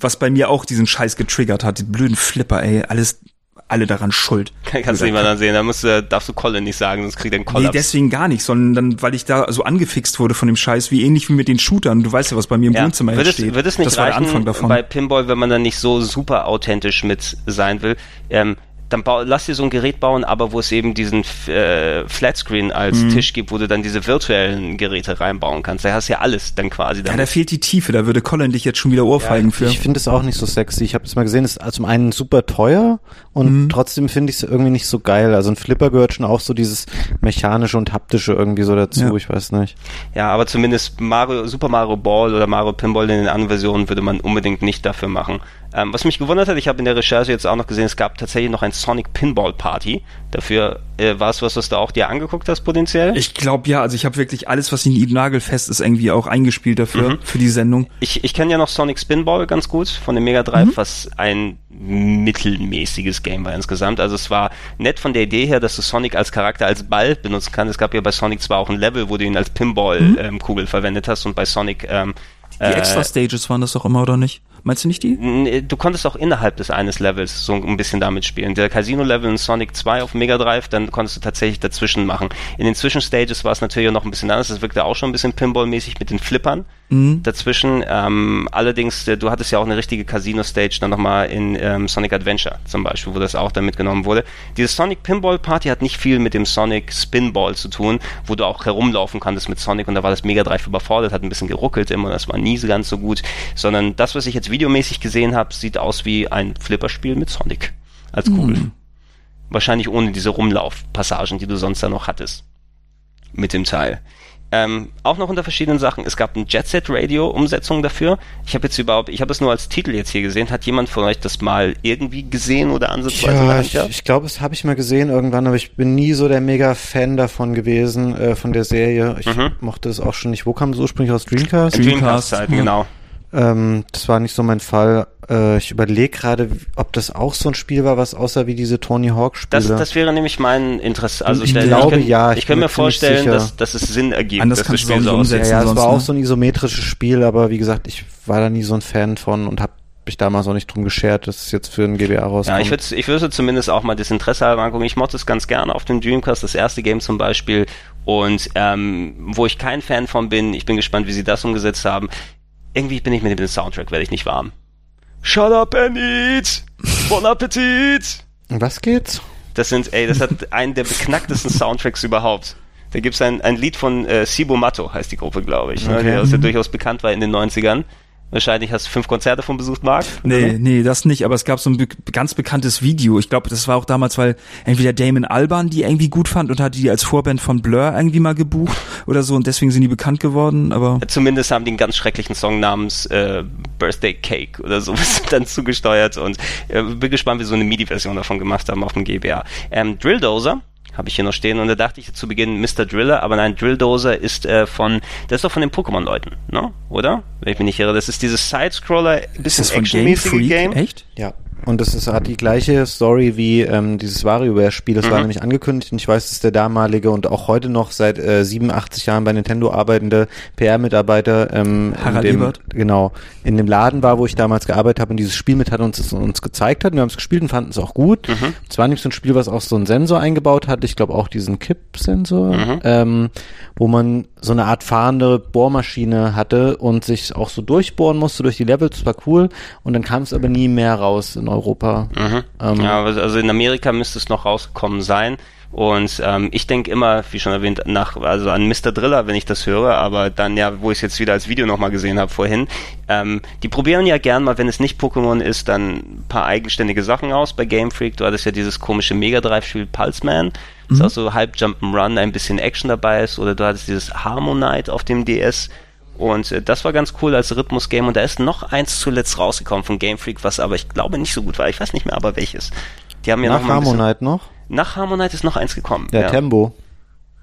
Was bei mir auch diesen Scheiß getriggert hat. Die blöden Flipper, ey. Alles, alle daran schuld. <laughs> Kannst du nicht mal dann sehen, da musst du, darfst du Colin nicht sagen, sonst kriegt er einen Nee, Kollaps. deswegen gar nicht, sondern dann, weil ich da so angefixt wurde von dem Scheiß, wie ähnlich wie mit den Shootern. Du weißt ja, was bei mir im Wohnzimmer wird es, steht. wird es nicht das war der reichen Anfang davon. bei Pinball, wenn man dann nicht so super authentisch mit sein will. Ähm, dann bau, lass dir so ein Gerät bauen, aber wo es eben diesen äh, Flatscreen als Mhm. Tisch gibt, wo du dann diese virtuellen Geräte reinbauen kannst. Da hast du ja alles dann quasi. ja, da fehlt die Tiefe, da würde Colin dich jetzt schon wieder ohrfeigen für. Ich finde es auch nicht so sexy. Ich habe es mal gesehen, es ist zum einen super teuer und Mhm. trotzdem finde ich es irgendwie nicht so geil. Also ein Flipper gehört schon auch so dieses mechanische und haptische irgendwie so dazu. Ja. Ich weiß nicht. Ja, aber zumindest Mario, Super Mario Ball oder Mario Pinball in den anderen Versionen würde man unbedingt nicht dafür machen. Ähm, was mich gewundert hat, ich habe in der Recherche jetzt auch noch gesehen, es gab tatsächlich noch ein Sonic Pinball Party. Dafür äh, war es was, was du auch dir angeguckt hast potenziell? Ich glaube ja, also ich habe wirklich alles, was in nagelfest ist, irgendwie auch eingespielt dafür, Mhm. für die Sendung. Ich, ich kenne ja noch Sonic Spinball ganz gut von dem Mega Mhm. Drive, was ein mittelmäßiges Game war insgesamt. Also es war nett von der Idee her, dass du Sonic als Charakter als Ball benutzen kannst. Es gab ja bei Sonic zwar auch ein Level, wo du ihn als Pinball-Kugel verwendet hast und bei Sonic ähm, Mhm. Die extra Stages waren das doch immer, oder nicht? Meinst du nicht die? Nee, Du konntest auch innerhalb des eines Levels so ein bisschen damit spielen. Der Casino-Level in Sonic 2 auf Mega Drive, dann konntest du tatsächlich dazwischen machen. In den Zwischenstages war es natürlich noch ein bisschen anders. Das wirkte auch schon ein bisschen Pinball-mäßig mit den Flippern Mhm. dazwischen. Ähm, allerdings, äh, du hattest ja auch eine richtige Casino-Stage dann nochmal in ähm, Sonic Adventure zum Beispiel, wo das auch dann mitgenommen wurde. Diese Sonic Pinball Party hat nicht viel mit dem Sonic Spinball zu tun, wo du auch herumlaufen konntest mit Sonic und da war das Mega Drive überfordert, hat ein bisschen geruckelt immer, das war nie so ganz so gut, sondern das, was ich jetzt videomäßig gesehen habe, sieht aus wie ein Flipperspiel mit Sonic als Kugel. Wahrscheinlich ohne diese Rumlaufpassagen, die du sonst da noch hattest. Mit dem Teil. Ähm, auch noch unter verschiedenen Sachen. Es gab ein Jet Set Radio Umsetzung dafür. Ich habe jetzt überhaupt, ich habe es nur als Titel jetzt hier gesehen. Hat jemand von euch das mal irgendwie gesehen oder ansatzweise Ja, ich, ich glaube, das habe ich mal gesehen irgendwann, aber ich bin nie so der mega Fan davon gewesen, äh, von der Serie. Ich Mhm. mochte es auch schon nicht. Wo kam es ursprünglich aus Dreamcast? Dreamcast, Dreamcast-Zeiten, ja. genau. Ähm, das war nicht so mein Fall. Äh, ich überlege gerade, ob das auch so ein Spiel war, was aussah wie diese Tony Hawk Spiele. Das, das wäre nämlich mein Interesse. Also Ich stell- glaube, ich, könnt- ja, ich, ich kann mir vorstellen, dass, dass es Sinn ergibt, Anders dass das Spiel so aussieht. ja, umsetzen. ja, es war ne? auch so ein isometrisches Spiel, aber wie gesagt, ich war da nie so ein Fan von und habe mich damals auch nicht drum geschert, dass es jetzt für ein GBA rauskommt. Ja, ich würde ich würde zumindest auch mal das Interesse halber angucken. Ich mochte es ganz gerne auf dem Dreamcast, das erste Game zum Beispiel. Und ähm, wo ich kein Fan von bin, ich bin gespannt, wie sie das umgesetzt haben. Irgendwie bin ich mit dem Soundtrack, werde ich nicht warm. Shut up and eat! Bon Appetit! Was geht's? Das sind, ey, das hat <laughs> einen der beknacktesten Soundtracks überhaupt. Da gibt's ein, ein Lied von äh, Sibo Matto, heißt die Gruppe, glaube ich, ne, Okay. die aus der durchaus bekannt war in den 90ern. Wahrscheinlich hast du fünf Konzerte von besucht, Marc? Nee, nee, das nicht, aber es gab so ein be ganz bekanntes Video. Ich glaube, das war auch damals, weil entweder Damon Alban die irgendwie gut fand und hatte die als Vorband von Blur irgendwie mal gebucht oder so und deswegen sind die bekannt geworden, aber Zumindest haben die einen ganz schrecklichen Song namens äh, Birthday Cake oder sowas <laughs> dann zugesteuert und äh, bin gespannt, wie so eine MIDI-Version davon gemacht haben auf dem GBA. Ähm, Drilldozer habe ich hier noch stehen und da dachte ich zu Beginn Mr. Driller, aber nein, Drilldozer ist äh, von, das ist doch von den Pokémon-Leuten, ne? Oder? Wenn ich mich nicht irre. Das ist dieses Side-Scroller, bisschen von Game actionmäßige Freak? Game. Echt? Ja. Und das ist, hat die gleiche Story wie ähm, dieses WarioWare-Spiel. Das war Mhm. nämlich angekündigt und ich weiß, dass der damalige und auch heute noch seit äh, 87 Jahren bei Nintendo arbeitende PR-Mitarbeiter ähm, in Harald dem, Ebert. genau in dem Laden war, wo ich damals gearbeitet habe und dieses Spiel mit hat uns es uns gezeigt hat. Wir haben es gespielt und fanden es auch gut. Mhm. Es war nämlich so ein Spiel, was auch so einen Sensor eingebaut hat. Ich glaube auch diesen Kipp-Sensor, Mhm. ähm, wo man so eine Art fahrende Bohrmaschine hatte und sich auch so durchbohren musste durch die Levels. Das war cool. Und dann kam es aber nie mehr raus in Europa. Mhm. Ähm, ja, also also in Amerika müsste es noch rausgekommen sein. Und ähm, ich denke immer, wie schon erwähnt, nach also an Mr. Driller, wenn ich das höre, aber dann ja, wo ich es jetzt wieder als Video nochmal gesehen habe vorhin, ähm, die probieren ja gern mal, wenn es nicht Pokémon ist, dann ein paar eigenständige Sachen aus bei Game Freak. Du hattest ja dieses komische Mega Drive-Spiel Pulse Man, das auch so halb Jump'n'Run, ein bisschen Action dabei ist, oder du hattest dieses Harmonite auf dem DS. Und äh, das war ganz cool als Rhythmus-Game. Und da ist noch eins zuletzt rausgekommen von Game Freak, was aber ich glaube nicht so gut war. Ich weiß nicht mehr, aber welches. Die haben ja nach noch Harmonite noch? Nach Harmonite ist noch eins gekommen. Der ja. Tembo.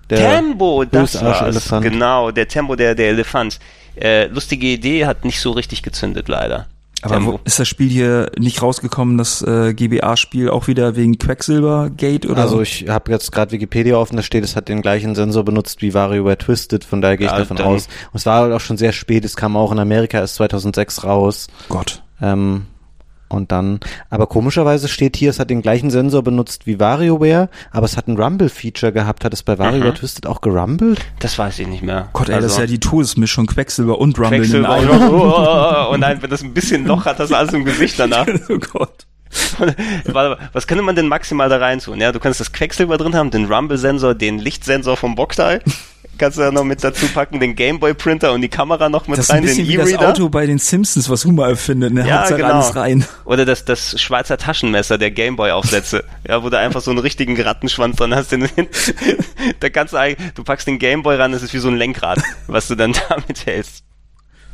Der Tembo, das war's. Genau, der Tembo, der, der Elefant. Äh, lustige Idee, hat nicht so richtig gezündet, leider. Aber Tembo. wo, ist das Spiel hier nicht rausgekommen, das äh, GBA-Spiel auch wieder wegen Quecksilber Gate oder Also ich habe jetzt gerade Wikipedia offen, da steht, es hat den gleichen Sensor benutzt wie WarioWare Twisted, von daher gehe ich Ja, davon aus. Und es war halt auch schon sehr spät, es kam auch in Amerika erst 2006 raus. Gott. Ähm, und dann, aber komischerweise steht hier, es hat den gleichen Sensor benutzt wie WarioWare, aber es hat ein Rumble-Feature gehabt. Hat es bei WarioWare Mhm. Twisted auch gerumbelt? Das weiß ich nicht mehr. Gott, ey, das ist ja die Todesmischung Quecksilber und Rumble in Quecksilber. einem. <laughs> Oh, oh, oh, oh, und nein, wenn das ein bisschen Loch hat, das alles im Gesicht danach. <laughs> oh Gott. <laughs> Was könnte man denn maximal da rein tun? Ja, du kannst das Quecksilber drin haben, den Rumble-Sensor, den Lichtsensor vom Boktai. Kannst du ja noch mit dazu packen, den Gameboy-Printer und die Kamera noch mit Das ist ein rein, den bisschen wie das E-Reader. Auto bei den Simpsons, was Homer erfindet. Ne? Ja, Hauptsache genau. alles rein. Oder das, das Schweizer Taschenmesser der Gameboy-Aufsätze. <laughs> ja, wo du einfach so einen richtigen Rattenschwanz dran hast. Den, <laughs> da kannst du eigentlich, du packst den Gameboy ran, das ist wie so ein Lenkrad, was du dann <laughs> damit hältst.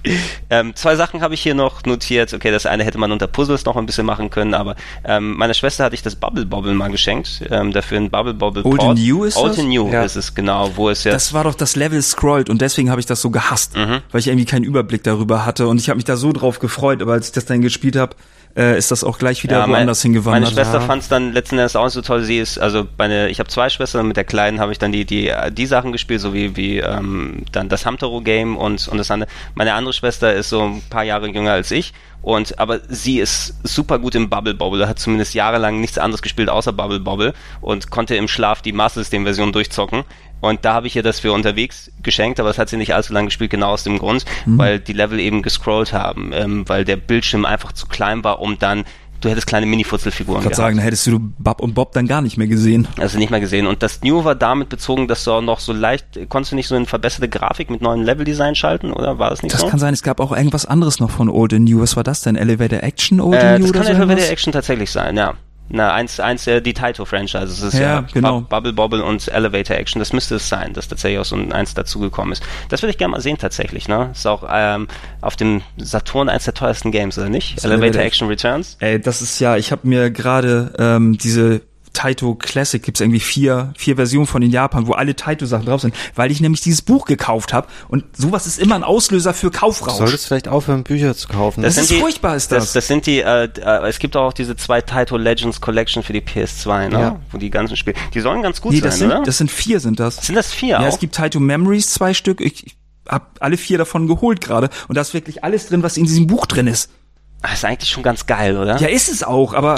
<laughs> Ähm, zwei Sachen habe ich hier noch notiert. Okay, das eine hätte man unter Puzzles noch ein bisschen machen können, aber ähm, meiner Schwester hatte ich das Bubble Bobble mal geschenkt. Ähm, dafür ein Bubble Bobble Old Port. and New ist Old das? and New Ja. ist es, genau, wo es ja Das war doch das Level scrollt und deswegen habe ich das so gehasst, Mhm. weil ich irgendwie keinen Überblick darüber hatte und ich habe mich da so drauf gefreut, aber als ich das dann gespielt habe, äh, ist das auch gleich wieder mein- woanders Meine hingewandert. Schwester Ja. fand es dann letzten Endes auch nicht so toll. Sie ist, also meine, ich habe zwei Schwestern, mit der Kleinen habe ich dann die, die, die Sachen gespielt, so wie, wie ähm, dann das Hamtaro-Game und, und das andere. Meine andere Schwester ist so ein paar Jahre jünger als ich. Und aber sie ist super gut im Bubble Bobble, hat zumindest jahrelang nichts anderes gespielt außer Bubble Bobble und konnte im Schlaf die Master System Version durchzocken. Und da habe ich ihr das für unterwegs geschenkt, aber das hat sie nicht allzu lange gespielt, genau aus dem Grund, weil die Level eben gescrollt haben, ähm, weil der Bildschirm einfach zu klein war, um dann du hättest kleine Mini-Futzelfiguren Ich gehabt. sagen, da hättest du Bob und Bob dann gar nicht mehr gesehen. Also nicht mehr gesehen. Und das New war damit bezogen, dass du auch noch so leicht, konntest du nicht so eine verbesserte Grafik mit neuen Level-Design schalten, oder war das nicht Das so? kann sein, es gab auch irgendwas anderes noch von Old and New. Was war das denn? Elevator Action Old äh, and New das oder kann so? ja Elevator? Action tatsächlich sein, ja. Na, eins, eins der, die Taito-Franchises ist Ja, ja, genau. Bu- Bubble Bobble und Elevator Action. Das müsste es sein, dass tatsächlich auch so ein, eins dazugekommen ist. Das würde ich gerne mal sehen tatsächlich, ne? Ist auch ähm, auf dem Saturn eins der teuersten Games, oder nicht? Elevator Elevator Action Returns. Ey, das ist ja, ich habe mir gerade ähm, diese Taito Classic gibt's irgendwie vier vier Versionen von in Japan, wo alle Taito Sachen drauf sind, weil ich nämlich dieses Buch gekauft habe und sowas ist immer ein Auslöser für Kaufrausch. Solltest vielleicht aufhören, Bücher zu kaufen. Das sind ist furchtbar, ist das. Das, das sind die, äh, äh, es gibt auch diese zwei Taito Legends Collection für die PS2, ne? Ja. Wo die ganzen Spiele, die sollen ganz gut nee, sein, das sind oder? das sind vier sind das. sind das vier ja, auch? es gibt Taito Memories zwei Stück. Ich, ich hab alle vier davon geholt gerade und da ist wirklich alles drin, was in diesem Buch drin ist. Das ist eigentlich schon ganz geil, oder? Ja, ist es auch, aber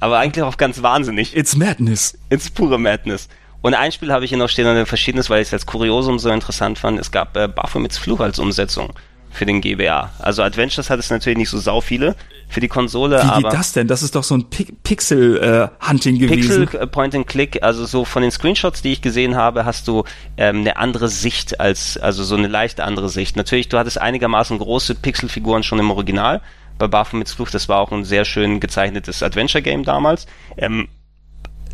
Aber eigentlich auch ganz wahnsinnig. it's madness. Ins pure Madness. Und ein Spiel habe ich hier noch stehen und ein verschiedenes, weil ich es als Kuriosum so interessant fand. Es gab äh, Baphomets Fluch als Umsetzung für den GBA. Also Adventures hat es natürlich nicht so sau viele. für die Konsole. Wie aber geht das denn? Das ist doch so ein Pi Pixel-Hunting gewesen. Pixel äh, Point and Click, also so von den Screenshots, die ich gesehen habe, hast du ähm, eine andere Sicht als, also so eine leicht andere Sicht. Natürlich, du hattest einigermaßen große Pixelfiguren schon im Original. Bei Baphomets Fluch, das war auch ein sehr schön gezeichnetes Adventure-Game damals. Ähm,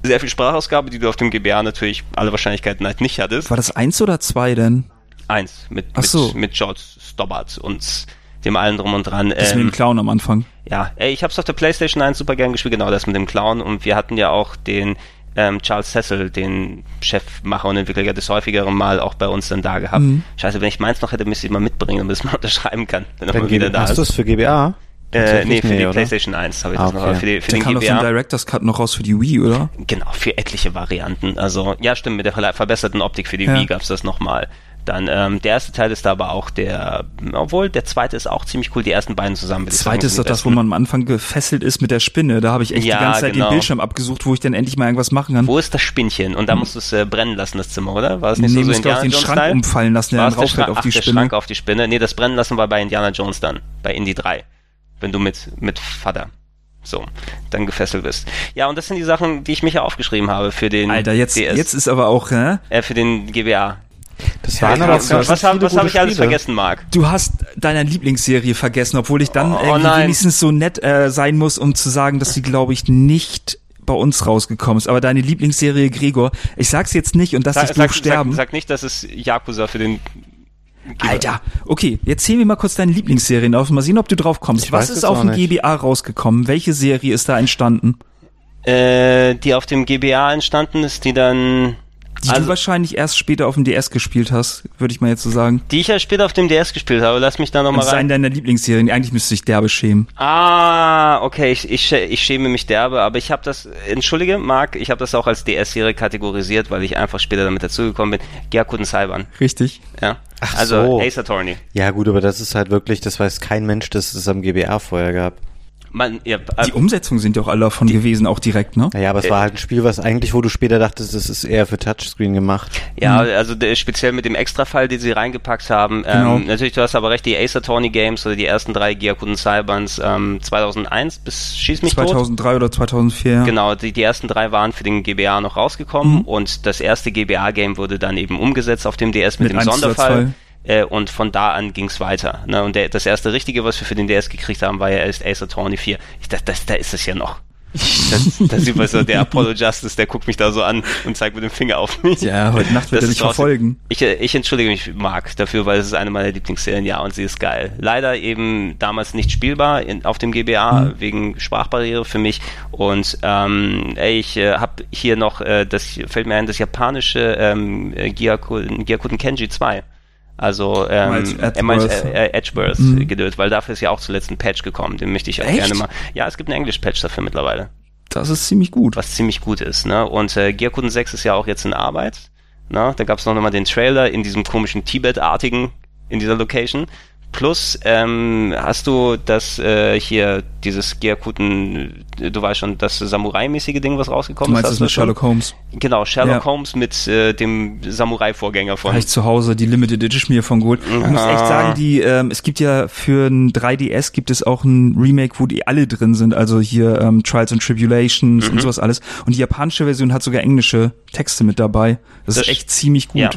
sehr viel Sprachausgabe, die du auf dem GBA natürlich alle Wahrscheinlichkeiten halt nicht hattest. War das eins oder zwei denn? Eins, mit, Ach so. mit, mit George Stobbart und dem allen drum und dran. Das mit Ähm, dem Clown am Anfang. ja, ey, ich hab's auf der Playstation 1 super gern gespielt, genau das mit dem Clown und wir hatten ja auch den ähm, Charles Cecil, den Chefmacher und Entwickler, ja das häufigere Mal auch bei uns dann da gehabt. Mhm. Scheiße, wenn ich meins noch hätte, müsste ich mal mitbringen, damit es <laughs> mal unterschreiben kann, wenn er Dann mal wieder da hast du ist. es für GBA? Äh, nee, für die oder? Playstation 1 habe ich Ah, das noch, okay. aber für, die, für Der den kam doch so ein GBA. Director's Cut noch raus für die Wii, oder? Genau, für etliche Varianten. Also, ja, stimmt, mit der ver- verbesserten Optik für die Ja. Wii gab's das nochmal. Dann, ähm, der erste Teil ist da aber auch der, obwohl, der zweite ist auch ziemlich cool, die ersten beiden zusammen. sagen, Zweite ist doch das, wo man am Anfang gefesselt ist mit der Spinne. Da habe ich echt Ja, die ganze Zeit genau. den Bildschirm abgesucht, wo ich dann endlich mal irgendwas machen kann. Wo ist das Spinnchen? Und da musst du es äh, brennen lassen, das Zimmer, oder? War es nicht Nee, so, so musst du auch Indiana den Jones Schrank Style? umfallen lassen, der dann der, raufhält Schrank, auf ach, die der Spinne. Schrank auf die Spinne? Nee, das brennen lassen war bei Indiana Jones dann, bei Indie 3. Wenn du mit, mit Vater so, dann gefesselt bist. Ja, und das sind die Sachen, die ich mich ja aufgeschrieben habe für den Alter, jetzt, DS, jetzt ist aber auch, hä? äh, für den GBA. Das Ja, waren aber auch ganz was habe was hab gute ich alles vergessen, Marc? Du hast deine Lieblingsserie vergessen, obwohl ich dann Oh, irgendwie nein. wenigstens so nett äh, sein muss, um zu sagen, dass sie, glaube ich, nicht bei uns rausgekommen ist. Aber deine Lieblingsserie, Gregor, ich sag's jetzt nicht und lass Sag, das sag, Buch sterben. sag, sag nicht, dass es Yakuza für den Alter, okay, jetzt zählen wir mal kurz deine Lieblingsserien auf. Mal sehen, ob du drauf kommst. Ich Was ist auf dem nicht. GBA rausgekommen? Welche Serie ist da entstanden? äh, die auf dem GBA entstanden ist, die dann Die du Also- wahrscheinlich erst später auf dem DS gespielt hast, würde ich mal jetzt so sagen. die ich ja später auf dem DS gespielt habe. Lass mich da nochmal das ist rein. eine deiner Lieblingsserien. Eigentlich müsste ich derbe schämen. Ah, okay, ich, ich, ich schäme mich derbe, aber ich habe das, entschuldige, Marc, ich habe das auch als DS-Serie kategorisiert, weil ich einfach später damit dazugekommen bin. Gyakuten Cyber, Richtig. ja. Ach also so. Ace Attorney. Ja gut, aber das ist halt wirklich, das weiß kein Mensch, dass es am GBA vorher gab. Man, ja, äh, Die Umsetzungen sind ja auch alle davon gewesen, auch direkt, ne? Naja, aber es war halt ein Spiel, was eigentlich, wo du später dachtest, das ist eher für Touchscreen gemacht. Ja, also der, speziell mit dem Extrafall, den sie reingepackt haben. Genau. Ähm, natürlich, du hast aber recht, die Ace Attorney Games oder die ersten drei Gyakuten Cybers ähm, 2001 bis Schieß mich tot. 2003 oder 2004. ja. Genau, die, die ersten drei waren für den GBA noch rausgekommen Mhm. und das erste GBA-Game wurde dann eben umgesetzt auf dem DS mit, Mit dem 1 zu Sonderfall. Äh, und von da an ging's weiter. Ne? Und der, das erste Richtige, was wir für den DS gekriegt haben, war ja erst Ace Attorney 4. Ich dachte, das, da ist es ja noch. Das sieht man so, der Apollo Justice, der guckt mich da so an und zeigt mit dem Finger auf mich. Ja, heute Nacht wird er draußen. verfolgen. Ich, äh, ich entschuldige mich, Marc, dafür, weil es ist eine meiner Lieblingsserien, ja, und sie ist geil. Leider eben damals nicht spielbar in, auf dem GBA Mhm. wegen Sprachbarriere für mich. Und ähm, ey, ich äh, habe hier noch, äh, das fällt mir ein, das japanische ähm, äh, Gyakuten Kenji 2. Also ähm, meint, Edgeworth? äh, äh, Edgeworth Mhm. geduld, weil dafür ist ja auch zuletzt ein Patch gekommen, den möchte ich auch Echt? gerne mal. Ja, es gibt einen Englisch-Patch dafür mittlerweile Das ist ziemlich gut. was ziemlich gut ist. Ne? Und äh, Gyakuten 6 ist ja auch jetzt in Arbeit. Ne? Da gab es noch mal den Trailer in diesem komischen Tibet-artigen, in dieser Location. Plus ähm, hast du das äh, hier, dieses Gyakuten, äh, du weißt schon, das Samurai-mäßige Ding, was Du rausgekommen meinst ist. das hast du mit schon? Sherlock Holmes? Genau, Sherlock Ja. Holmes mit äh, dem Samurai-Vorgänger von. Ich zu Hause die Limited Edition mir von geholt. Ich muss echt sagen, die, ähm, es gibt ja für ein 3DS gibt es auch ein Remake, wo die alle drin sind, also hier ähm, Trials and Tribulations Mhm. und sowas alles. Und die japanische Version hat sogar englische Texte mit dabei. Das, Das ist echt ziemlich gut. ja.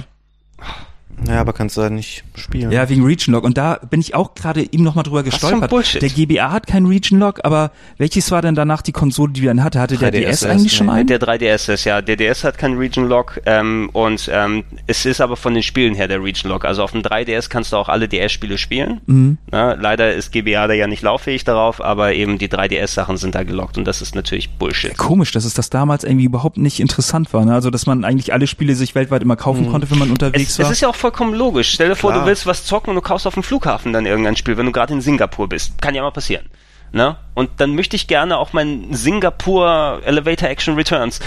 Ja, aber kannst du da nicht spielen. Ja, wegen Region Lock. Und da bin ich auch gerade eben noch mal drüber gestolpert. Bullshit? Der GBA hat keinen Region Lock, aber welches war denn danach die Konsole, die wir dann hatte? Hatte der 3DS DS erst, eigentlich schon ne? einen? Der 3DS ist ja, der DS hat keinen Region Lock ähm, und ähm, es ist aber von den Spielen her der Region Lock. Also auf dem 3DS kannst du auch alle DS-Spiele spielen. Mhm. Na, leider ist GBA da ja nicht lauffähig darauf, aber eben die 3DS-Sachen sind da gelockt und das ist natürlich Bullshit. Komisch, dass es das damals irgendwie überhaupt nicht interessant war. Ne? Also, dass man eigentlich alle Spiele sich weltweit immer kaufen konnte, wenn man unterwegs Es, war. es ist ja auch vollkommen logisch. Stell dir vor, Klar. du willst was zocken und du kaufst auf dem Flughafen dann irgendein Spiel, wenn du gerade in Singapur bist. Kann ja mal passieren. Ne? Und dann möchte ich gerne auch mein Singapur Elevator Action Returns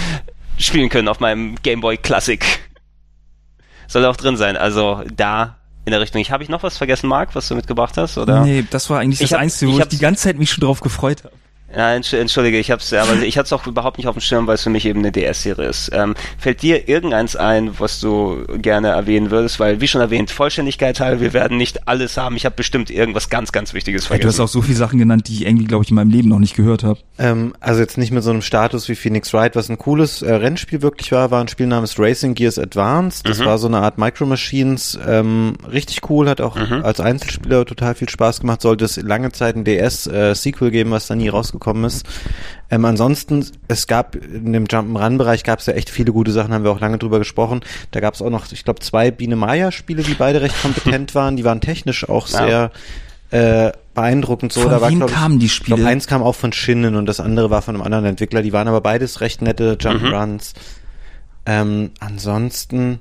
spielen können auf meinem Game Boy Classic. Soll auch drin sein. Also da in der Richtung. Ich habe ich noch was vergessen, Marc, was du mitgebracht hast? Oder? Nee, das war eigentlich Ich das hab- Einzige, wo ich ich, die ganze Zeit mich schon drauf gefreut habe. Ja, entschuldige, ich hab's, aber ich hatte es auch überhaupt nicht auf dem Schirm, weil es für mich eben eine DS-Serie ist. Ähm, fällt dir irgendeins ein, was du gerne erwähnen würdest? Weil, wie schon erwähnt, Vollständigkeit halt, wir werden nicht alles haben. Ich habe bestimmt irgendwas ganz, ganz Wichtiges vergessen. Ja, du hast auch so viele Sachen genannt, die ich irgendwie, glaube ich, in meinem Leben noch nicht gehört habe. Ähm, also jetzt nicht mit so einem Status wie Phoenix Wright, was ein cooles äh, Rennspiel wirklich war, war ein Spiel namens Racing Gears Advanced. Das mhm. war so eine Art Micro Machines, ähm, richtig cool, hat auch mhm. als Einzelspieler total viel Spaß gemacht. Sollte es lange Zeit ein DS-Sequel äh, geben, was da nie rausgekommen gekommen ist. Ähm, ansonsten, es gab in dem Jump'n'Run-Bereich gab es ja echt viele gute Sachen, haben wir auch lange drüber gesprochen. Da gab es auch noch, ich glaube, zwei Biene Maya-Spiele, die beide recht kompetent <laughs> waren. Die waren technisch auch sehr äh, beeindruckend so. Von da war, wem glaub, kamen die Ich Spiele? glaube, eins kam auch von Shinnen und das andere war von einem anderen Entwickler. Die waren aber beides recht nette Jump'n'Runs. Mhm. Ähm, ansonsten,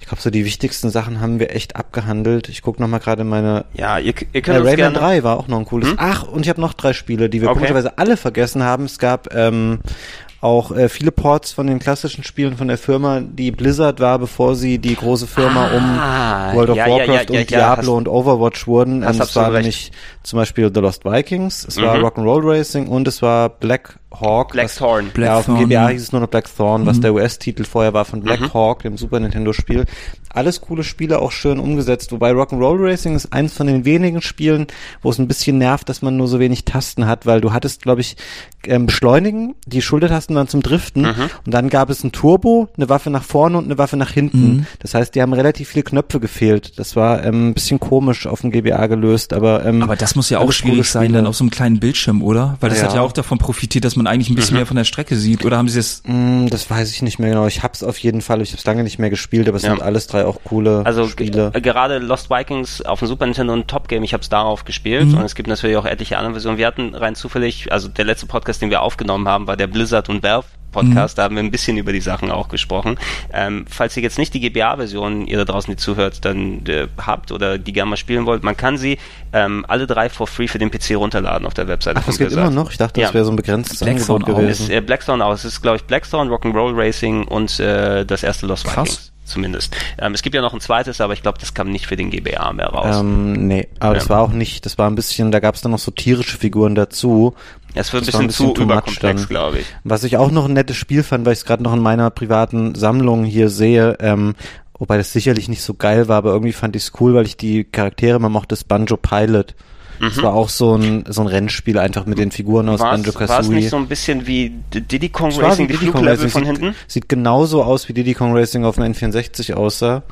ich glaube, so die wichtigsten Sachen haben wir echt abgehandelt. Ich gucke nochmal gerade meine. Ja, ihr, ihr könnt äh, Rayman gerne 3 war auch noch ein cooles. Hm? Ach, und ich habe noch drei Spiele, die wir Okay. komischerweise alle vergessen haben. Es gab ähm, auch äh, viele Ports von den klassischen Spielen von der Firma, die Blizzard war, bevor sie die große Firma Ah, um World of ja, Warcraft ja, ja, und ja, Diablo hast- und Overwatch wurden. Und es war nämlich zum Beispiel The Lost Vikings, es war Mhm. Rock'n'Roll Racing und es war Black Hawk. was- Blackthorn. ja, auf dem Blackthorn, GBA hieß es nur noch Blackthorn, was der US-Titel vorher war von Black Mhm. Hawk, dem Super Nintendo-Spiel. Alles coole Spiele, auch schön umgesetzt. Wobei Rock'n'Roll Racing ist eins von den wenigen Spielen, wo es ein bisschen nervt, dass man nur so wenig Tasten hat, weil du hattest, glaube ich, ähm, Beschleunigen, die Schultertasten waren zum Driften Mhm. und dann gab es ein Turbo, eine Waffe nach vorne und eine Waffe nach hinten. Mhm. Das heißt, die haben relativ viele Knöpfe gefehlt. Das war ähm, ein bisschen komisch auf dem GBA gelöst, aber ähm, Aber das muss ja auch schwierig sein, dann auf so einem kleinen Bildschirm, oder? Weil das Ja. hat ja auch davon profitiert, dass man eigentlich ein bisschen mehr von der Strecke sieht. Oder haben sie es Mm, Das weiß ich nicht mehr genau. Ich hab's auf jeden Fall. Ich hab's lange nicht mehr gespielt, aber es Ja. sind alles drei auch coole Also Spiele. äh, gerade Lost Vikings auf dem Super Nintendo und Top Game, ich habe es darauf gespielt Mhm. und es gibt natürlich auch etliche andere Versionen. Wir hatten rein zufällig, also der letzte Podcast, den wir aufgenommen haben, war der Blizzard und Valve Podcast, da haben wir ein bisschen über die Sachen auch gesprochen. Ähm, falls ihr jetzt nicht die GBA-Version, ihr da draußen, die zuhört, dann äh, habt oder die gerne mal spielen wollt, man kann sie ähm, alle drei for free für den PC runterladen auf der Webseite Ach, von das geht immer noch? Ich dachte, Ja. das wäre so ein begrenztes Blackthorn Angebot auch. gewesen. Ist äh, Blackthorn aus. Es ist, glaube ich, Blackthorn, Rock'n'Roll Racing und äh, das erste Lost Krass. Vikings zumindest. Ähm, es gibt ja noch ein zweites, aber ich glaube, das kam nicht für den GBA mehr raus. Ähm, nee, aber das Ja. war auch nicht, das war ein bisschen, da gab es dann noch so tierische Figuren dazu. Es wird ein bisschen, ein bisschen zu überkomplex, glaube ich. Was ich auch noch ein nettes Spiel fand, weil ich es gerade noch in meiner privaten Sammlung hier sehe, ähm, wobei das sicherlich nicht so geil war, aber irgendwie fand ich es cool, weil ich die Charaktere immer mochte, das Banjo Pilot. Das war auch so ein, so ein Rennspiel einfach mit den Figuren aus Banjo es war es Kazooie. nicht so ein bisschen wie Diddy Kong Racing, wie die Diddy Kong Fluglevel Racing. von sieht, hinten? Sieht genauso aus wie Diddy Kong Racing auf dem N64 aussah.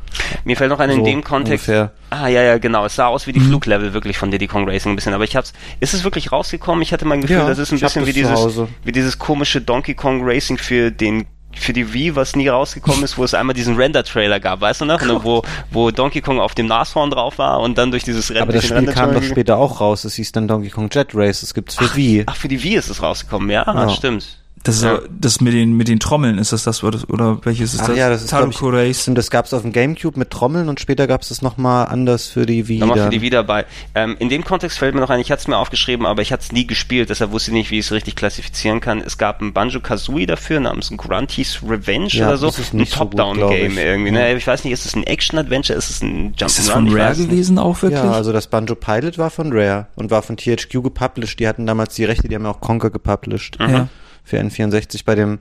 Mir fällt noch ein in So dem Kontext. ungefähr. Ah, ja, ja, genau. Es sah aus wie die Mhm. Fluglevel wirklich von Diddy Kong Racing ein bisschen. Aber ich hab's, ist es wirklich rausgekommen? Ich hatte mein Gefühl, Ja, das ist ein bisschen wie dieses, wie dieses komische Donkey Kong Racing für den für die Wii, was nie rausgekommen ist, wo es einmal diesen Render-Trailer gab, weißt du noch? Ne, wo, wo Donkey Kong auf dem Nashorn drauf war und dann durch dieses Rennen. Aber das Spiel kam doch später auch raus. Es hieß dann Donkey Kong Jet Race. Das gibt's für Wii. Ach, für die Wii ist es rausgekommen, ja, Ja. stimmt. Das ist Ja. so- das mit den mit den Trommeln ist das das oder, welches ist Ach das? ja, das ist Taruko ich, Race. stimmt, das gab's auf dem Gamecube mit Trommeln und später gab's das nochmal anders für die Wii. Nochmal für die Wii dabei. Ähm, in dem Kontext fällt mir noch ein, ich hatte es mir aufgeschrieben, aber ich hatte es nie gespielt, deshalb wusste ich nicht, wie ich es richtig klassifizieren kann. Es gab ein Banjo-Kazooie dafür namens Grunty's Revenge Ja, oder so. das ist ein so Top-Down-Game ich. irgendwie. Ja. Ne? Ich weiß nicht, ist es ein Action-Adventure, ist es ein Jump'n'Run? Ist das von Rare gewesen auch wirklich? Ja, also das Banjo Pilot war von Rare und war von THQ gepublished. Die hatten damals die Rechte, die haben ja auch Conker gepublished. Ja. Für N64 bei dem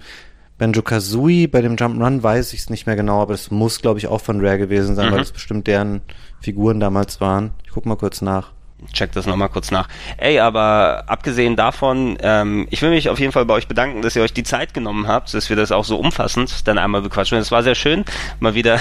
Banjo Kazooie, bei dem Jump'n'Run weiß ich es nicht mehr genau, aber das muss, glaube ich, auch von Rare gewesen sein, Mhm. weil das bestimmt deren Figuren damals waren. Ich guck mal kurz nach. check das nochmal kurz nach. Ey, aber abgesehen davon, ähm, ich will mich auf jeden Fall bei euch bedanken, dass ihr euch die Zeit genommen habt, dass wir das auch so umfassend dann einmal bequatschen. Es war sehr schön, mal wieder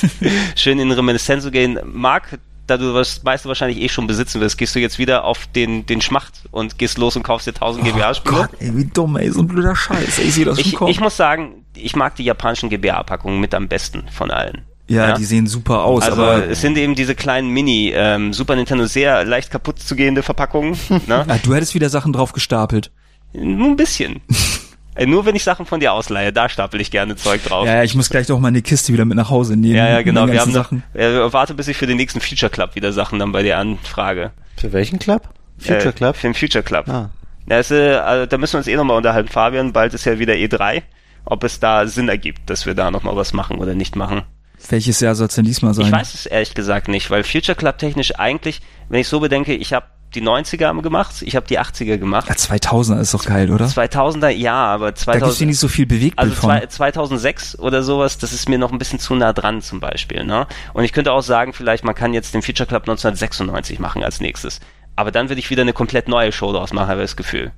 <laughs> schön in Reminiszenz zu gehen. Marc, da du das meiste wahrscheinlich eh schon besitzen wirst, gehst du jetzt wieder auf den, den Schmacht und gehst los und kaufst dir 1000 Oh GBA-Spiele? Gott, ey, wie dumm, ey, so ein blöder Scheiß. Ey, ich sehe das schon ich, kommen. ich muss sagen, ich mag die japanischen GBA-Packungen mit am besten von allen. ja, ja? die sehen super aus, Also aber es sind eben diese kleinen Mini ähm, Super Nintendo sehr leicht kaputt zu gehende Verpackungen. <laughs> ne? ah, du hättest wieder Sachen drauf gestapelt. Nur ein bisschen. <laughs> Äh, Nur wenn ich Sachen von dir ausleihe, da stapel ich gerne Zeug drauf. Ja, ja, ich muss gleich doch meine Kiste wieder mit nach Hause nehmen. Ja, ja, genau. Wir haben ganzen noch, Sachen. äh, warte, bis ich für den nächsten Future Club wieder Sachen dann bei dir anfrage. Für welchen Club? Future äh, Club? Für den Future Club. Ah. Ja, es, äh, also, da müssen wir uns eh nochmal unterhalten, Fabian. Bald ist ja wieder E3. Ob es da Sinn ergibt, dass wir da nochmal was machen oder nicht machen. Welches Jahr soll es denn diesmal sein? Ich weiß es ehrlich gesagt nicht, weil Future Club technisch eigentlich, wenn ich so bedenke, ich habe die 90er gemacht, ich habe die 80er gemacht. Ja, 2000er ist doch geil, oder? 2000er, ja, aber Da 2000, gibt's ja nicht so viel Bewegtbild also von. zwei, 2006 oder sowas, das ist mir noch ein bisschen zu nah dran zum Beispiel. Ne? Und ich könnte auch sagen, vielleicht man kann jetzt den Feature Club 1996 machen als nächstes. Aber dann würde ich wieder eine komplett neue Show draus machen, habe ich das Gefühl.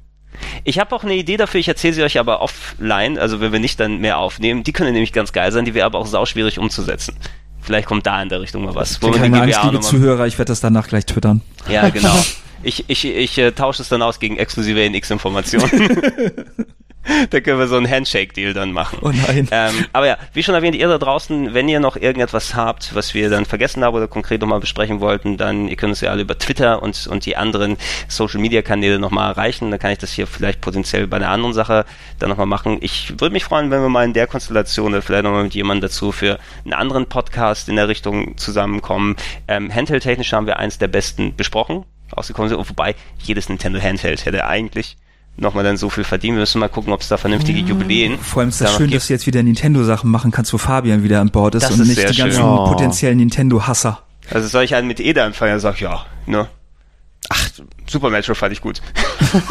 Ich habe auch eine Idee dafür, ich erzähle sie euch aber offline, also wenn wir nicht dann mehr aufnehmen. Die können nämlich ganz geil sein, die wäre aber auch sauschwierig umzusetzen. Vielleicht kommt da in der Richtung mal was. wo Keine Angst, liebe Zuhörer, ich werde das danach gleich twittern. Ja, genau. <laughs> Ich, ich, ich äh, tausche es dann aus gegen exklusive NX-Informationen. <laughs> <laughs> da können wir so einen Handshake-Deal dann machen. Oh nein. Ähm, aber ja, wie schon erwähnt, ihr da draußen, wenn ihr noch irgendetwas habt, was wir dann vergessen haben oder konkret nochmal besprechen wollten, dann ihr könnt uns ja alle über Twitter und, und die anderen Social-Media-Kanäle nochmal erreichen. Dann kann ich das hier vielleicht potenziell bei einer anderen Sache dann nochmal machen. Ich würde mich freuen, wenn wir mal in der Konstellation oder vielleicht nochmal mit jemandem dazu für einen anderen Podcast in der Richtung zusammenkommen. Ähm, Handheld-technisch haben wir eins der besten besprochen, rausgekommen sind, wobei jedes Nintendo Handheld hätte eigentlich nochmal dann so viel verdient. Wir müssen mal gucken, ob es da vernünftige Jubiläen Vor allem ist da das schön, gibt. dass du jetzt wieder Nintendo-Sachen machen kannst, wo Fabian wieder an Bord ist Das und ist nicht die ganzen. Oh. potenziellen Nintendo-Hasser. Also soll ich einen mit Eda anfangen? Er sagt, ja, ne. Ach, Super Metro fand ich gut.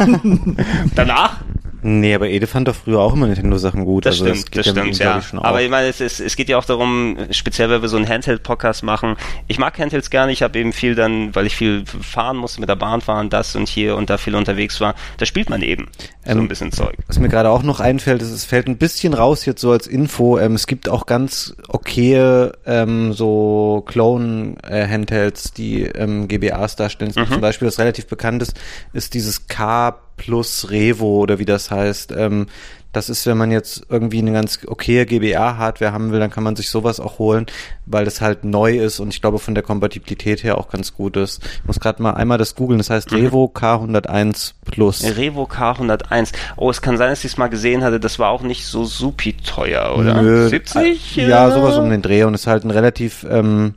<laughs> Danach? Nee, aber Ede fand doch früher auch immer Nintendo-Sachen gut. Das also stimmt, geht das ja ihm, stimmt, ja. schon Aber ich meine, es, ist, es geht ja auch darum, speziell, wenn wir so einen Handheld-Podcast machen. Ich mag Handhelds gerne, ich habe eben viel dann, weil ich viel fahren musste, mit der Bahn fahren, das und hier und da viel unterwegs war, da spielt man eben so Ähm, ein bisschen Zeug. Was mir gerade auch noch einfällt, ist, es fällt ein bisschen raus jetzt so als Info. Ähm, es gibt auch ganz okaye ähm, so Clone-Handhelds, die ähm, GBAs darstellen. Es Mhm. Zum Beispiel, das relativ bekannt ist, ist dieses K plus Revo oder wie das heißt. Ähm, das ist, wenn man jetzt irgendwie eine ganz okaye GBA-Hardware haben will, dann kann man sich sowas auch holen, weil das halt neu ist und ich glaube von der Kompatibilität her auch ganz gut ist. Ich muss gerade mal einmal das googeln. Das Mhm. heißt Revo K101 Plus. Revo K101. Oh, es kann sein, dass ich es mal gesehen hatte, das war auch nicht so supi teuer, oder? Nö, 70? äh, Ja, sowas um den Dreh und ist halt ein relativ ähm,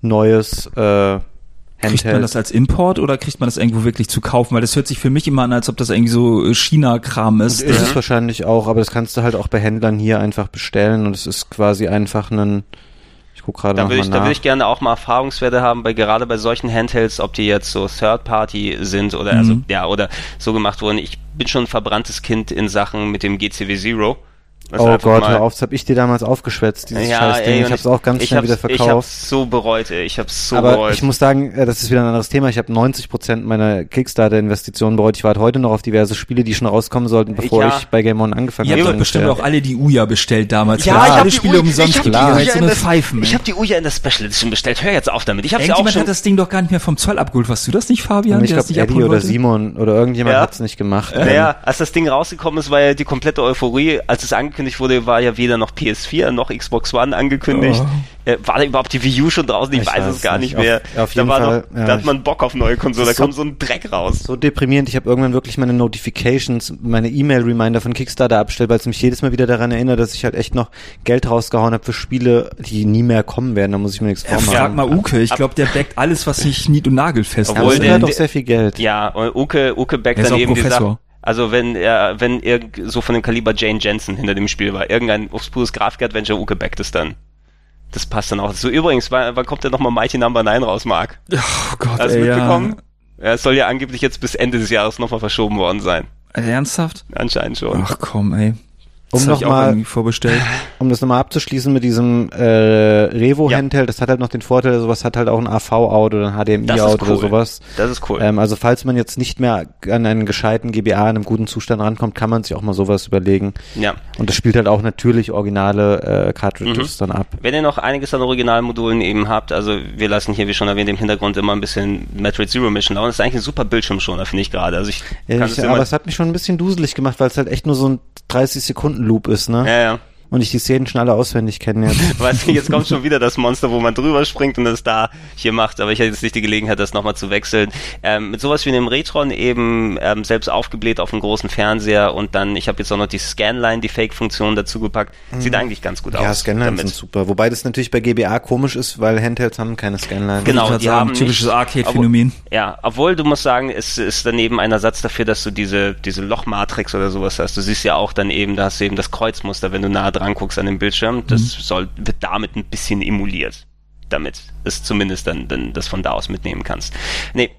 neues äh, Kriegt man Handheld. das als Import oder kriegt man das irgendwo wirklich zu kaufen? Weil das hört sich für mich immer an, als ob das irgendwie so äh, China-Kram ist. ist der- es wahrscheinlich auch, aber das kannst du halt auch bei Händlern hier einfach bestellen und es ist quasi einfach ein ich guck gerade Da mal ich, da würde ich gerne auch mal Erfahrungswerte haben, bei gerade bei solchen Handhelds, ob die jetzt so Third Party sind oder also Mhm. ja oder so gemacht wurden. Ich bin schon ein verbranntes Kind in Sachen mit dem GCW Zero. Das oh Gott, mal- hör auf, das hab ich dir damals aufgeschwätzt, dieses ja, scheiß Ding. ey, Ich hab's auch ganz ich schnell hab's- wieder Ich verkauft. hab's so bereut, ey. Ich hab's so aber bereut. ich muss sagen, äh, das ist wieder ein anderes Thema. Ich habe 90 Prozent meiner Kickstarter-Investitionen bereut. Ich warte heute noch auf diverse Spiele, die schon rauskommen sollten, bevor Ja. ich bei Game On angefangen Ihr habt habe. doch zu bestimmt auch alle die Uja bestellt damals. ja, ich alle habe Spiele umsonst ich hab die. Uja in das- Pfeifen. Ich habe die Uja in der Special Edition bestellt. Hör jetzt auf damit. Ich habe sie auch schon. hat das Ding doch gar nicht mehr vom Zoll abgeholt. Warst du das nicht, Fabian? Ich das glaube, nicht Eddie oder? Simon oder irgendjemand Ja. hat's nicht gemacht. Naja, als das Ding rausgekommen ist, war ja die komplette Euphorie. Als es angekündigt wurde, war ja weder noch PS4 noch Xbox One angekündigt. Äh, war da überhaupt die Wii U schon draußen? Ich, Ich weiß weiß es gar nicht. nicht mehr. Auf- auf da jeden war Fall, noch, ja, da hat man Bock auf neue Konsole. Da Das ist kam so- so ein Dreck raus. so deprimierend. Ich habe irgendwann wirklich meine Notifications, meine E-Mail-Reminder von Kickstarter abgestellt, weil es mich jedes Mal wieder daran erinnert, dass ich halt echt noch Geld rausgehauen habe für Spiele, die nie mehr kommen werden. Da muss ich mir nichts vormachen. frag mal Uke. Ich glaube, der backt alles, was nicht nied- und nagelfest Obwohl ist der- der- doch sehr viel Geld. Ja, Uke, Uke backt dann eben die Professor. Also wenn er, wenn irgend so von dem Kaliber Jane Jensen hinter dem Spiel war, irgendein obskures Grafik-Adventure, Uke backt es dann. Das passt dann auch. So übrigens, wann, wann kommt denn nochmal Mighty Number 9 raus, Marc? Oh Gott, Hast du mitbekommen? Ja, es soll ja angeblich jetzt bis Ende des Jahres nochmal verschoben worden sein. Ernsthaft? Anscheinend schon. Ach komm, ey. Um Das ich nochmal vorbestellt. <laughs> um das nochmal abzuschließen mit diesem äh, Revo Ja. Das hat halt noch den Vorteil, sowas hat halt auch ein AV-Out oder ein HDMI-Out cool. oder sowas. Das ist cool. Ähm, also falls man jetzt nicht mehr an einen gescheiten GBA in einem guten Zustand rankommt, kann man sich auch mal sowas überlegen. ja. Und das spielt halt auch natürlich originale äh, Cartridges Mhm. dann ab. Wenn ihr noch einiges an Originalmodulen eben habt, also wir lassen hier, wie schon erwähnt, im Hintergrund immer ein bisschen Metroid Zero Mission laufen. Das ist eigentlich ein super Bildschirmschoner, finde ich gerade. Also ich Ja, kann ich, es aber es hat mich schon ein bisschen duselig gemacht, weil es halt echt nur so ein 30-Sekunden-Loop ist, ne? Ja, ja. Und ich die Szenen schon alle auswendig kenne jetzt. <laughs> Weißt du, jetzt kommt schon wieder das Monster, wo man drüber springt und es da hier macht, aber ich hatte jetzt nicht die Gelegenheit, das nochmal zu wechseln. Ähm, mit sowas wie einem Retron eben ähm, selbst aufgebläht auf einem großen Fernseher und dann, ich habe jetzt auch noch die Scanline, die Fake-Funktion dazu gepackt. Sieht eigentlich ganz gut Mhm. ja, aus. Scanlines damit. sind super. Wobei das natürlich bei GBA komisch ist, weil Handhelds haben keine Scanline. Genau, die sagen, haben typisches nicht- Arcade-Phänomen. Ja, obwohl du musst sagen, es ist daneben ein Ersatz dafür, dass du diese, diese Lochmatrix oder sowas hast. Du siehst ja auch dann eben, da hast du eben das Kreuzmuster, wenn du nah dran guckst an den Bildschirm. Das soll, wird damit ein bisschen emuliert. Damit es zumindest dann, dann das von da aus mitnehmen kannst. Nee,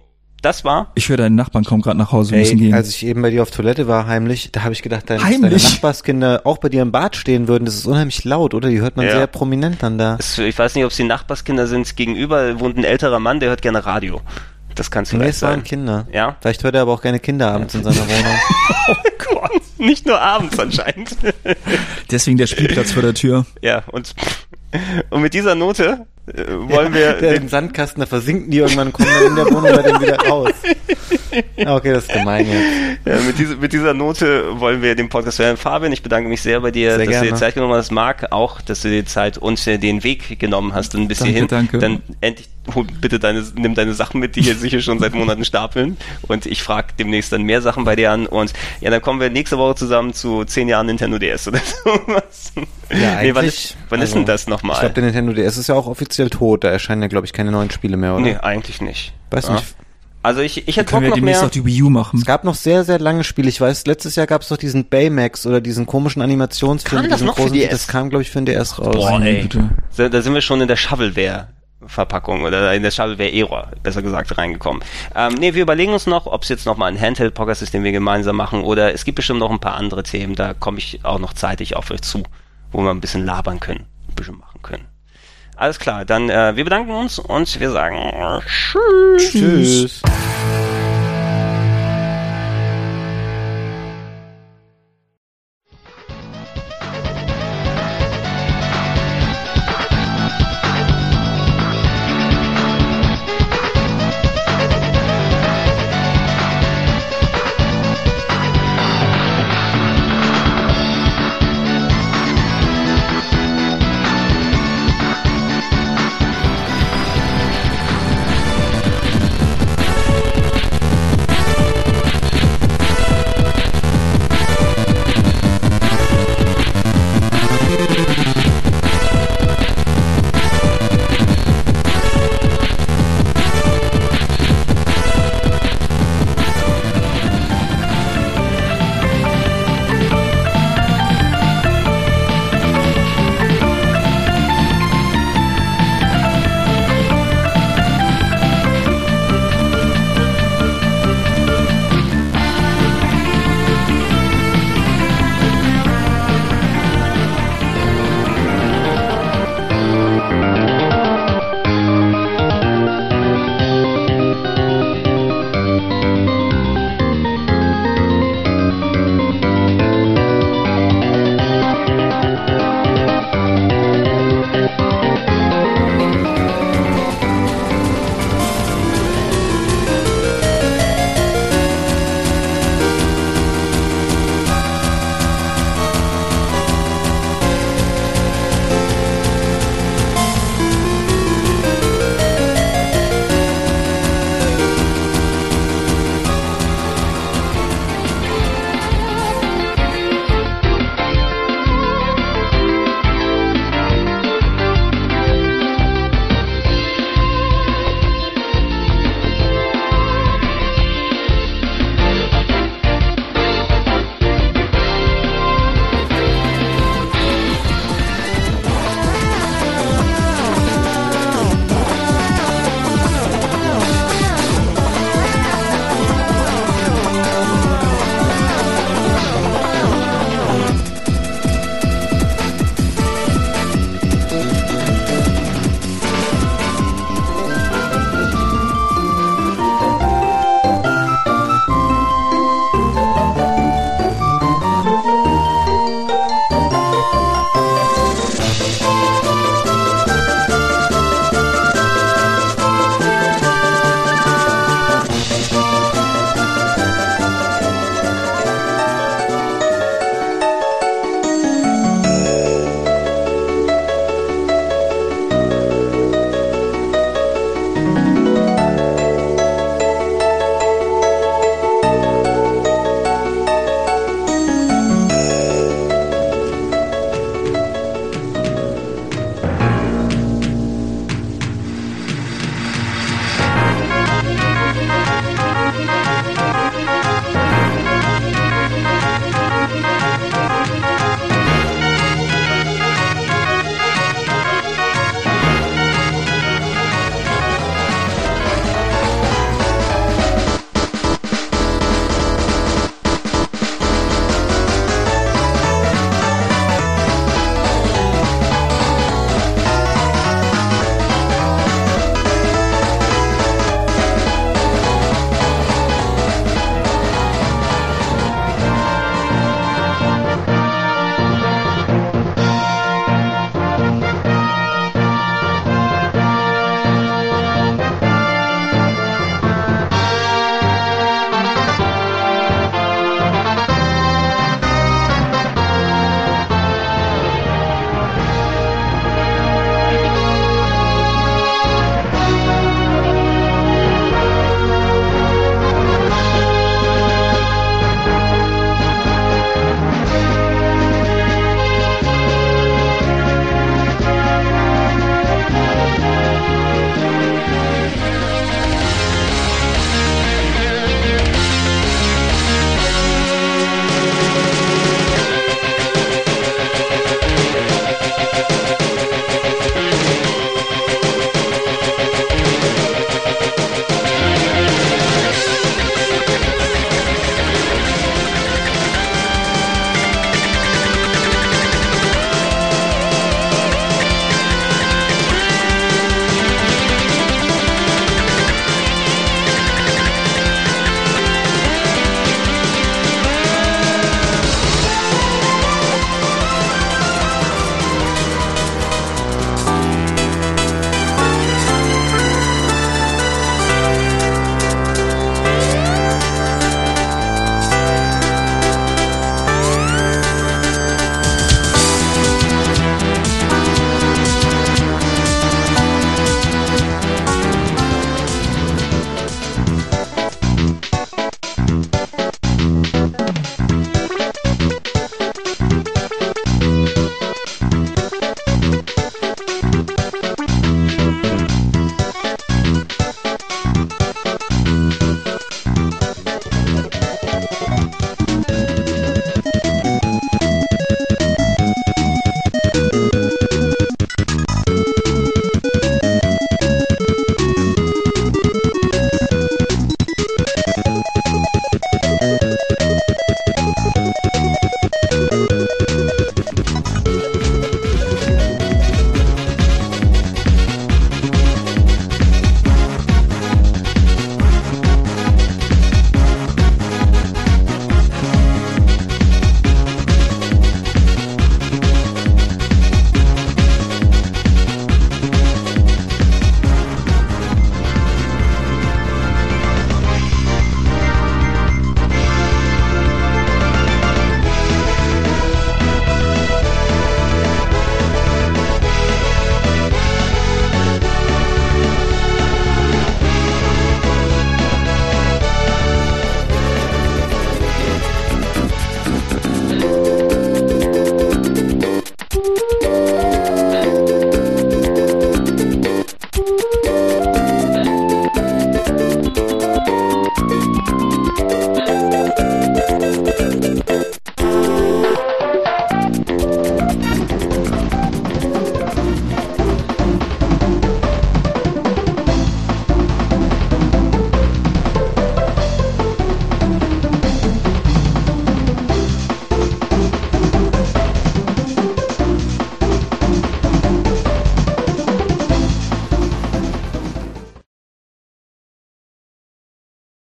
das war. Ich höre, deine Nachbarn kommen gerade nach Hause, Ey, müssen gehen. als ich eben bei dir auf Toilette war, heimlich, da habe ich gedacht, deine, Heimlich? deine Nachbarskinder auch bei dir im Bad stehen würden. Das ist unheimlich laut, oder? Die hört man Ja. sehr prominent dann da. Es, ich weiß nicht, ob es die Nachbarskinder sind. Gegenüber wohnt ein älterer Mann, der hört gerne Radio. Das kann es Nee, vielleicht es waren sein. Kinder. Ja? Vielleicht hört er aber auch gerne Kinder abends in seiner <laughs> Wohnung. Oh Gott, nicht nur abends anscheinend. Deswegen der Spielplatz vor der Tür. ja, und, und mit dieser Note äh, wollen wir der den Sandkasten, da versinken die irgendwann und kommen dann in der Wohnung bei dem wieder raus. <laughs> Okay, das ist gemein jetzt. Ja, mit, dieser, mit dieser Note wollen wir den Podcast beenden. Fabian, ich bedanke mich sehr bei dir, Sehr dass du dir gerne. die Zeit genommen hast. Marc, auch, dass du dir die Zeit und äh, den Weg genommen hast und bis Danke, hierhin. danke. Dann endlich hol bitte deine, nimm deine Sachen mit, die hier sicher schon seit Monaten stapeln. Und ich frage demnächst dann mehr Sachen bei dir an. Und ja, dann kommen wir nächste Woche zusammen zu zehn Jahren Nintendo DS oder <laughs> sowas. Ja, nee, wann eigentlich- ist, wann ist also, denn das Ich nochmal? glaube, der Nintendo DS ist ja auch offiziell tot. Da erscheinen ja, glaube ich, keine neuen Spiele mehr, oder? Nee, eigentlich nicht. Weiß Ja. nicht. Also ich, ich hätte Bock wir noch demnächst mehr. auch die Wii U machen. Es gab noch sehr, sehr lange Spiele. Ich weiß, letztes Jahr gab es doch diesen Baymax oder diesen komischen Animationsfilm. Kam das diesen noch für großen, DS? Das kam, glaube ich, für den DS raus. Boah, ey. So, Da sind wir schon in der Shovelware-Verpackung oder in der Shovelware-Ära, besser gesagt, reingekommen. Ähm, nee, wir überlegen uns noch, ob es jetzt nochmal ein Handheld-Podcast ist, den wir gemeinsam machen, oder es gibt bestimmt noch ein paar andere Themen, da komme ich auch noch zeitig auf euch zu, wo wir ein bisschen labern können, ein bisschen machen können. Alles klar, dann äh, wir bedanken uns und wir sagen Tschüss. Tschüss.